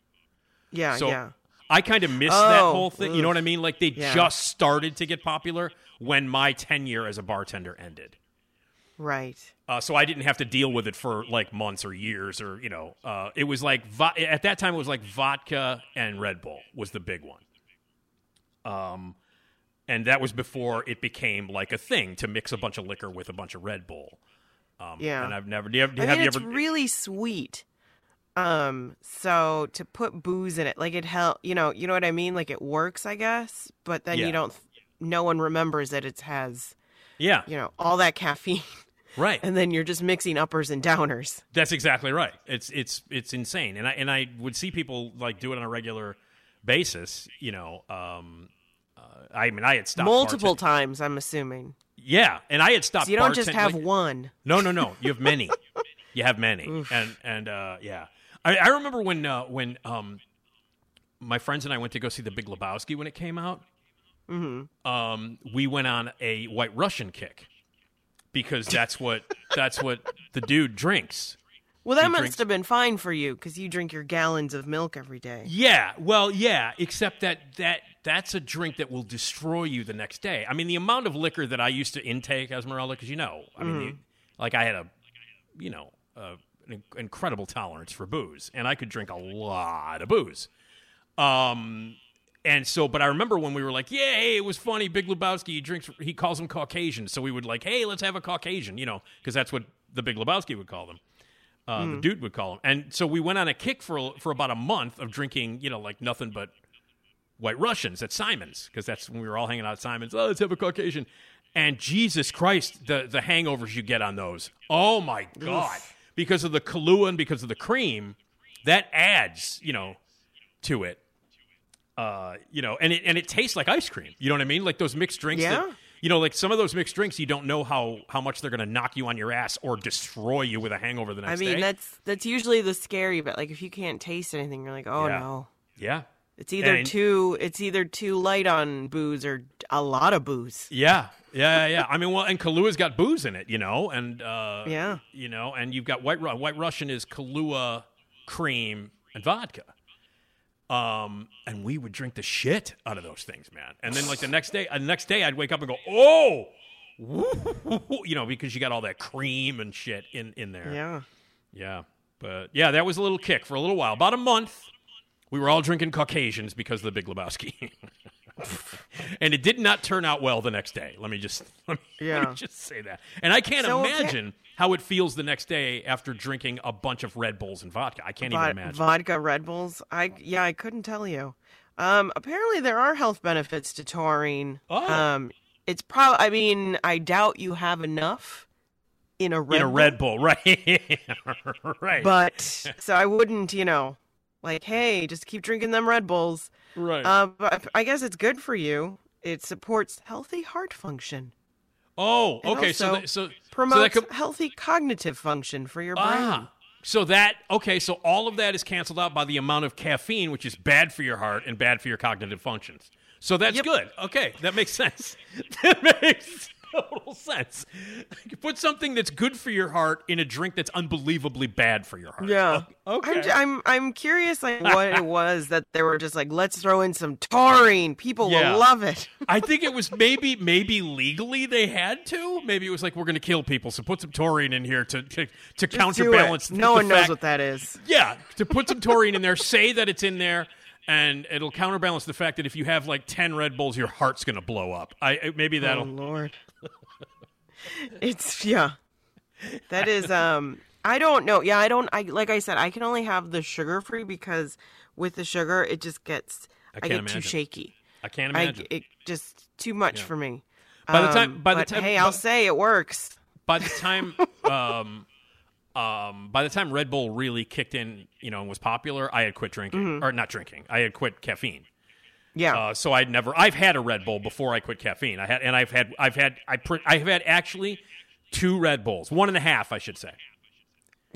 Speaker 7: Yeah,
Speaker 1: so
Speaker 7: yeah.
Speaker 1: I kind of missed that
Speaker 7: Oh,
Speaker 1: whole thing. You know what I mean? Like they
Speaker 7: Yeah.
Speaker 1: just started to get popular when my tenure as a bartender ended.
Speaker 7: Right.
Speaker 1: Uh, so I didn't have to deal with it for like months or years or you know uh, it was like vo- at that time it was like vodka and Red Bull was the big one. Um, and that was before it became like a thing to mix a bunch of liquor with a bunch of Red Bull. Um,
Speaker 7: Yeah.
Speaker 1: and I've never. Do you have,
Speaker 7: I
Speaker 1: have
Speaker 7: mean,
Speaker 1: you
Speaker 7: it's
Speaker 1: ever?
Speaker 7: really sweet. Um, so to put booze in it, like it help, you know, you know what I mean? Like it works, I guess, but then
Speaker 1: Yeah.
Speaker 7: you don't. No one remembers that it has,
Speaker 1: yeah,
Speaker 7: you know, all that caffeine,
Speaker 1: right.
Speaker 7: and then you're just mixing uppers and downers.
Speaker 1: That's exactly right. It's it's it's insane, and I and I would see people like do it on a regular basis. You know, um, I mean, I had stopped
Speaker 7: Multiple
Speaker 1: bartending-
Speaker 7: times, I'm assuming.
Speaker 1: Yeah, and I had stopped.
Speaker 7: So you don't just have
Speaker 1: like-
Speaker 7: one.
Speaker 1: No, no, no. You have many. you have many, and and uh, yeah, I, I remember when uh, when um, my friends and I went to go see the Big Lebowski when it came out.
Speaker 7: Mm-hmm.
Speaker 1: Um, we went on a White Russian kick because that's what that's what the dude drinks.
Speaker 7: Well, that must
Speaker 1: drinks-
Speaker 7: have been fine for you because you drink your gallons of milk every day.
Speaker 1: Yeah, well, yeah, except that that that's a drink that will destroy you the next day. I mean, the amount of liquor that I used to intake, Esmeralda, because you know, I mean,
Speaker 7: Mhm.
Speaker 1: the- like I had a, you know, uh, an incredible tolerance for booze, and I could drink a lot of booze. Um, and so, but I remember when we were like, "Yeah, hey, it was funny." Big Lebowski, he drinks. He calls them Caucasian, so we would like, "Hey, let's have a Caucasian," you know, because that's what the Big Lebowski would call them. Uh, The
Speaker 7: Mhm.
Speaker 1: dude would call them, and so we went on a kick for for about a month of drinking, you know, like nothing but White Russians at Simon's because that's when we were all hanging out at Simon's. Oh, let's have a Caucasian. And Jesus Christ, the the hangovers you get on those. Oh my God! Because of the Kahlua and because of the cream, that adds, you know, to it. Uh, you know, and it and it tastes like ice cream. You know what I mean? Like those mixed drinks. that-
Speaker 7: Yeah.
Speaker 1: You know, like some of those mixed drinks, you don't know how how much they're going to knock you on your ass or destroy you with a hangover the next day.
Speaker 7: I mean,
Speaker 1: day.
Speaker 7: that's that's usually the scary bit. Like if you can't taste anything, you're like, oh
Speaker 1: Yeah.
Speaker 7: no.
Speaker 1: yeah.
Speaker 7: It's either
Speaker 1: And-
Speaker 7: too it's either too light on booze or a lot of booze.
Speaker 1: Yeah, yeah, yeah. I mean, well, and Kahlua has got booze in it, you know, and uh,
Speaker 7: Yeah.
Speaker 1: you know, and you've got white white Russian is Kahlua, cream, and vodka. Um, and we would drink the shit out of those things, man. And then like the next day, uh, the next day, I'd wake up and go, oh, you know, because you got all that cream and shit in in there.
Speaker 7: Yeah.
Speaker 1: Yeah. But yeah, that was a little kick for a little while. About a month, we were all drinking Caucasians because of the Big Lebowski. and it did not turn out well the next day. Let me just let me, let
Speaker 7: Yeah.
Speaker 1: me just say that. And I can't
Speaker 7: So,
Speaker 1: imagine how it feels the next day after drinking a bunch of Red Bulls and vodka. I can't even
Speaker 7: Vod-
Speaker 1: imagine.
Speaker 7: Vodka, Red Bulls. I yeah, I couldn't tell you. Um, apparently there are health benefits to taurine.
Speaker 1: Oh.
Speaker 7: Um, it's probably. I mean, I doubt you have enough in a Red
Speaker 1: in a
Speaker 7: Bull,
Speaker 1: Red Bull, right? right.
Speaker 7: But so I wouldn't, you know, like, hey, just keep drinking them Red Bulls.
Speaker 1: Right.
Speaker 7: Uh, but I guess it's good for you. It supports healthy heart function.
Speaker 1: Oh,
Speaker 7: and
Speaker 1: okay. So that, so
Speaker 7: Promotes
Speaker 1: so that could,
Speaker 7: healthy cognitive function for your brain.
Speaker 1: ah, so that okay. So all of that is canceled out by the amount of caffeine, which is bad for your heart and bad for your cognitive functions. So that's good. Okay, that makes sense. that makes total sense. You put something that's good for your heart in a drink that's unbelievably bad for your heart.
Speaker 7: Yeah.
Speaker 1: Okay.
Speaker 7: I'm, j- I'm I'm curious like what it was that they were just like let's throw in some taurine. People
Speaker 1: Yeah.
Speaker 7: will love it.
Speaker 1: I think it was maybe maybe legally they had to. Maybe it was like we're going to kill people, so put some taurine in here to to, to
Speaker 7: Just do it.
Speaker 1: counterbalance.
Speaker 7: No
Speaker 1: the
Speaker 7: one knows what that is.
Speaker 1: Yeah, to put some taurine in there, say that it's in there, and it'll counterbalance the fact that if you have like ten Red Bulls, your heart's going to blow up. I I- maybe oh, that'll.
Speaker 7: Oh Lord. It's yeah. That is um I don't know. Yeah, I don't I like I said I can only have the sugar free because with the sugar it just gets
Speaker 1: I
Speaker 7: I, get
Speaker 1: imagine.
Speaker 7: too shaky.
Speaker 1: I can't imagine.
Speaker 7: I it just too much
Speaker 1: Yeah.
Speaker 7: for me.
Speaker 1: By the time-
Speaker 7: Um,
Speaker 1: by the time-
Speaker 7: hey, I'll say it works.
Speaker 1: by the time um um by the time Red Bull really kicked in, you know, and was popular, I had quit drinking or not drinking. I had quit caffeine.
Speaker 7: Yeah.
Speaker 1: Uh, so I'd never. I've had a Red Bull before I quit caffeine. I had, and I've had, I've had, I, pr- I've had actually two Red Bulls, one and a half, I should say.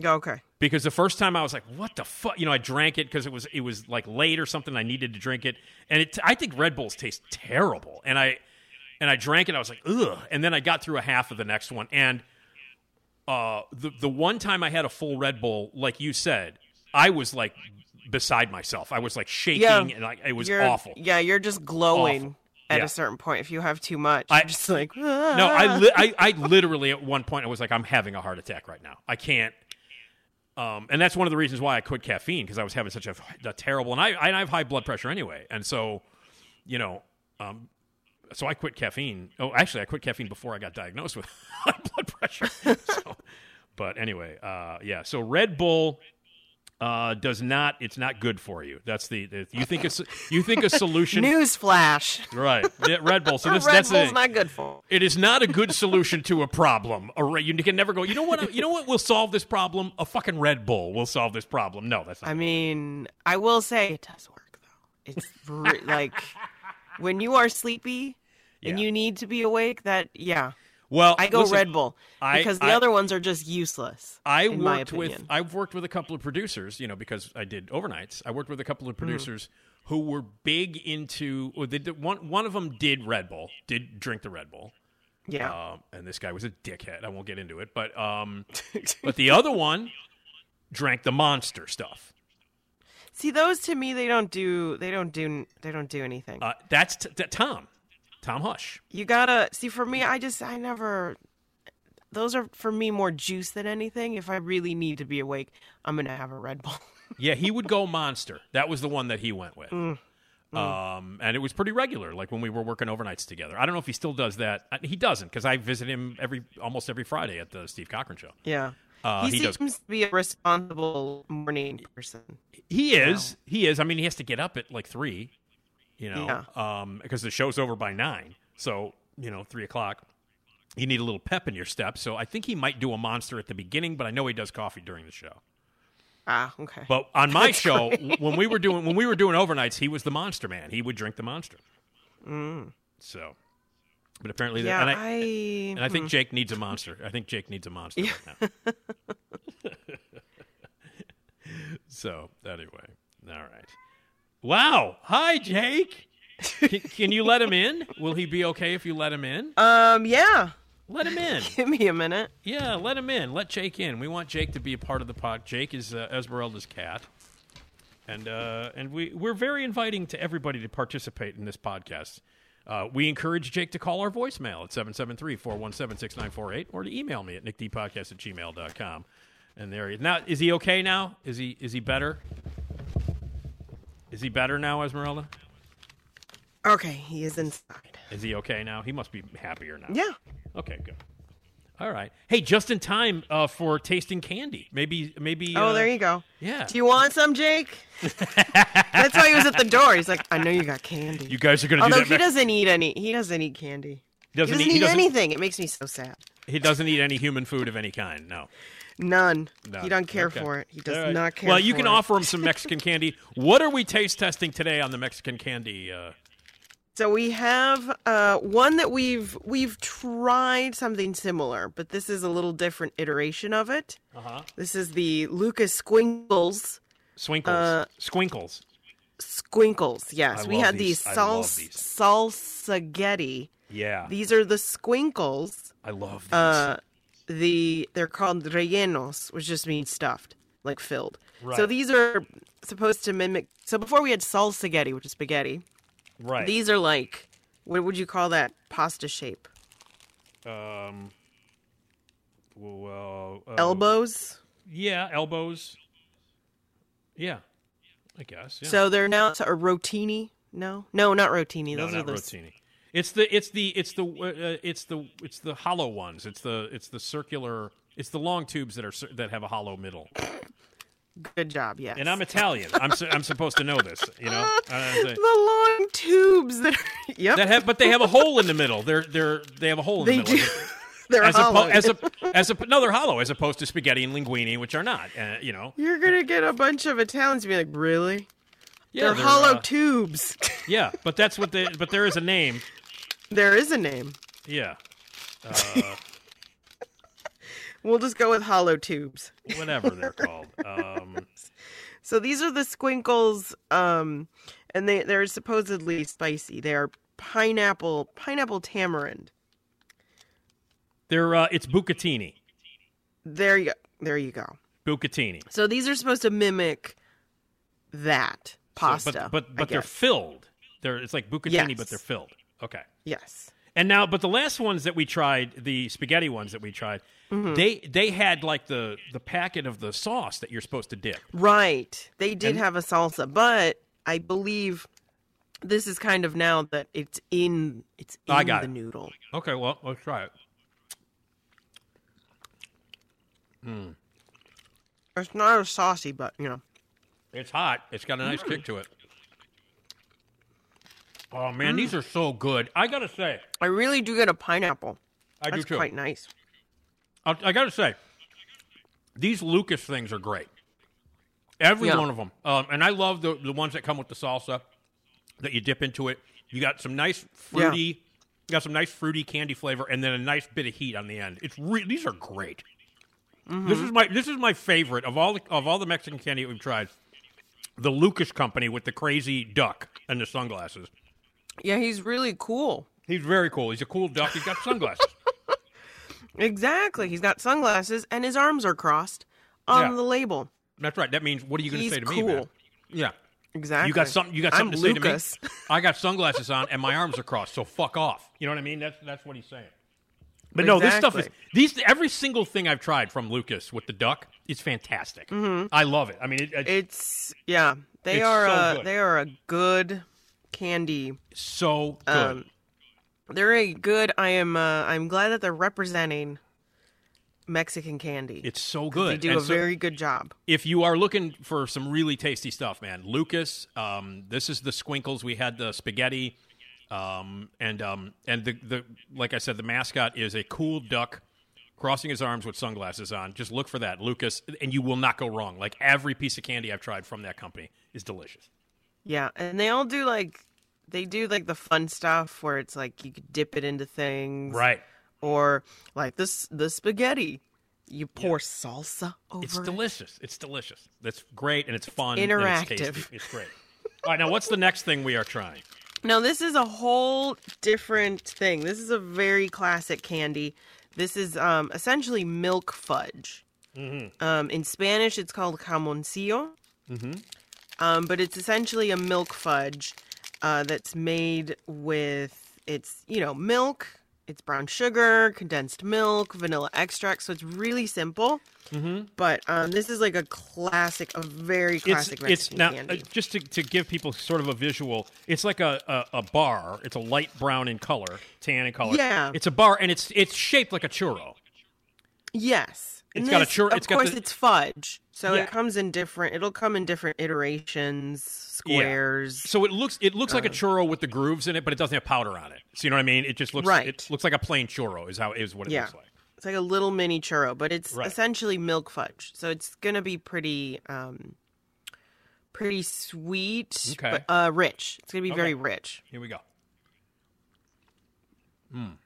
Speaker 7: okay.
Speaker 1: Because the first time I was like, "What the fuck?" You know, I drank it because it was, it was like late or something. I needed to drink it, and it. I think Red Bulls taste terrible, and I, and I drank it. I was like, ugh. And then I got through a half of the next one, and uh, the the one time I had a full Red Bull, like you said, I was like beside myself. I was like shaking,
Speaker 7: Yeah.
Speaker 1: and like it was awful.
Speaker 7: Yeah, you're just glowing
Speaker 1: Awful.
Speaker 7: at
Speaker 1: Yeah.
Speaker 7: a certain point. If you have too much,
Speaker 1: I-
Speaker 7: you're just like
Speaker 1: No, I,
Speaker 7: "Ah."
Speaker 1: li- I, I literally at one point I was like, I'm having a heart attack right now. I can't. Um, and that's one of the reasons why I quit caffeine because I was having such a, a terrible, and I, I have high blood pressure anyway, and so, you know, um, so I quit caffeine. Oh, actually, I quit caffeine before I got diagnosed with high blood pressure. so, but anyway, uh, yeah. So Red Bull uh, does not. It's not good for you. That's the, the you think a s- you think a solution.
Speaker 7: Newsflash.
Speaker 1: Right, yeah, Red Bull. So this,
Speaker 7: Red
Speaker 1: that's
Speaker 7: Bull's not good for.
Speaker 1: It is not a good solution to a problem. A you can never go. You know what? You know what will solve this problem? A fucking Red Bull will solve this problem. No, that's not.
Speaker 7: I mean, I will say it does work though. It's re- like when you are sleepy and
Speaker 1: Yeah.
Speaker 7: you need to be awake. That yeah,
Speaker 1: well,
Speaker 7: I go
Speaker 1: listen,
Speaker 7: Red Bull
Speaker 1: I-
Speaker 7: because the
Speaker 1: I-
Speaker 7: other ones are just useless.
Speaker 1: I worked with. I've worked with a couple of producers, you know, because I did overnights. I worked with a couple
Speaker 7: Mm-hmm.
Speaker 1: of producers who were big into. They did, one one of them did Red Bull, did drink the Red Bull.
Speaker 7: Yeah.
Speaker 1: Um, and this guy was a dickhead. I won't get into it, but um, but the other one drank the monster stuff.
Speaker 7: See, those to me, they don't do. They don't do. They don't do anything.
Speaker 1: Uh, that's t- t- Tom, Tom Hush.
Speaker 7: you gotta see. For me, I just I never. Those are for me more juice than anything. If I really need to be awake, I'm gonna have a Red Bull.
Speaker 1: Yeah, he would go monster. That was the one that he went with.
Speaker 7: Mm.
Speaker 1: Um, and it was pretty regular, like when we were working overnights together. I don't know if he still does that. Uh, He doesn't because I visit him every almost every Friday at the Steve Cochran show.
Speaker 7: Yeah.
Speaker 1: Uh,
Speaker 7: he,
Speaker 1: he does-
Speaker 7: seems to be a responsible morning person.
Speaker 1: He is. He is. I mean, he has to get up at like three, you know,
Speaker 7: Yeah.
Speaker 1: um, because the show's over by nine. So you know, three o'clock. You need a little pep in your step. So I think he might do a monster at the beginning, but I know he does coffee during the show.
Speaker 7: Ah, okay.
Speaker 1: But on my
Speaker 7: That's
Speaker 1: show,
Speaker 7: great.
Speaker 1: when we were doing when we were doing overnights, he was the monster man. He would drink the monster.
Speaker 7: Mm.
Speaker 1: So, but apparently,
Speaker 7: Yeah,
Speaker 1: and I,
Speaker 7: I-
Speaker 1: and I think
Speaker 7: hmm.
Speaker 1: Jake needs a monster. I think Jake needs a monster right now. so anyway, all right. Wow. Hi, Jake. Can, can you let him in? Will he be okay if you let him in?
Speaker 7: Um, yeah.
Speaker 1: Let him in.
Speaker 7: Give me a minute.
Speaker 1: Yeah, let him in. Let Jake in. We want Jake to be a part of the pod. Jake is uh, Esmeralda's cat, and uh, and we we're very inviting to everybody to participate in this podcast. Uh, we encourage Jake to call our voicemail at 773-417-6948 or to email me at nickdpodcast at gmail.com. And there he now is he okay now? Is he is he better? Is he better now, Esmeralda?
Speaker 7: Okay, he is inside.
Speaker 1: Is he okay now? He must be happier now.
Speaker 7: Yeah.
Speaker 1: Okay, good. All right. Hey, just in time uh, for tasting candy. Maybe, maybe.
Speaker 7: Oh,
Speaker 1: uh,
Speaker 7: there you go.
Speaker 1: Yeah.
Speaker 7: Do you want some, Jake? That's why he was at the door. He's like, I know you got candy.
Speaker 1: You guys are gonna do
Speaker 7: Although
Speaker 1: that
Speaker 7: he
Speaker 1: next-
Speaker 7: doesn't eat any. He doesn't eat candy.
Speaker 1: Doesn't
Speaker 7: he
Speaker 1: eat-
Speaker 7: doesn't
Speaker 1: he
Speaker 7: eat
Speaker 1: doesn't-
Speaker 7: anything. It makes me so sad.
Speaker 1: He doesn't eat any human food of any kind. No.
Speaker 7: None.
Speaker 1: None.
Speaker 7: He doesn't care
Speaker 1: Okay.
Speaker 7: for it. He does
Speaker 1: right.
Speaker 7: not care.
Speaker 1: Well, you can
Speaker 7: it.
Speaker 1: offer him some Mexican candy. What are we taste testing today on the Mexican candy? Uh,
Speaker 7: So we have uh, one that we've we've tried something similar, but this is a little different iteration of it.
Speaker 1: uh-huh.
Speaker 7: This is the Lucas Skwinkles.
Speaker 1: Swinkles.
Speaker 7: Uh,
Speaker 1: Skwinkles.
Speaker 7: Skwinkles, yes.
Speaker 1: I
Speaker 7: we had
Speaker 1: these.
Speaker 7: these
Speaker 1: I
Speaker 7: sal-
Speaker 1: love these.
Speaker 7: Salsagheti.
Speaker 1: Yeah.
Speaker 7: These are the Skwinkles.
Speaker 1: I love these.
Speaker 7: Uh, the they're called rellenos, which just means stuffed, like filled.
Speaker 1: Right.
Speaker 7: So these are supposed to mimic. So before we had Salsagheti, which is spaghetti.
Speaker 1: right.
Speaker 7: These are like, what would you call that pasta shape?
Speaker 1: Um. Well, uh,
Speaker 7: Elbows.
Speaker 1: Yeah, elbows. Yeah, I guess. Yeah.
Speaker 7: So they're now a rotini. No, no, not rotini.
Speaker 1: no,
Speaker 7: Those are
Speaker 1: not
Speaker 7: the
Speaker 1: rotini. It's the it's the it's the uh, it's the it's the hollow ones. It's the it's the circular. It's the long tubes that are that have a hollow middle.
Speaker 7: good job. Yes.
Speaker 1: And I'm Italian. I'm su- I'm supposed to know this. You know. I
Speaker 7: the long tubes that are. Yep.
Speaker 1: that have but they have a hole in the middle. They're they're they have a hole in
Speaker 7: They
Speaker 1: the middle.
Speaker 7: do. They're
Speaker 1: as
Speaker 7: hollow.
Speaker 1: Oppo- as a as a no, they're hollow as opposed to spaghetti and linguine, which are not. Uh, you know.
Speaker 7: You're gonna get a bunch of Italians to be like, really?
Speaker 1: Yeah,
Speaker 7: they're,
Speaker 1: they're,
Speaker 7: hollow
Speaker 1: uh,
Speaker 7: tubes.
Speaker 1: Yeah, but that's what they. But there is a name.
Speaker 7: There is a name.
Speaker 1: Yeah. Uh,
Speaker 7: We'll just go with hollow tubes.
Speaker 1: whatever they're called. Um,
Speaker 7: So these are the Skwinkles, um, and they they're supposedly spicy. They are pineapple pineapple tamarind.
Speaker 1: they're uh, it's bucatini.
Speaker 7: There you go. There you go.
Speaker 1: Bucatini.
Speaker 7: So these are supposed to mimic that
Speaker 1: So-
Speaker 7: pasta.
Speaker 1: but but
Speaker 7: I
Speaker 1: but they're filled. They're it's like bucatini,
Speaker 7: Yes.
Speaker 1: but they're filled. Okay.
Speaker 7: yes.
Speaker 1: And now, but the last ones that we tried, the spaghetti ones that we tried,
Speaker 7: Mm-hmm.
Speaker 1: they they had like the the packet of the sauce that you're supposed to dip.
Speaker 7: Right. They did
Speaker 1: And-
Speaker 7: have a salsa, but I believe this is kind of now that it's in it's in
Speaker 1: I got
Speaker 7: the
Speaker 1: it.
Speaker 7: noodle.
Speaker 1: Okay, well, let's try it.
Speaker 7: It's not as saucy, but you know.
Speaker 1: It's hot. It's got a nice
Speaker 7: Mm.
Speaker 1: kick to it. Oh man, these are so good. I gotta say,
Speaker 7: I really do get a pineapple.
Speaker 1: I do
Speaker 7: That's
Speaker 1: too.
Speaker 7: quite nice.
Speaker 1: I, I gotta say, these Lucas things are great. Every
Speaker 7: Yeah.
Speaker 1: one of them, um, and I love the the ones that come with the salsa that you dip into it. You got some nice fruity, you got some nice fruity candy flavor, and then a nice bit of heat on the end. It's re- these are great.
Speaker 7: Mm-hmm.
Speaker 1: This is my this is my favorite of all the, of all the Mexican candy that we've tried. The Lucas Company with the crazy duck and the sunglasses.
Speaker 7: Yeah, he's really cool.
Speaker 1: He's very cool. He's a cool duck. He's got sunglasses.
Speaker 7: Exactly. He's got sunglasses and his arms are crossed on
Speaker 1: Yeah.
Speaker 7: the label.
Speaker 1: That's right. That means what are you going to say to me,
Speaker 7: cool.
Speaker 1: man? Yeah.
Speaker 7: Exactly.
Speaker 1: You got something. You got
Speaker 7: I'm
Speaker 1: something to say to me. I got sunglasses on and my arms are crossed. So fuck off. You know what I mean? That's that's what he's saying. But no, this stuff is these. Every single thing I've tried from Lucas with the duck is fantastic. I love it. I mean, it, it-
Speaker 7: Mm-hmm. It's yeah. They
Speaker 1: It's
Speaker 7: are
Speaker 1: so
Speaker 7: a,
Speaker 1: good.
Speaker 7: they are a good candy.
Speaker 1: so good.
Speaker 7: Um, they're a good. I am. Uh, I'm glad that they're representing Mexican candy.
Speaker 1: it's so good.
Speaker 7: They do
Speaker 1: And
Speaker 7: a
Speaker 1: so
Speaker 7: very good job.
Speaker 1: if you are looking for some really tasty stuff, man, Lucas, um, this is the Skwinkles. We had the spaghetti, um, and um, and the the like I said, the mascot is a cool duck crossing his arms with sunglasses on. Just look for that, Lucas, and you will not go wrong. Like every piece of candy I've tried from that company is delicious.
Speaker 7: Yeah, and they all do like they do like the fun stuff where it's like you could dip it into things,
Speaker 1: Right.
Speaker 7: Or like this the spaghetti, you pour salsa over.
Speaker 1: It's
Speaker 7: it.
Speaker 1: delicious. It's delicious. That's great, and it's fun.
Speaker 7: Interactive.
Speaker 1: And it's, it's great. All right, now what's the next thing we are trying?
Speaker 7: Now this is a whole different thing. This is a very classic candy. This is um, essentially milk fudge.
Speaker 1: Mm-hmm.
Speaker 7: Um, in Spanish, it's called jamoncillo.
Speaker 1: Mm-hmm.
Speaker 7: Um, but it's essentially a milk fudge uh, that's made with it's you know milk it's brown sugar, condensed milk, vanilla extract. So it's really simple.
Speaker 1: Mm-hmm.
Speaker 7: But um, this is like a classic, a very classic
Speaker 1: it's,
Speaker 7: Mexican
Speaker 1: it's now
Speaker 7: candy.
Speaker 1: uh, just to, to give people sort of a visual. It's like a, a, a bar. It's a light brown in color, tan in color.
Speaker 7: Yeah.
Speaker 1: it's a bar, and it's it's shaped like a churro.
Speaker 7: Yes.
Speaker 1: It's
Speaker 7: And
Speaker 1: got a
Speaker 7: this,
Speaker 1: chur-
Speaker 7: Of
Speaker 1: it's got
Speaker 7: course,
Speaker 1: the-
Speaker 7: it's fudge, so
Speaker 1: Yeah.
Speaker 7: it comes in different. It'll come in different iterations, squares.
Speaker 1: So it looks it looks like a
Speaker 7: Uh.
Speaker 1: churro with the grooves in it, but it doesn't have powder on it. So you know what I mean? It just looks
Speaker 7: Right.
Speaker 1: It looks like a plain churro. Is how is what it
Speaker 7: yeah,
Speaker 1: looks like.
Speaker 7: it's like a little mini churro, but it's
Speaker 1: Right.
Speaker 7: essentially milk fudge. So it's gonna be pretty, um, pretty sweet,
Speaker 1: Okay.
Speaker 7: but uh, rich. It's gonna be
Speaker 1: Okay.
Speaker 7: very rich.
Speaker 1: Here we go.
Speaker 7: And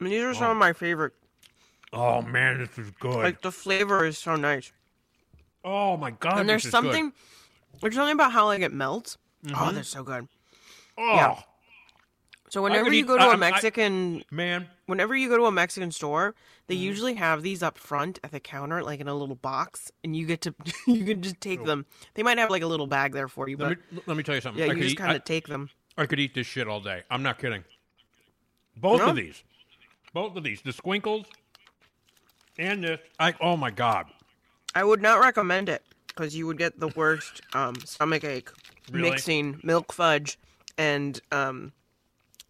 Speaker 7: these are some of my favorite.
Speaker 1: Oh man, this is good.
Speaker 7: Like the flavor is so nice.
Speaker 1: Oh my god,
Speaker 7: and there's
Speaker 1: this is good.
Speaker 7: something, there's something about how like it melts. Oh,
Speaker 1: Mhm.
Speaker 7: they're so good.
Speaker 1: Oh,
Speaker 7: Yeah. So whenever you
Speaker 1: eat-
Speaker 7: go to
Speaker 1: I-
Speaker 7: a
Speaker 1: I-
Speaker 7: Mexican
Speaker 1: man,
Speaker 7: whenever you go to a Mexican store, they
Speaker 1: Mm-hmm.
Speaker 7: usually have these up front at the counter, like in a little box, and you get to you can just take them. They might have like a little bag there for you,
Speaker 1: let
Speaker 7: but
Speaker 1: me let me tell you something.
Speaker 7: yeah,
Speaker 1: I
Speaker 7: you
Speaker 1: could
Speaker 7: just kind of take them.
Speaker 1: I could eat this shit all day. I'm not kidding. Both
Speaker 7: No?
Speaker 1: of these, both of these, the Skwinkles and this. I oh my god,
Speaker 7: I would not recommend it because you would get the worst um, stomach ache
Speaker 1: Really?
Speaker 7: mixing milk fudge and um,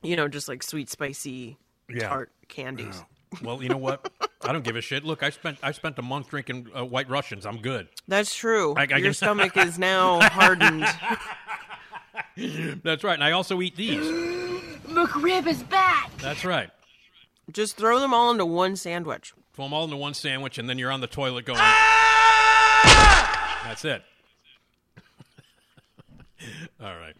Speaker 7: you know just like sweet spicy
Speaker 1: Yeah.
Speaker 7: tart candies.
Speaker 1: Well, you know what? I don't give a shit. Look, I spent I spent a month drinking uh, White Russians. I'm good.
Speaker 7: That's true.
Speaker 1: I- I
Speaker 7: Your
Speaker 1: can-
Speaker 7: stomach is now hardened.
Speaker 1: That's right. And I also eat these.
Speaker 11: McRib is back.
Speaker 1: That's right.
Speaker 7: Just throw them all into one sandwich.
Speaker 1: Throw them all into one sandwich, and then you're on the toilet going. That's it. all right.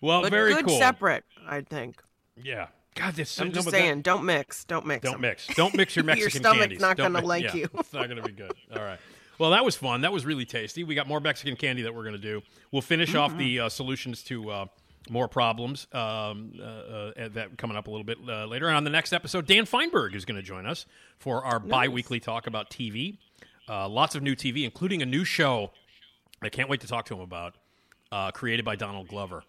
Speaker 1: Well,
Speaker 7: but
Speaker 1: very
Speaker 7: good
Speaker 1: cool.
Speaker 7: separate, I think.
Speaker 1: Yeah. God, this.
Speaker 7: I'm just
Speaker 1: but that-
Speaker 7: saying, don't mix. Don't mix.
Speaker 1: Don't
Speaker 7: them.
Speaker 1: mix. Don't mix your
Speaker 7: Your
Speaker 1: Mexican
Speaker 7: stomach's
Speaker 1: candies.
Speaker 7: not
Speaker 1: Don't
Speaker 7: gonna like
Speaker 1: yeah,
Speaker 7: you.
Speaker 1: it's not going to be good. All right. Well, that was fun. That was really tasty. We got more Mexican candy that we're going to do. We'll finish off the uh, solutions to uh, more problems um, uh, uh, that coming up a little bit uh, later. And on the next episode, Dan Fienberg is going to join us for our bi-weekly talk about TV. Uh, lots of new TV, including a new show. I can't wait to talk to him about. Uh, created by Donald Glover,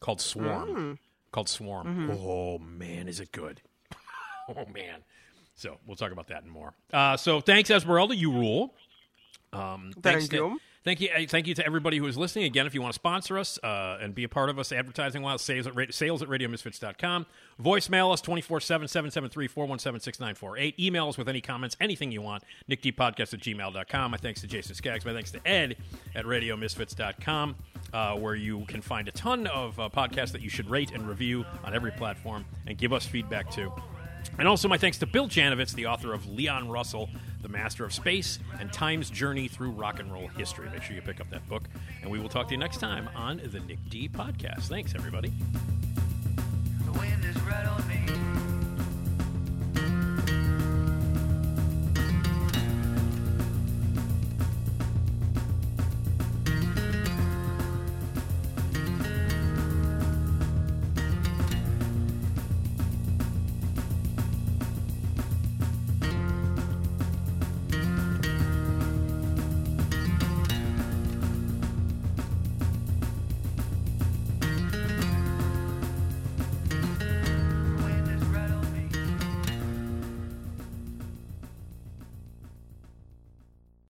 Speaker 1: called Swarm.
Speaker 7: Mm.
Speaker 1: Called Swarm.
Speaker 7: Mhm.
Speaker 1: Oh man, is it good? oh man. So we'll talk about that and more. Uh, so thanks, Esmeralda. You rule. Um, thanks
Speaker 7: Thank you.
Speaker 1: Thank you. uh, Thank you to everybody who is listening. Again, if you want to sponsor us uh, and be a part of us advertising wise, sales at, ra- sales at radiomisfits.com. Voicemail us 24 7 773 417 6948. Email us with any comments, anything you want. NickDpodcast at gmail.com. My thanks to Jason Skaggs. My thanks to Ed at radiomisfits.com, uh, where you can find a ton of uh, podcasts that you should rate and review on every platform and give us feedback to. And also, my thanks to Bill Janovitz, the author of Leon Russell, The Master of Space and Time's Journey Through Rock and Roll History. Make sure you pick up that book. And we will talk to you next time on the Nick D Podcast. Thanks, everybody.